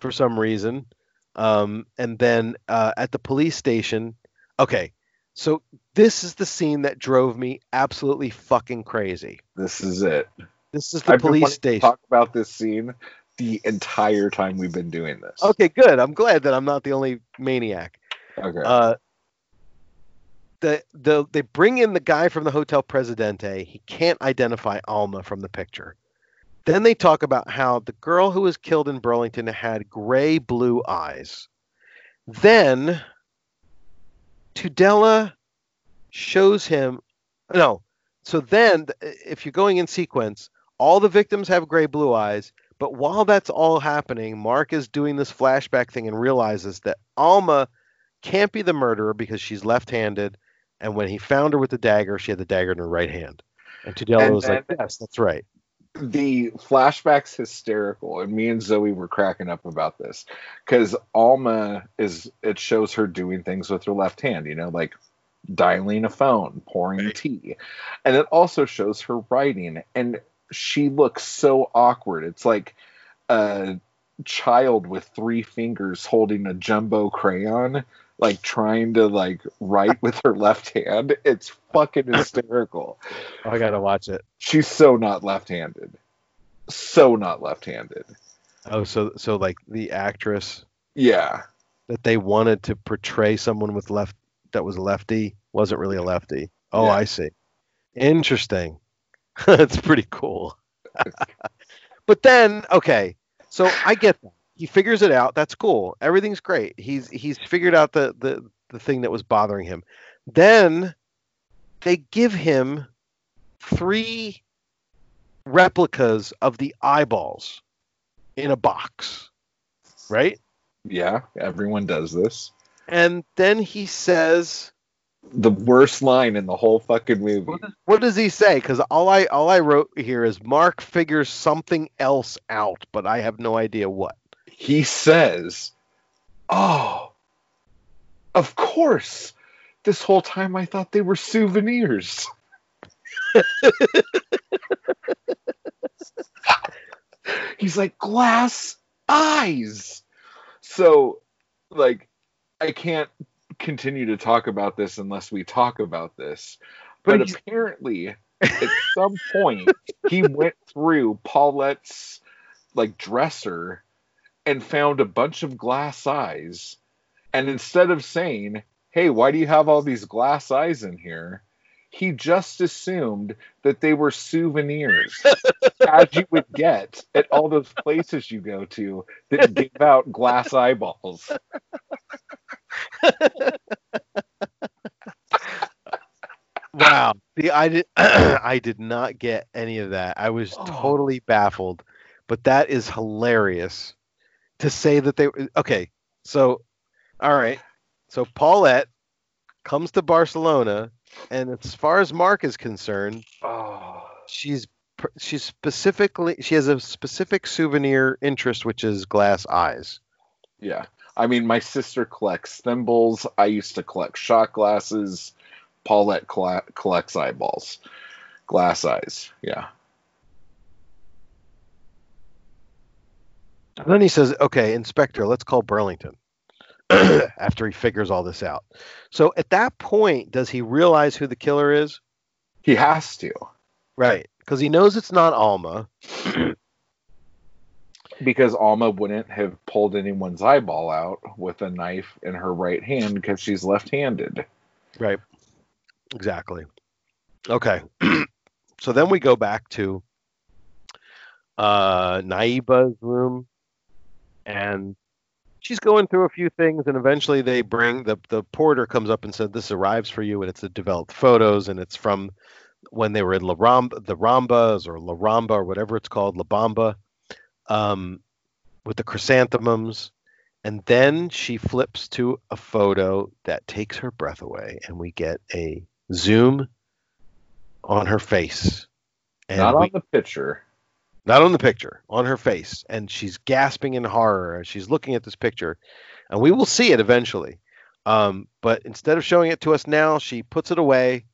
for some reason, um, and then uh, at the police station. Okay, so this is the scene that drove me absolutely fucking crazy. This is it. This is the I've police station. talk about this scene the entire time we've been doing this. Okay, good. I'm glad that I'm not the only maniac. Okay. Uh, the the they bring in the guy from the Hotel Presidente. He can't identify Alma from the picture. Then they talk about how the girl who was killed in Burlington had gray blue eyes. Then Tudela shows him no. So then if you're going in sequence, all the victims have gray blue eyes, but while that's all happening, Mark is doing this flashback thing and realizes that Alma can't be the murderer because she's left-handed, and when he found her with the dagger, she had the dagger in her right hand. And Tudela was like, "Yes, that's right." the flashback's hysterical and me and zoe were cracking up about this because alma is it shows her doing things with her left hand you know like dialing a phone pouring tea and it also shows her writing and she looks so awkward it's like a child with three fingers holding a jumbo crayon like trying to like write with her left hand it's fucking hysterical Oh, I gotta watch it. she's so not left-handed so not left-handed Oh, so so like the actress yeah that they wanted to portray someone with left that was a lefty wasn't really a lefty. Oh, Yeah. I see. Interesting. That's pretty cool. but then, okay, so I get that. He figures it out. That's cool. Everything's great. He's he's figured out the the the thing that was bothering him. Then they give him three replicas of the eyeballs in a box, right? yeah everyone does this And then he says, the worst line in the whole fucking movie "What does he say?" Because all I all I wrote here is Mark figures something else out, but I have no idea what. He says oh of course this whole time i thought they were souvenirs. He's like glass eyes. So like i can't continue to talk about this unless we talk about this. But but apparently at some point he went through paulette's like dresser and found a bunch of glass eyes and instead of saying hey why do you have all these glass eyes in here he just assumed that they were souvenirs as you would get at all those places you go to that give out glass eyeballs Wow. See, I did I did not get any of that. I was Oh. totally baffled. But that is hilarious to say that they okay. So, all right. So Paulette comes to Barcelona, and as far as Mark is concerned, oh she's she's specifically she has a specific souvenir interest, which is glass eyes. Yeah. I mean, my sister collects thimbles. I used to collect shot glasses. Paulette colla- collects eyeballs, glass eyes. Yeah. And then he says, "Okay, Inspector, let's call Burlington." After he figures all this out, so at that point, does he realize who the killer is? He has to Right, because he knows it's not Alma. because Alma wouldn't have pulled anyone's eyeball out with a knife in her right hand because she's left handed. Right. Exactly. Okay. so then we go back to uh Naiba's room and she's going through a few things and eventually they bring the the porter comes up and said this arrives for you and it's the developed photos and it's from when they were in La Ramba, the Rambas or La Ramba or whatever it's called, La Bamba, um, with the chrysanthemums. And then she flips to a photo that takes her breath away, and we get a zoom on her face. And Not we- on the picture. Not on the picture, on her face, and she's gasping in horror as she's looking at this picture, and we will see it eventually. Um, but instead of showing it to us now, she puts it away.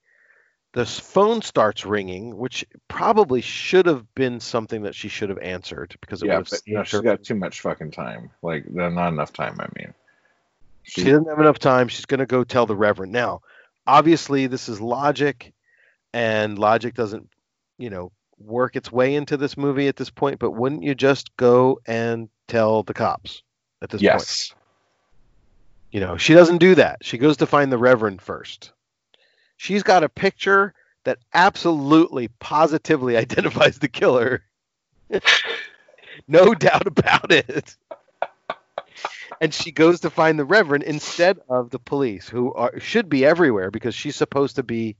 The phone starts ringing, which probably should have been something that she should have answered because it Yeah, would have but saved no, she's got too much fucking time. Like, not enough time, I mean. She doesn't have enough time. She's going to go tell the Reverend. Now, obviously this is logic, and logic doesn't, you know, work its way into this movie at this point. But wouldn't you just go and tell the cops at this point? Yes. You know, she doesn't do that. She goes to find the Reverend first. She's got a picture that absolutely, positively identifies the killer. no doubt about it. And she goes to find the Reverend instead of the police, who are, should be everywhere because she's supposed to be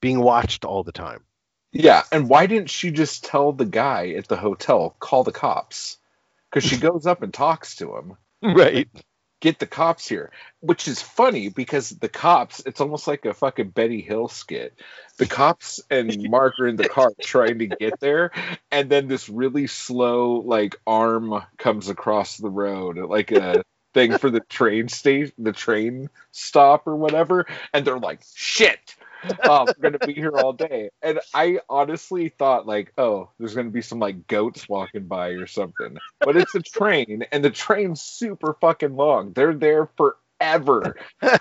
being watched all the time. Yeah, and why didn't she just tell the guy at the hotel, call the cops? Because she goes up and talks to him. Right. Get the cops here, which is funny because the cops, it's almost like a fucking Benny Hill skit. The cops and Mark are in the car trying to get there, and then this really slow, like, arm comes across the road, like a thing for the train station, the train stop or whatever, and they're like, shit. Oh, we're gonna be here all day. And I honestly thought like, oh, there's gonna be some like goats walking by or something. But it's a train, and the train's super fucking long. They're there forever.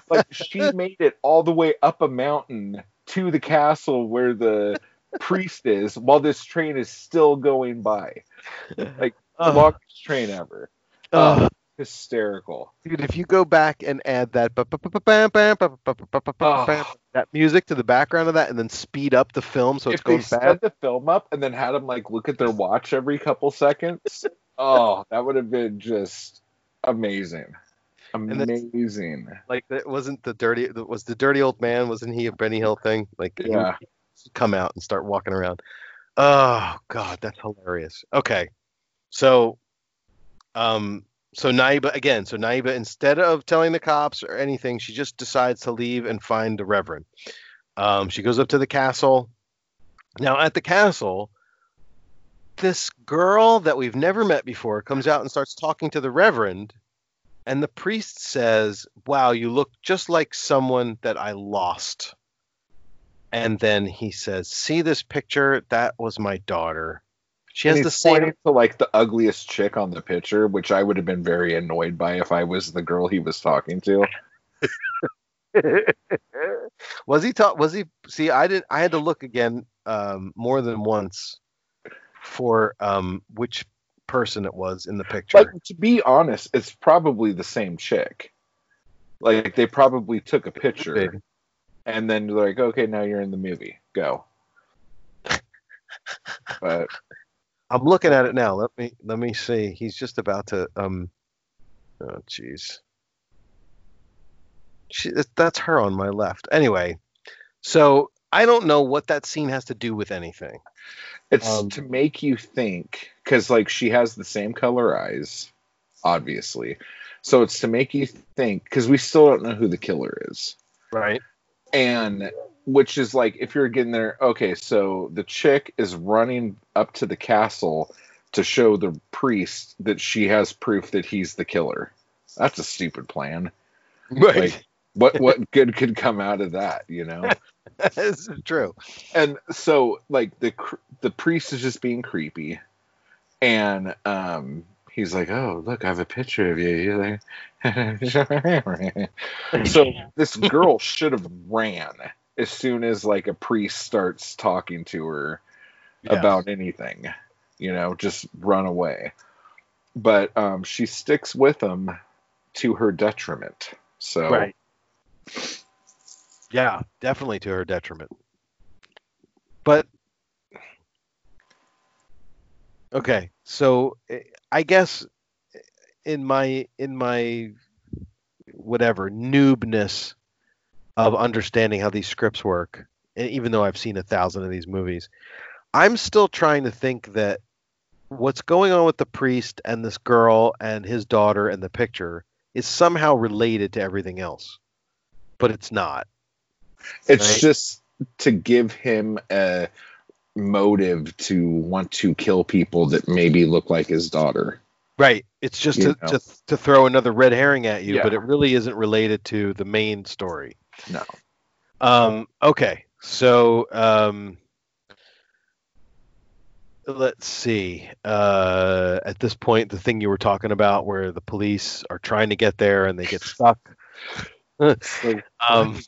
like she made it all the way up a mountain to the castle where the priest is, while this train is still going by. Like the Ugh. longest train ever. Uh, hysterical. Dude, if you go back and add that Oh. that music to the background of that, and then speed up the film so it's if going sped fast. the film up and then had them like look at their watch every couple seconds, oh, that would have been just amazing, then- amazing. Like that wasn't the dirty. Was the dirty old man? Wasn't he a Benny Hill thing? Like Yeah. come out and start walking around. Oh God, that's hilarious. Okay, so, um, so Naiba again. So Naiba, instead of telling the cops or anything, she just decides to leave and find the Reverend. Um, she goes up to the castle. Now at the castle, this girl that we've never met before comes out and starts talking to the Reverend. And the priest says, Wow, you look just like someone that I lost. And then he says, See this picture? That was my daughter. She has he's the same. pointing to like the ugliest chick on the picture, which I would have been very annoyed by if I was the girl he was talking to. was he taught? Was he? See, I didn't. I had to look again um, more than once for um, which person it was in the picture. Like to be honest, it's probably the same chick. Like they probably took a picture and then they're like, okay, now you're in the movie. Go. But I'm looking at it now. Let me let me see. He's just about to um oh jeez. She that's her on my left. Anyway, so I don't know what that scene has to do with anything. It's Um, to make you think, because like she has the same color eyes, obviously. So it's to make you think, because we still don't know who the killer is, Right. and which is like if you're getting there, okay, so the chick is running up to the castle to show the priest that she has proof that he's the killer. That's a stupid plan. Right. Like, what what good could come out of that, you know? this is true. and so like the the priest is just being creepy and um he's like oh look i have a picture of you you're like so this girl should have ran as soon as like a priest starts talking to her Yes. about anything you know just run away but um she sticks with him to her detriment so Right. Yeah, definitely to her detriment. But okay, so eh, I guess in my in my whatever noobness of understanding how these scripts work, and even though I've seen a thousand of these movies, I'm still trying to think that what's going on with the priest and this girl and his daughter and the picture is somehow related to everything else but it's not. It's Right. just to give him a motive to want to kill people that maybe look like his daughter. Right. It's just to, to to throw another red herring at you, Yeah. but it really isn't related to the main story. No. Um. Okay. So um. Let's see. Uh, at this point, the thing you were talking about, where the police are trying to get there and they get stuck. um.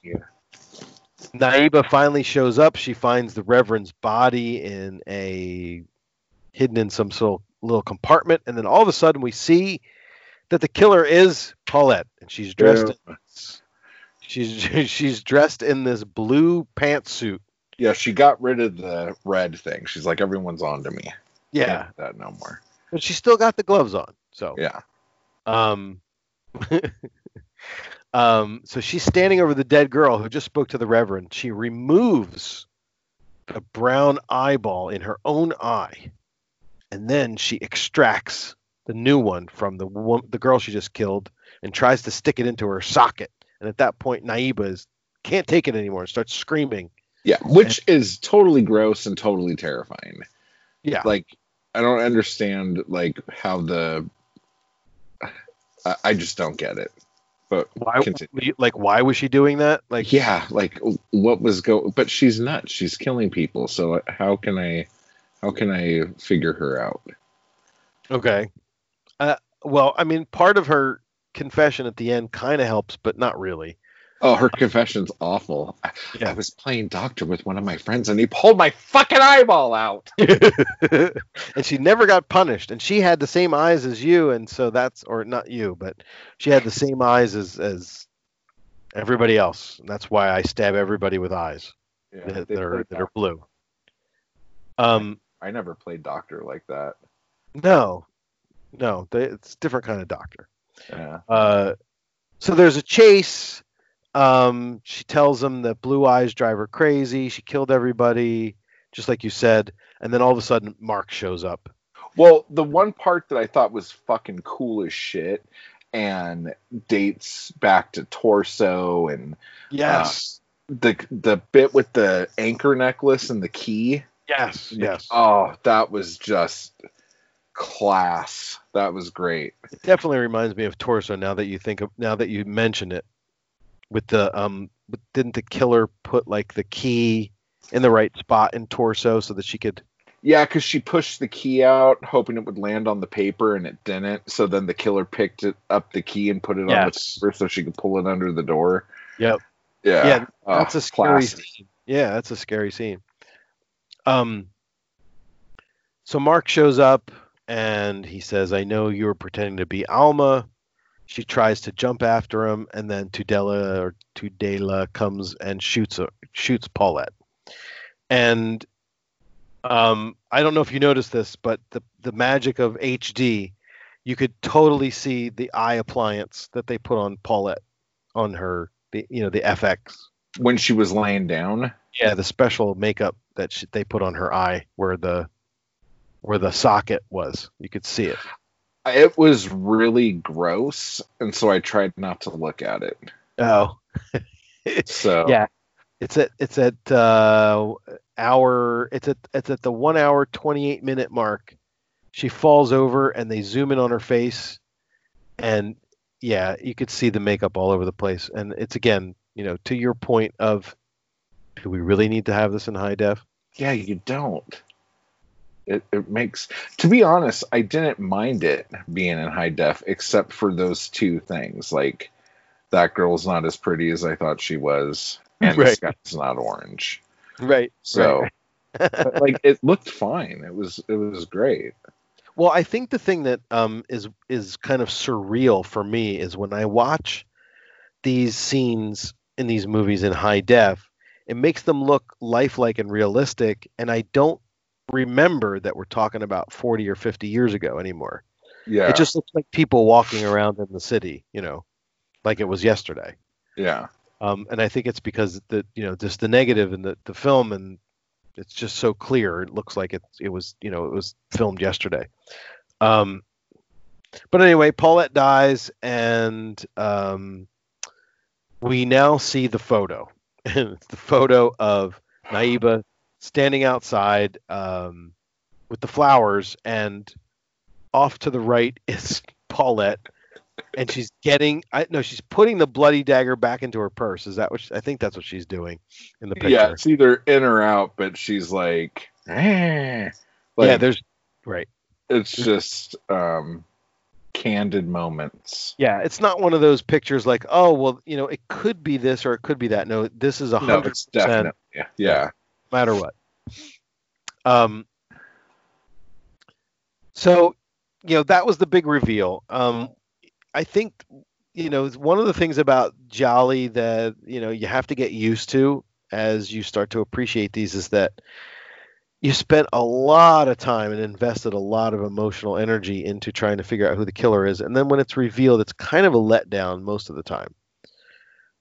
Naiba finally shows up. She finds the Reverend's body in a hidden in some sort of little compartment, and then all of a sudden we see that the killer is Paulette, and she's dressed. In, she's she's dressed in this blue pantsuit. Yeah, she got rid of the red thing. She's like, everyone's on to me. Yeah, that no more. but she's still got the gloves on. So Yeah. Um, um, so she's standing over the dead girl who just spoke to the Reverend. She removes a brown eyeball in her own eye, and then she extracts the new one from the wo- the girl she just killed and tries to stick it into her socket. And at that point, Naiba is can't take it anymore and starts screaming. Yeah, which is totally gross and totally terrifying. Yeah, Like, I don't understand like how the. I, I just don't get it. But why? continue. Like, why was she doing that? Like, yeah, like what was go? But she's nuts. She's killing people. So how can I, how can I figure her out? Okay. Uh, well, I mean, part of her confession at the end kind of helps, but not really. Oh, her confession's awful. I, Yeah. I was playing doctor with one of my friends, and he pulled my fucking eyeball out. and she never got punished, and she had the same eyes as you, and so that's or not you, but she had the same eyes as as everybody else. And that's why I stab everybody with eyes Yeah, that, that are that are blue. Um, I never played doctor like that. no, no, they, it's a different kind of doctor. Yeah. Uh, so there's a chase. Um, she tells him that blue eyes drive her crazy. She killed everybody, just like you said. And then all of a sudden, Mark shows up. Well, the one part that I thought was fucking cool as shit and dates back to torso and Yes, the the bit with the anchor necklace and the key. yes, yes. Oh, that was just class. That was great. It definitely reminds me of Torso. Now that you think of, now that you mention it, with the um, didn't the killer put like the key in the right spot in Torso so that she could? Yeah, because she pushed the key out, hoping it would land on the paper, and it didn't. So then the killer picked it up the key and put it on the Yes. paper so she could pull it under the door. Yep. Yeah, Yeah, Oh, That's a scary classic. scene. Yeah, that's a scary scene. Um. So Mark shows up and he says, "I know you were pretending to be Alma." She tries to jump after him, and then Tudela or Tudela comes and shoots her, shoots Paulette. And um, I don't know if you noticed this, but the the magic of HD, you could totally see the eye appliance that they put on Paulette, on her, the you know the FX When she was laying down, yeah, the special makeup that sh- they put on her eye, where the where the socket was, you could see it. it was really gross, and so I tried not to look at it. Oh, So yeah, it's at it's at uh, hour. It's at it's at the one hour twenty eight minute mark. She falls over, and they zoom in on her face, and yeah, you could see the makeup all over the place. And it's again, you know, to your point of, do we really need to have this in high def? yeah, you don't. It, it makes to be honest, I didn't mind it being in high def except for those two things. Like that girl's not as pretty as I thought she was, and Right. guy's not orange. Right. So but, like it looked fine. It was it was great. Well, I think the thing that um, is is kind of surreal for me is when I watch these scenes in these movies in high def, it makes them look lifelike and realistic, and I don't remember that we're talking about 40 or 50 years ago anymore. Yeah. It just looks like people walking around in the city, you know, like it was yesterday. yeah. Um, and I think it's because the you know just the negative in the, the film and it's just so clear. It looks like it it was you know it was filmed yesterday. Um, but anyway, Paulette dies, and um, we now see the photo. it's the photo of Naiba standing outside um, with the flowers, and off to the right is Paulette and she's getting I no, she's putting the bloody dagger back into her purse. Is that what she, I think that's what she's doing in the picture? Yeah, it's either in or out, but she's like, eh. Like, yeah, there's right. it's just um candid moments. Yeah, it's not one of those pictures like, oh, well, you know, it could be this or it could be that. No, this is a hundred percent, yeah. yeah. Matter what. Um. So, you know, that was the big reveal. Um, I think, you know, one of the things about Giallo that you know you have to get used to as you start to appreciate these is that you spent a lot of time and invested a lot of emotional energy into trying to figure out who the killer is and then when it's revealed it's kind of a letdown most of the time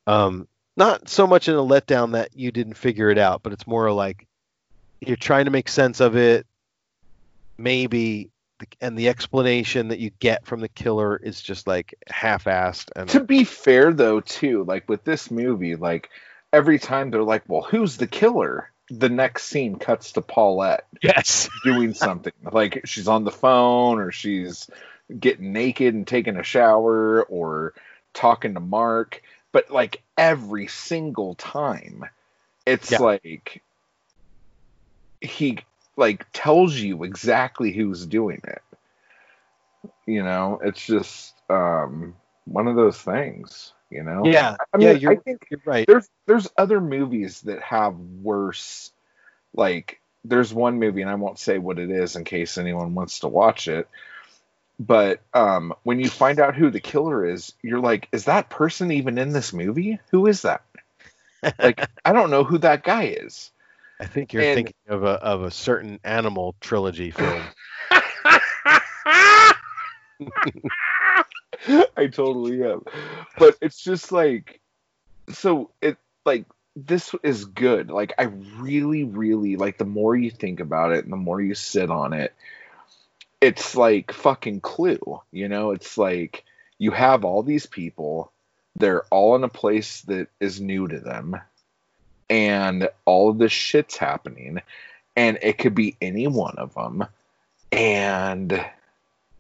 um not so much in a letdown that you didn't figure it out but it's more like you're trying to make sense of it maybe and the explanation that you get from the killer is just like half-assed and To be fair though, too, like with this movie, like every time they're like, "Well, who's the killer?" The next scene cuts to Paulette yes doing something. like she's on the phone or she's getting naked and taking a shower or talking to Mark. But like every single time, it's Yeah. like he like tells you exactly who's doing it. You know, it's just um one of those things, you know? yeah I mean, yeah you're, I think you're right there's there's other movies that have worse like there's one movie and I won't say what it is in case anyone wants to watch it but um when you find out who the killer is you're like is that person even in this movie who is that like I don't know who that guy is I think you're And- thinking of a of a certain animal trilogy film. I totally am. But it's just like so it like this is good. Like I really really like the more you think about it and the more you sit on it it's like fucking clue, you know? It's like you have all these people they're all in a place that is new to them and all of this shit's happening and it could be any one of them and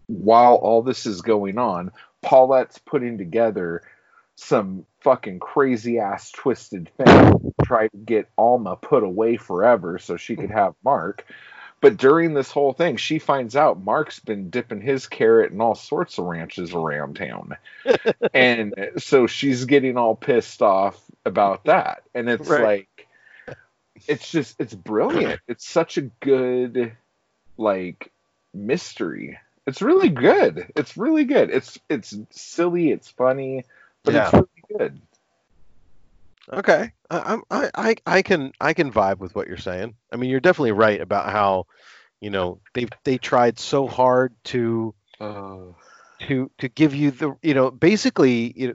while all this is going on Paulette's putting together some fucking crazy ass twisted thing to try to get Alma put away forever so she could have Mark. But during this whole thing, she finds out Mark's been dipping his carrot in all sorts of ranches around town. and so she's getting all pissed off about that. And it's Right. like, it's just, it's brilliant. It's such a good, like, mystery. It's really good. It's really good. It's it's silly. It's funny, but it's really good. Okay, I, I I can I can vibe with what you're saying. I mean, you're definitely right about how, you know, they they tried so hard to uh, to to give you the you know basically you know,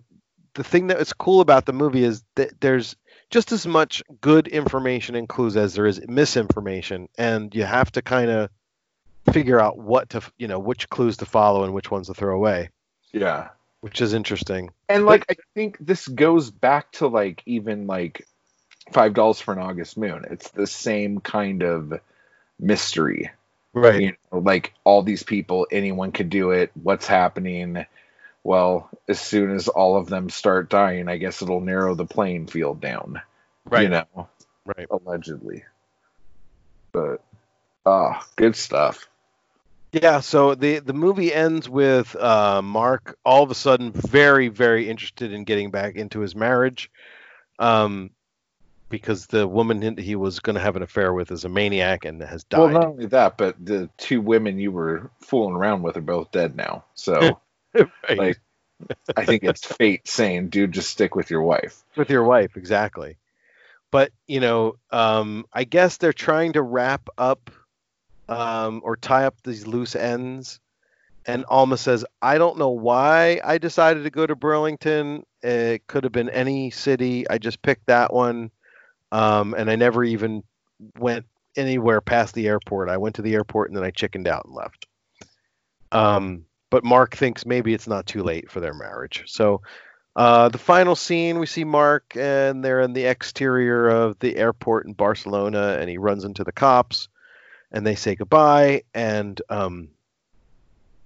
the thing that is cool about the movie is that there's just as much good information and clues as there is misinformation, and you have to kind of figure out what to you know which clues to follow and which ones to throw away, Yeah. Which is interesting. And like I think this goes back to like even like Five Dolls for an August Moon. It's the same kind of mystery. Right. You know, like all these people, anyone could do it. What's happening? Well, as soon as all of them start dying, I guess it'll narrow the playing field down. Right. You know, Right. allegedly. But ah, good stuff. Yeah, so the the movie ends with uh, Mark all of a sudden very very interested in getting back into his marriage, um, because the woman he- was going to have an affair with is a maniac and has died. Well, not only that, but the two women you were fooling around with are both dead now. So Right. like, I think it's fate saying, "Dude, just stick with your wife." with your wife exactly. But you know, um, I guess they're trying to wrap up um, or tie up these loose ends. And Alma says, "I don't know why I decided to go to Burlington. It could have been any city. I just picked that one, um, and I never even went anywhere past the airport. I went to the airport and then I chickened out and left." Um, but Mark thinks maybe it's not too late for their marriage. So uh, the final scene, we see Mark, and they're in the exterior of the airport in Barcelona, and he runs into the cops, and they say goodbye. And um,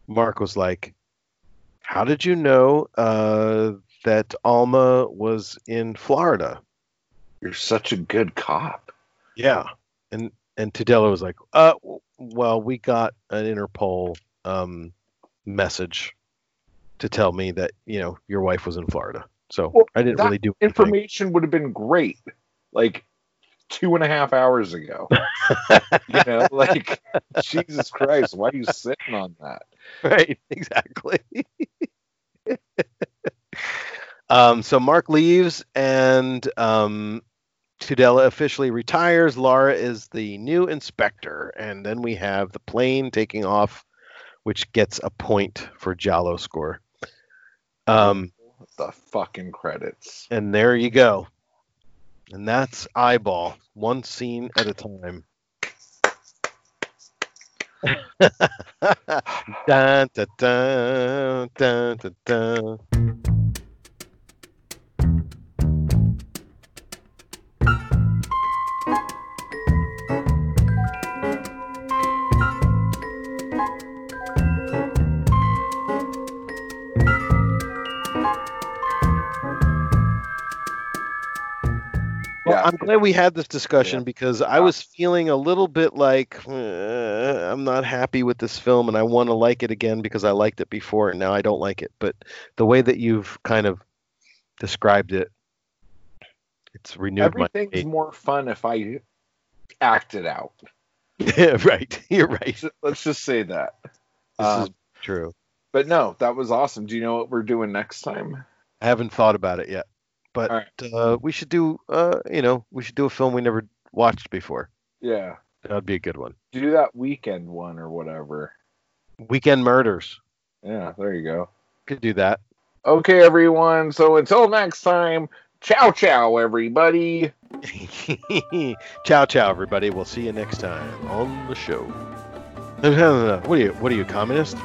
Mark was like, "How did you know uh, that Alma was in Florida?" You're such a good cop. Yeah, and and Tudela was like, "Uh, well, we got an Interpol um, message to tell me that you know your wife was in Florida. So Well, I didn't really do anything. Information would have been great, like two and a half hours ago. you know, like Jesus Christ, why are you sitting on that? right exactly um, so mark leaves and um, tudela officially retires laura is the new inspector and then we have the plane taking off which gets a point for Giallo score um, The fucking credits. and there you go and that's eyeball one scene at a time. Dun, dun, dun, I'm glad we had this discussion Yeah. because I was feeling a little bit like "Uh, I'm not happy with this film and I want to like it again because I liked it before and now I don't like it. But the way that you've kind of described it, it's renewed my Everything's more fun if I act it out. Yeah, right. You're right. Let's- Let's just say that. This Um, is true. but no, that was awesome. Do you know what we're doing next time? I haven't thought about it yet, but right. uh, we should do. Uh, you know, we should do a film we never watched before. Yeah. That'd be a good one. Do that weekend one or whatever. Weekend Murders. Yeah, there you go. Could do that. Okay, everyone. So until next time, ciao, ciao, everybody. ciao, ciao, everybody. We'll see you next time on the show. What are you? What are you, communist?